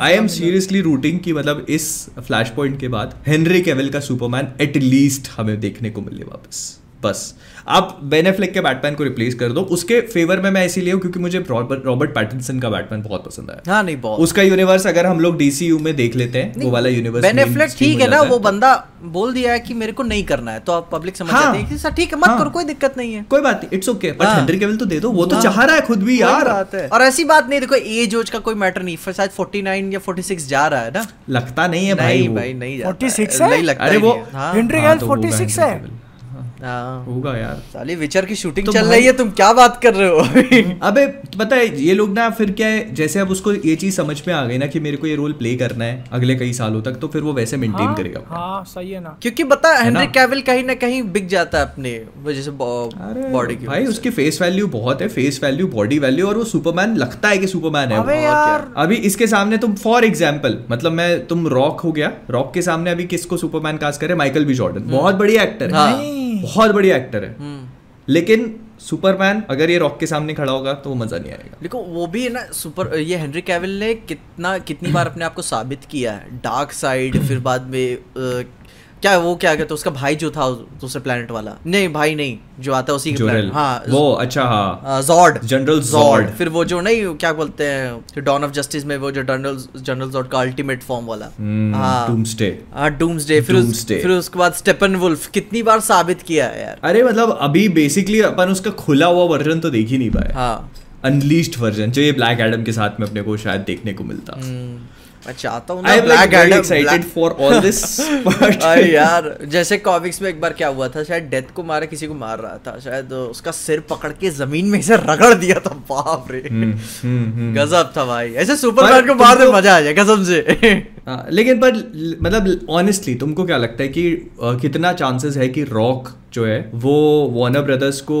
आई एम सीरियसली रूटिंग कि मतलब इस फ्लैश पॉइंट के बाद हेनरी केवल का सुपरमैन एटलीस्ट हमें देखने को मिले वापस। बस आप बेन एफ्लेक के बैटमैन को रिप्लेस कर दो उसके फेवर में मैं इसीलिए हूँ क्योंकि मुझे रॉबर्ट पैटिंसन का बैटमैन बहुत पसंद आया हाँ नहीं बहुत उसका यूनिवर्स अगर हम लोग डीसीयू में देख लेते हैं वो वाला यूनिवर्स बेन एफ्लेक ठीक है ना वो बंदा बोल दिया है कि मेरे को नहीं करना है तो आप पब्लिक समझ हाँ। जाती है कि सर ठीक है मत हाँ। करो कोई दिक्कत नहीं है कोई बात नहीं इट्स ओके बट हाँ। हेनरी केवल तो दे दो वो तो हाँ। चाह रहा है खुद भी यार और ऐसी बात नहीं देखो एज ओज का कोई मैटर नहीं फिर शायद 49 या 46 जा रहा है ना लगता नहीं है भाई नहीं भाई नहीं जाता 46 है? नहीं लगता अरे वो- है। हाँ। हेनरी हाँ, कैविल तो होगा 46 है। हाँ होगा यार। साली विचर की शूटिंग तो चल रही है तुम क्या बात कर रहे हो अबे पता है ये लोग ना फिर क्या है जैसे अब उसको ये चीज़ समझ में आ गई ना कि मेरे को ये रोल प्ले करना है अगले कई सालों तक तो फिर वो वैसे मेंटेन हाँ, करेगा। हाँ सही है ना। क्योंकि बता हेनरी कैविल कहीं ना कहीं बिक जाता है अपने वजह से बॉडी की भाई उसकी फेस वैल्यू बहुत है फेस वैल्यू बॉडी वैल्यू और वो सुपरमैन लगता है कि सुपरमैन है। अभी इसके सामने तुम फॉर एग्ज़ाम्पल मतलब मैं तुम रॉक हो गया रॉक के सामने अभी किसको सुपरमैन कास्ट करे? माइकल बी जॉर्डन बहुत बढ़िया एक्टर है। हाँ। बहुत बढ़िया एक्टर है। हम्म। लेकिन सुपरमैन अगर ये रॉक के सामने खड़ा होगा तो वो मज़ा नहीं आएगा। देखो वो भी है ना सुपर ये हेनरी कैविल ने कितना कितनी बार अपने आप को साबित किया है। डार्क साइड फिर बाद में क्या वो क्या कहते हैं उसका भाई जो था दूसरे प्लेनेट वाला। नहीं भाई नहीं जो आता है उसी के हाँ वो अच्छा हाँ। जॉर्ड जनरल जॉर्ड फिर वो जो नहीं क्या बोलते हैं डॉन ऑफ़ जस्टिस में वो जो जनरल जनरल जॉर्ड का अल्टीमेट फॉर्म वाला। हम्म, हाँ। डूम्सडे हाँ डूम्सडे फिर फिर उसके बाद स्टेपन वुल्फ कितनी बार साबित किया है यार। अरे मतलब अभी बेसिकली अपन उसका खुला हुआ वर्जन तो देख ही नहीं पाए। हाँ। अनलीस्ड वर्जन जो ये ब्लैक एडम के साथ में अपने को शायद देखने को मिलता। हम्म, मैं चाहता हूँ I am like excited for all this अरे यार जैसे कॉमिक्स में एक बार क्या हुआ था शायद डेथ को मारा किसी को मार रहा था शायद उसका सिर पकड़ के ज़मीन में इसे रगड़ दिया था बाप रे। गजब था भाई। ऐसे सुपरमैन को मार दे तुमको- मज़ा आ जाए कसम से। हाँ, लेकिन पर मतलब ऑनेस्टली तुमको क्या लगता है कि कितना चांसेस है कि रॉक जो है वो वार्नर ब्रदर्स को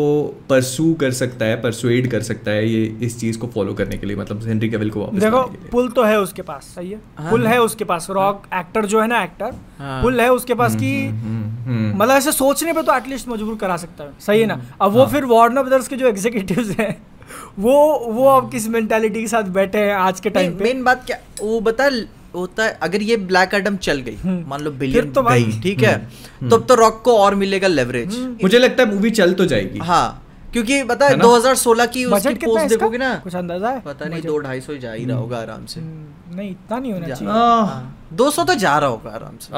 परसू कर सकता है परसुएड कर सकता है ये इस चीज़ को फॉलो करने के लिए मतलब हेनरी केविल को वापस देखो के लिए। पुल तो है उसके पास सही है? हाँ, पुल है उसके पास रॉक हाँ, एक्टर जो है ना एक्टर हाँ। पुल है उसके पास की हम्म, हम्म। मतलब ऐसे सोचने पे तो एटलीस्ट मजबूर करा सकता है सही है ना? अब वो फिर वार्नर ब्रदर्स के जो एग्जीक्यूटिव हैं वो वो अब किस मेंटालिटी के साथ बैठे हैं आज के टाइम पे? मेन बात क्या वो बता होता है अगर ये ब्लैक एडम चल गई हम्म। मान लो बिलियन तो गई ठीक है तब तो रॉक को और मिलेगा लेवरेज मुझे लगता है मूवी चल तो जाएगी। हाँ क्योंकि पता है ना? 2016 की उसकी है पोस्ट देखोगे ना कुछ अंदाज़ा है? पता नहीं दो ढाई सौ जा ही रहा होगा आराम से। हम्म, नहीं इतना नहीं होना चाहिए। आह, दो सौ तो जा रहा होगा आराम से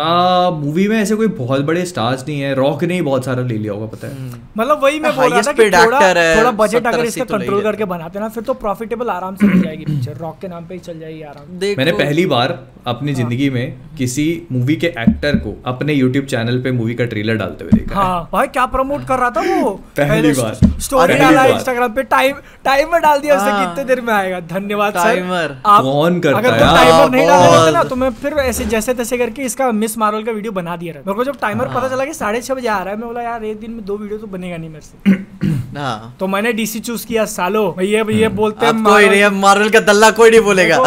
मूवी में ऐसे कोई बहुत बड़े स्टार्स नहीं है रॉक ने ही बहुत सारा ले लिया होगा पता है मतलब वही मैं बोल रहा था कि थोड़ा थोड़ा बजट अगर इसका तो ही कंट्रोल करके बनाते ना फिर तो प्रॉफिटेबल आराम से मिल जाएगी पिक्चर रॉक के नाम पे ही चल जाएगी आराम से। मैंने पहली बार अपनी ज़िंदगी में किसी मूवी के एक्टर को अपने यूट्यूब चैनल पे मूवी का ट्रेलर डालते हुए देखा हाँ भाई क्या प्रमोट कर रहा था वो पहली बार। स्टोरी डाला इंस्टाग्राम पे टाइम टाइमर डाल दिया उसने हाँ। कितने देर में आएगा धन्यवाद सर Timer। आप कौन करता अगर है यार? टाइमर नहीं डाले ना तो मैं फिर ऐसे जैसे तैसे करके इसका मिस मार्वल का वीडियो बना दिया रहा मेरे को जब टाइमर हाँ। पता चला कि साढ़े छह बजे आ रहा है मैं बोला यार एक दिन में दो वीडियो तो बनेगा नहीं मेरे से। हाँ। तो मैंने डीसी चूज़ किया सालो भैया भैया हम्म। बोलते हैं मार्वल का दल्ला कोई नहीं बोलेगा।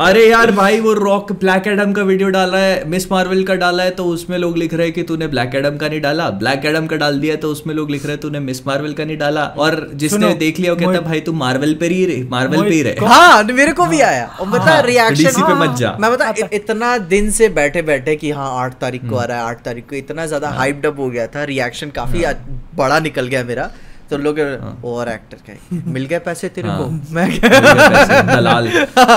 अरे यार भाई वो रॉक ब्लैक एडम का वीडियो डाला है मिस मार्वल का डाला है तो उसमें लोग लिख रहे हैं कि तूने ब्लैक एडम का नहीं डाला। ब्लैक एडम का डाल दिया तो उसमें लोग लिख रहे हैं तूने मिस मार्वल का नहीं डाला। और जिसने देख लिया वो कहता है भाई तू मार्वल पे ही रहे मार्वल पे ही रहे। हाँ मेरे को भी आया। और बता हाँ, रिएक्शन पे मत जा। मैं बता इतना दिन से बैठे बैठे कि हाँ आठ तारीख को आ रहा है आठ तारीख को इतना ज़्यादा हाइप्ड अप हो गया था रिएक्शन काफ़ी बड़ा निकल गया मेरा। तो लोग ओवर एक्टर का मिल गए पैसे तेरे को? हाँ। मैं दलाल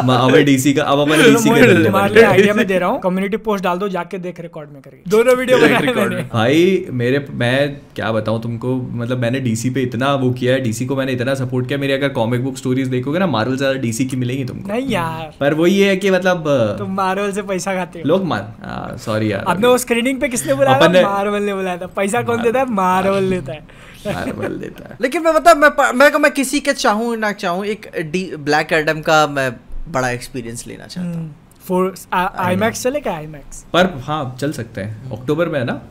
म- अब डीसी का अब अपन डीसी के तुम्हारे लिए आइडिया मैं दे रहा हूँ। कम्युनिटी पोस्ट डाल दो जाके देख रिकॉर्ड में करके दोनों वीडियो बनाए मैंने। भाई मेरे मैं क्या बताऊँ तुमको? मतलब मैंने डीसी पे इतना वो किया है डीसी को मैंने इतना सपोर्ट किया मेरी अगर कॉमिक बुक स्टोरीज देखोगे ना मार्वल ज़्यादा डीसी की मिलेगी तुमको। नहीं यार। पर वो ये है कि मतलब तुम मार्वल से पैसा खाते हो। लोग मान सॉरी यार। आपने वो स्क्रीनिंग पे किसने बुलाया? मार्वल ने बुलाया था। पैसा कौन देता है? मार्वल देता है। मार्वल देता है। लेकिन मैं बता मैं मैं मैं किसी के चाहूँ ना चाहूँ एक डी ब्लैक एडम का मैं बड़ा एक्सपीरियंस लेना चाहता हूँ। फोर आई मैक्स चले क्या आई मैक्स पर हाँ चल सकते हैं। अक्टूबर में है ना?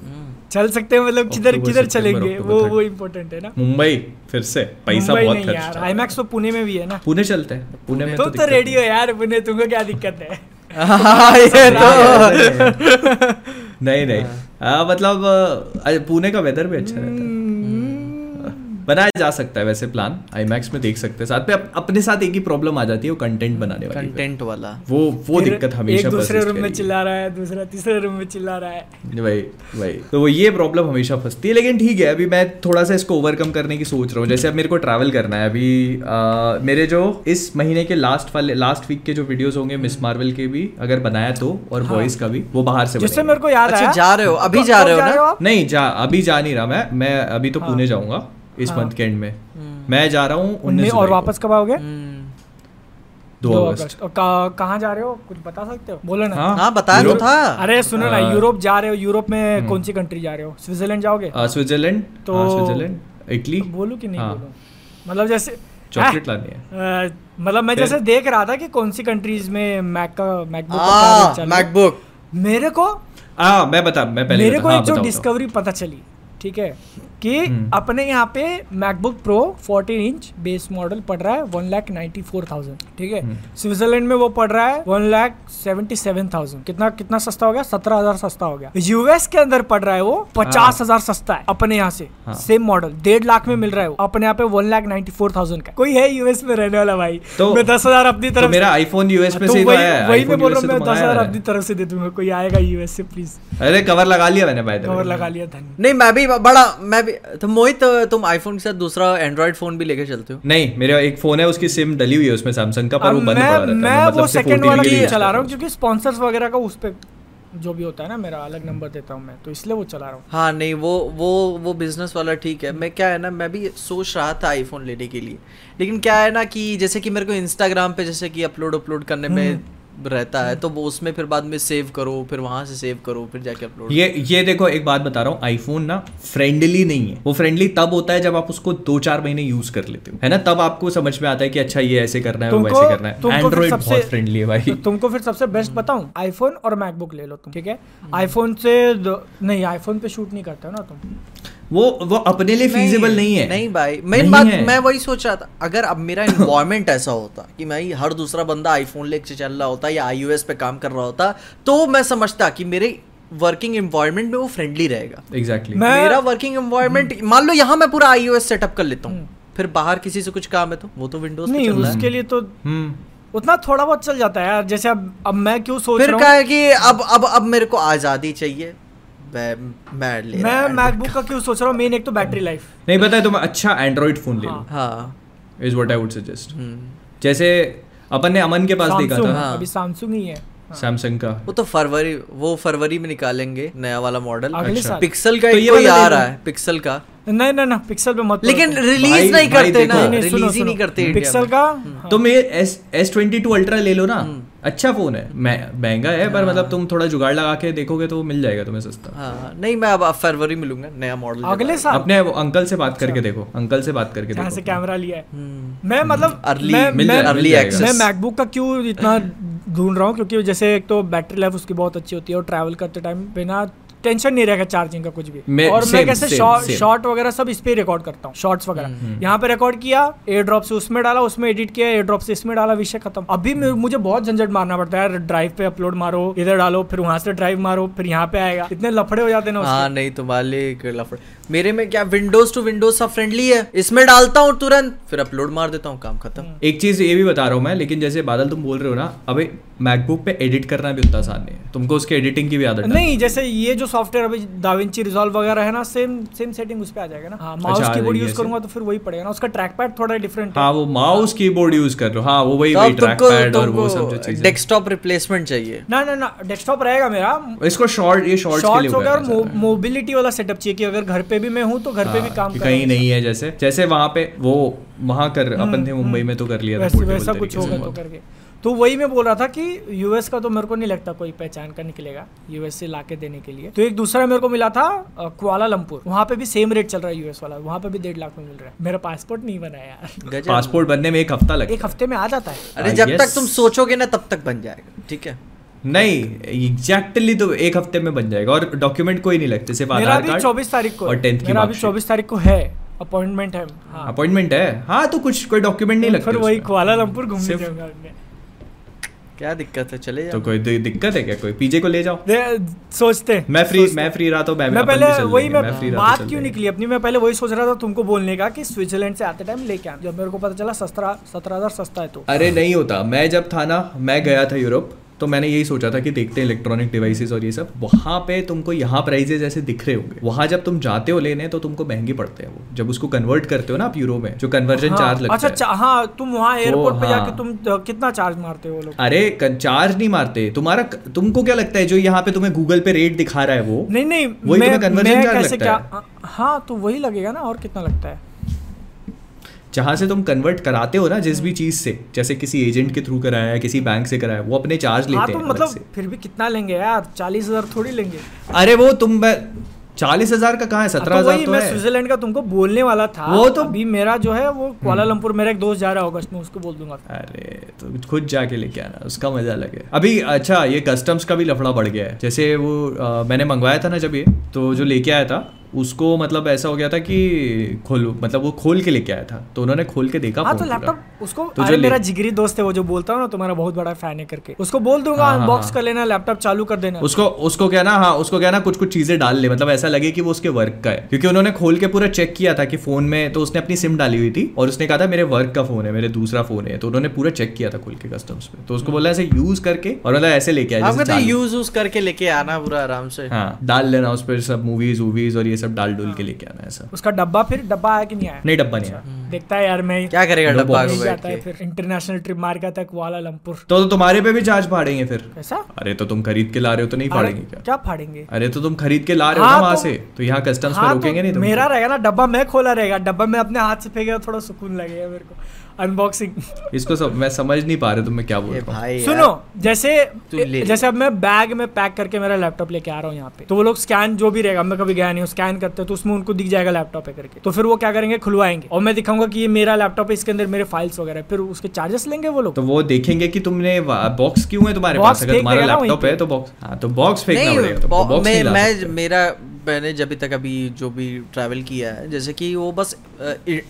चल सकते हैं मतलब किधर किधर चलेंगे? वो वो इम्पोर्टेंट है ना? मुंबई फिर से। पैसा बहुत खर्च यार आई मैक्स तो पुणे में भी है ना? पुणे चलते हैं। पुणे में तुम तो रेडी हो यार पुणे तुमको क्या दिक्कत है? ये तो नहीं नहीं। हाँ। मतलब पुणे का वेदर भी अच्छा रहता है। हम्म। बनाया जा सकता है वैसे प्लान आईमैक्स में देख सकते हैं। साथ में अप, अपने साथ एक ही प्रॉब्लम आ जाती है वो कंटेंट बनाने वाली। कंटेंट वाला। वो वो दिक्कत हमेशा एक दूसरे रूम में चिल्ला रहा है दूसरा तीसरे रूम में चिल्ला रहा है। वही वही। तो वो ये प्रॉब्लम हमेशा फंसती है लेकिन ठीक है अभी मैं थोड़ा सा इसको ओवरकम करने की सोच रहा हूँ। जैसे अब मेरे को ट्रैवल करना है अभी आ, मेरे जो इस महीने के लास्ट वाले लास्ट वीक के जो वीडियोस होंगे मिस मार्वल के भी अगर बनाया तो और बॉयज़ का भी वो बाहर से हाँ। जिससे मेरे को याद अच्छा आया। जा रहे हो अभी जा रहे हो ना? नहीं जा अभी जा नहीं रहा मैं मैं अभी तो हाँ। पुणे जाऊँगा। इस हाँ। मंथ के एंड में। मैं जा रहा हूँ उन्नीस उन्नीस और वापस कब आओगे? हम्म, दो अगस्त। कहाँ जा रहे हो? कुछ बता सकते हो? बोलो ना। हाँ। हाँ बताया तो था। अरे सुनो ना हाँ। यूरोप जा रहे हो? यूरोप में कौन सी कंट्री जा रहे हो? स्विट्जरलैंड जाओगे? आ, स्विट्जरलैंड। तो- हाँ, स्विट्जरलैंड। इटली। बोलू कि नहीं। मतलब जैसे चॉकलेट लानी है। मतलब मैं जैसे देख रहा था कि कौन सी कंट्रीज़ में मैक का मैकबुक। मैकबुक मेरे को हाँ मैं बता मैं पहले मेरे को एक जो। डिस्कवरी पता चली ठीक है? कि हम्म। अपने यहाँ पे MacBook Pro 14 inch base model पड़ रहा है one lakh ninety four thousand ठीक है? हम्म। स्विट्जरलैंड में वो पड़ रहा है one lakh seventy seven thousand कितना कितना सस्ता हो गया? सत्रह हज़ार सस्ता हो गया। यूएस के अंदर पड़ रहा है वो पचास हज़ार सस्ता है अपने यहाँ से। हाँ। सेम मॉडल डेढ़ लाख में मिल रहा है वो अपने यहाँ पे one lakh ninety four thousand का। कोई है यूएस में रहने वाला भाई? तो- मैं दस हज़ार अपनी तो तरफ़ मेरा आईफोन यूएस में तो से तो वही है मैं बोल रहा हूँ मैं तो दस हज़ार अपनी तरफ़ से दे दूँगा। कोई आएगा यूएस से प्लीज़ अरे कवर लगा लिया मैंने भाई कवर लगा लिया धन नहीं मैं भी बड़ा मैं भी तो मोहित तुम आईफोन के साथ दूसरा एंड्रॉइड फ़ोन भी लेके चलते हो? नहीं मेरा एक फ़ोन है उसकी सिम डली हुई है उसमें सैमसंग का पर वो बंद पड़ा रहता है। मैं मतलब वो सेकंड वाला के भी चला रहा हूँ क्योंकि स्पॉन्सर्स वगैरह का उस पे जो भी होता है ना मेरा अलग नंबर देता हूँ मैं तो इसलिए वो चला रहा हूँ। हाँ नहीं वो वो वो बिज़नेस वाला ठीक है। मैं क्या है ना मैं भी सोच रहा था आईफोन लेने के लिए। लेकिन क्या है ना कि जैसे कि मेरे को इंस्टाग्राम पे जैसे कि अपलोड अपलोड करने में रहता है तो वो उसमें फिर बाद में सेव करो फिर वहाँ से सेव करो फिर जाके अपलोड ये ये देखो एक बात बता रहा हूँ आईफोन ना फ्रेंडली नहीं है। वो फ्रेंडली तब होता है जब आप उसको दो चार महीने यूज़ कर लेते हो। है ना? तब आपको समझ में आता है कि अच्छा ये ऐसे करना है वो वैसे करना है। एंड्रॉइड बहुत फ्रेंडली है भाई। तो तुमको फिर सबसे बेस्ट बताऊँ आईफोन और मैकबुक ले लो तुम ठीक है? आईफोन से नहीं आईफोन पे शूट नहीं करते हो ना तुम? वो वो अपने लिए फीजिबल नहीं है। नहीं भाई मेन बात है। मैं वही सोच रहा था अगर अब मेरा इन्वायरमेंट ऐसा होता कि मैं हर दूसरा बंदा आईफोन लेके चल रहा होता या आईओएस पे काम कर रहा होता तो मैं समझता कि मेरे वर्किंग इन्वायरमेंट में वो फ्रेंडली रहेगा। एग्जैक्टली मैं- मेरा वर्किंग एनवायरनमेंट मान लो यहाँ मैं पूरा आईओएस सेटअप कर लेता हूँ फिर बाहर किसी से कुछ काम है तो वो तो विंडोज़ नहीं चल उसके लिए तो हम्म। उतना थोड़ा बहुत चल जाता है यार जैसे अब अब मैं क्यों सोच फिर रहा हूँ? है कि अब अब अब मेरे को आज़ादी चाहिए मैं मैं ले मैं मैकबुक का क्यों सोच रहा हूँ? मेन एक तो बैटरी लाइफ नहीं पता है तुम अच्छा एंड्रॉइड फ़ोन ले लो। हाँ। हाँ। Is what I would suggest. जैसे अपन ने अमन के पास देखा था। हाँ। अभी सैमसंग ही है। हाँ। सैमसंग का। वो तो फरवरी वो फरवरी में निकालेंगे नया वाला मॉडल अगले अच्छा। साल। पिक्सल का तो ये कोई आ रहा है पिक्सल का। नहीं नहीं ना पिक्सल पे मत लेकिन रिलीज़ नहीं करते ना। नहीं, नहीं, रिलीज़ ही नहीं करते पिक्सल का? हाँ। तो मैं S S twenty two ultra ले लो ना। अच्छा फ़ोन है। महँगा है पर मतलब तुम थोड़ा जुगाड़ लगा के देखोगे तो मिल जाएगा तुम्हें सस्ता। हाँ नहीं मैं अब फरवरी में लूँगा नया मॉडल अगले साल। अपने अंकल से बात करके देखो अंकल से बात करके देखो। से कैमरा लिया है। हम्म। मैं मतलब अर्ली। मैं मैकबुक का क्यों इतना ढूंढ रहा हूँ? क्योंकि जैसे एक तो बैटरी लाइफ उसकी बहुत अच्छी होती है और ट्रैवल करते टाइम बिना टेंशन नहीं रहेगा चार्जिंग का कुछ भी। मैं- और मैं कैसे शॉर्ट वगैरह सब इस पे रिकॉर्ड करता हूँ शॉर्ट्स हम्म, वगैरह यहाँ पे रिकॉर्ड किया एयर ड्रॉप से उसमें डाला उसमें एडिट किया एयर ड्रॉप से इसमें डाला विषय खत्म। अभी मुझे बहुत झंझट मारना पड़ता है ड्राइव पे अपलोड मारो इधर डालो फिर वहाँ से ड्राइव मारो फिर यहाँ पे आएगा। इतने लफड़े हो जाते हैं ना हाँ नहीं तो मालिक लफड़ मेरे में क्या विंडोज़ टू विंडोज़ सब फ्रेंडली है? इसमें डालता हूँ तुरंत फिर अपलोड मार देता हूँ काम खत्म। एक चीज़ ये भी बता रहा हूँ मैं लेकिन जैसे बादल तुम बोल रहे हो ना अबे मैकबुक पे एडिट करना भी उतना आसान नहीं है। तुमको उसके एडिटिंग की भी आदत नहीं जैसे ये जो सॉफ्टवेयर अभी दाविंची रिजॉल्व वगैरह है ना सेम सेम सेटिंग उस पे आ जाएगा ना। हाँ माउस अच्छा, कीबोर्ड यूज़ करूँगा तो फिर वही पड़ेगा ना। उसका ट्रैक पैड थोड़ा डिफरेंट हाँ। वो माउस कीबोर्ड यूज़ कर लो। हाँ वो वही तो वही ट्रैक पैड और वो सब जो चीज़ें डेस्कटॉप रिप्लेसमेंट चाहिए। ना ना ना डेस्कटॉप रहेगा मेरा। इसको शॉर्ट ये शॉर्ट्स के लिए शॉर्ट्स हो गया और उगाना चाह रहा है। मोबिलिटी वाला सेटअप चाहिए कि अगर घर पे भी मैं हूँ तो घर पे भी हाँ, काम कहीं नहीं है जैसे। जैसे वहाँ पे वो वहाँ कर अपन थे मुंबई में तो कर लिया था वैसा कुछ होगा तो करके। तो वही मैं बोल रहा था कि यूएस का तो मेरे को नहीं लगता कोई पहचान का निकलेगा यूएस से लाके देने के लिए। तो एक दूसरा मेरे को मिला था कुआला लंपुर वहाँ पे भी सेम रेट चल रहा है यूएस वाला। वहाँ पे भी डेढ़ लाख में मिल रहा है। मेरा पासपोर्ट नहीं बना यार। पासपोर्ट बनने में एक हफ़्ता लगता एक हफ़्ते में आ जाता है। अरे Ah, जब तक तुम सोचोगे ना तब तक बन जाएगा। ठीक है है? नहीं एग्जैक्टली तो एक हफ़्ते में बन जाएगा और डॉक्यूमेंट कोई नहीं लगते सिर्फ़ आधार कार्ड चौबीस तारीख को और है। 10th की अभी चौबीस तारीख को है। अपॉइंटमेंट है हाँ। अपॉइंटमेंट है? हाँ तो कुछ कोई डॉक्यूमेंट नहीं लगते फिर वही। कुआलालंपुर घूमने सिर्फ- क्या दिक्कत है? चले तो कोई दिक्कत है क्या कोई? पीजे को ले जाओ। दे- सोचते मैं फ्री सोचते मैं फ्री रहा तो मैं मैं पहले वही मैं free रहा तो बात क्यों निकली? अपनी मैं पहले वही सोच रहा था तुमको बोलने का कि स्विट्जरलैंड से आते टाइम लेके आना। जब मेरे को पता चला सत्रह सत्रह हज़ार सस्ता है तो। अरे नहीं होता। मैं जब था ना मैं गया था यूरोप। तो मैंने यही सोचा था कि देखते हैं इलेक्ट्रॉनिक डिवाइसेस और ये सब। वहाँ पे तुमको यहाँ प्राइजेस ऐसे दिख रहे होंगे। वहाँ जब तुम जाते हो लेने तो तुमको महँगे पड़ते हैं वो। जब उसको कन्वर्ट करते हो ना आप यूरो में जो कन्वर्जन हाँ, चार्ज लगता अच्छा है। चा- हाँ तुम वहाँ एयरपोर्ट पे हाँ। जाके तुम कितना चार्ज मारते हो लोग? अरे चार्ज नहीं मारते। तुम्हारा तुमको क्या लगता है जो यहाँ पे तुम्हें गूगल पे रेट दिखा रहा है वो? नहीं नहीं वही तुम्हें conversion मैं लगता क्या हाँ तो वही लगेगा ना और कितना लगता है? जहाँ से तुम कन्वर्ट कराते हो ना जिस भी चीज़ से जैसे किसी एजेंट के थ्रू कराया है किसी बैंक से कराया वो अपने चार्ज हाँ लेते तो हैं मतलब फिर भी कितना लेंगे यार? चालीस हज़ार थोड़ी लेंगे। अरे वो तुम चालीस हज़ार का कहाँ है? सत्रह तो हज़ार वही तो मैं स्विट्जरलैंड का तुमको बोलने वाला था। वो तो- अभी मेरा जो है वो कुआलालंपुर मेरा एक दोस्त जा रहा है अगस्त में उसको बोल दूँगा। अरे तो खुद जाके लेके आना उसका मज़ा अलग है। अभी अच्छा ये कस्टम्स का भी लफड़ा बढ़ गया है। जैसे वो अ, मैंने मंगवाया था ना जब ये तो जो लेके आया था उसको मतलब ऐसा हो गया था कि खोल मतलब वो खोल के लेके आया था। तो उन्होंने खोल के देखा हाँ तो लैपटॉप उसको तो जो अरे मेरा जिगरी दोस्त है वो जो बोलता हूँ ना तुम्हारा बहुत बड़ा फ़ैन है करके। उसको बोल दूँगा हाँ, हाँ, अनबॉक्स हाँ। कर लेना लैपटॉप चालू कर देना। उसको उसको क्या ना हाँ उसको क्या ना कुछ कुछ चीज़ें डाल ले। मतलब ऐसा लगे कि वो उसके वर्क का है। क्योंकि उन्होंने खोल के पूरा चेक किया था कि फ़ोन में तो उसने अपनी सिम डाली हुई थी और उसने कहा था मेरे वर्क का फ़ोन है मेरे दूसरा फ़ोन है। तो उन्होंने पूरा चेक किया था खोल के कस्टम्स में तो उसको बोला ऐसे यूज़ करके। और मतलब ऐसे लेके आया। यूज़ यूज़ करके लेके आना पूरा आराम से। हाँ डाल लेना उस पर सब मूवीज़ वूवीज और ये सब डाल डुल के लेके आना ऐसा। उसका डब्बा फिर डब्बा आया कि नहीं आया? नहीं डब्बा नहीं आया। देखता है यार मैं क्या करेगा डब्बा जाता है फिर। इंटरनेशनल ट्रिप मार गया था कुआलालंपुर। तो, तो तुम्हारे पे भी चार्ज फाड़ेंगे फिर। कैसा? अरे तो तुम खरीद के ला रहे हो तो नहीं फाड़ेंगे क्या? क्या फाड़ेंगे? अरे तो तुम खरीद के ला रहे हो हाँ, ना वहाँ तो- से। तो यहाँ कस्टम्स में हाँ, रोकेंगे नहीं मेरा रहेगा ना डब्बा मैं खोला रहेगा। डब्बा मैं अपने हाथ से फेंकेगा थोड़ा सुकून लगेगा मेरे को। अनबॉक्सिंग इसको सब मैं समझ नहीं पा रहा तुम मैं क्या बोल रहा हूँ। सुनो जैसे जैसे अब मैं बैग में पैक करके मेरा लैपटॉप लेके आ रहा हूँ यहाँ पे तो वो लोग स्कैन जो भी रहेगा मैं कभी गया नहीं हूँ स्कैन करते तो उसमें उनको दिख जाएगा लैपटॉप है करके। तो फिर वो क्या करेंगे खुलवाएँगे। और मैं दिखाऊँगा कि ये मेरा लैपटॉप है इसके अंदर मेरे फाइल्स वगैरह फिर उसके चार्जेस लेंगे वो लोग? तो वो देखेंगे कि तुमने बॉक्स क्यों है तुम्हारे पास? अगर तुम्हारा लैपटॉप है तो बॉक्स हाँ तो बॉक्स फेंकना पड़ेगा मैं। मेरा मैंने जब तक अभी जो भी ट्रैवल किया है जैसे कि वो बस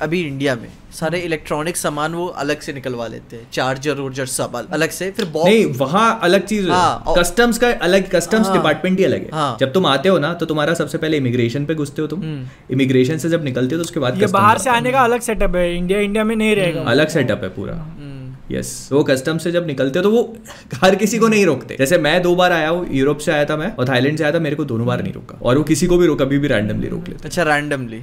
अभी इंडिया में सारे इलेक्ट्रॉनिक सामान वो अलग से निकलवा लेते हैं चार्जर वार्जर सब अलग से फिर बॉक्स नहीं वहाँ अलग चीज़ हाँ, और- कस्टम्स का अलग कस्टम्स हाँ। डिपार्टमेंट ही अलग है हाँ। जब तुम आते हो ना तो तुम्हारा सबसे पहले इमिग्रेशन पे घुसते हो तुम हम्म। इमिग्रेशन से जब निकलते हो तो उसके बाद ये बाहर से आने का अलग सेटअप है इंडिया इंडिया में नहीं रहेगा अलग सेटअप है पूरा यस वो कस्टम से जब निकलते हो तो वो हर किसी को नहीं रोकते। जैसे मैं दो बार आया हूँ यूरोप से आया था मैं और थाईलैंड से आया था मेरे को दोनों बार नहीं रोका। और वो किसी को भी रोक कभी भी रैंडमली रोक लेते अच्छा रैंडमली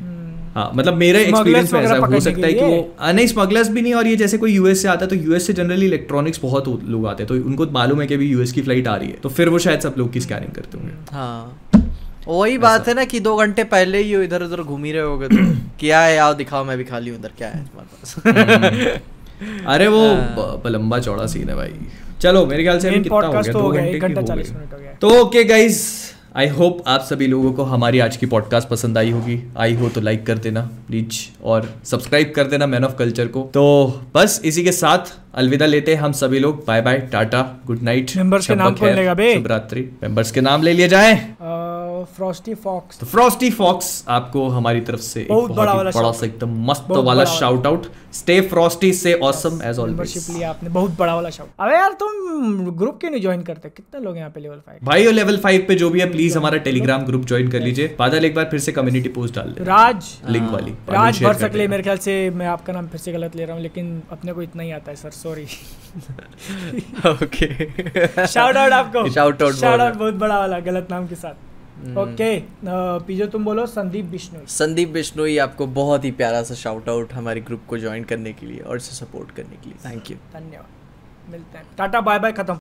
हाँ मतलब मेरे एक्सपीरियंस में ऐसा हो सकता है कि वो आ, नहीं स्मगलर्स भी नहीं और ये जैसे कोई यूएस से आता है तो यूएस से जनरली इलेक्ट्रॉनिक्स बहुत लोग आते हैं तो उनको मालूम है कि अभी यूएस की फ़्लाइट आ रही है। तो फिर वो शायद सब लोग की स्कैनिंग करते होंगे। हाँ। वही बात है ना कि दो घंटे पहले ही इधर उधर घूम ही रहे होगे तो क्या है आओ दिखाओ मैं भी खाली हूँ उधर क्या है तुम्हारे पास? अरे वो हाँ। लंबा चौड़ा सीन है भाई। चलो मेरे ख्याल से कितना हो पॉडकास्ट गया तो दो घंटे तो ओके गाइस आई होप आप सभी लोगों को हमारी आज की पॉडकास्ट पसंद आई होगी। आई हो तो लाइक कर देना प्लीज़ और सब्सक्राइब कर देना मैन ऑफ़ कल्चर को। तो बस इसी के साथ अलविदा लेते हैं हम सभी लोग। Bye bye tata good night Members के नाम कौन लेगा बे? शुभ रात्रि मेंबर्स के नाम ले लिए जाए। फ्रॉस्टी फॉक्स तो फ्रॉस्टी फॉक्स आपको हमारी तरफ़ से एक बहुत बड़ा वाला बड़ा सा एकदम मस्त वाला शाउट आउट स्टे फ्रॉस्टी से ऑसम एज मेंबरशिप ऑलवेज लिया आपने बहुत बड़ा वाला शाउट अबे यार तुम ग्रुप क्यों नहीं ज्वाइन करते? कितने लोग हैं यहाँ पे लेवल फाइव भाई और लेवल फाइव पे जो भी है प्लीज़ हमारा टेलीग्राम ग्रुप ज्वाइन कर लीजिए। बादल एक बार फिर से कम्युनिटी पोस्ट डाल दे। राज। लिंक वाली। राज भर सकले मेरे ख्याल से मैं आपका नाम फिर से गलत ले रहा हूँ लेकिन अपने को इतना ही आता है sir sorry okay shout out आपको। Shout out शाउट आउट बहुत बड़ा वाला गलत नाम के साथ। ओके पीजो तुम बोलो संदीप बिश्नोई। संदीप बिश्नोई आपको बहुत ही प्यारा सा शाउट आउट हमारे ग्रुप को ज्वाइन करने के लिए और इसे सपोर्ट करने के लिए। थैंक यू धन्यवाद। मिलते हैं। टाटा बाय बाय खत्म।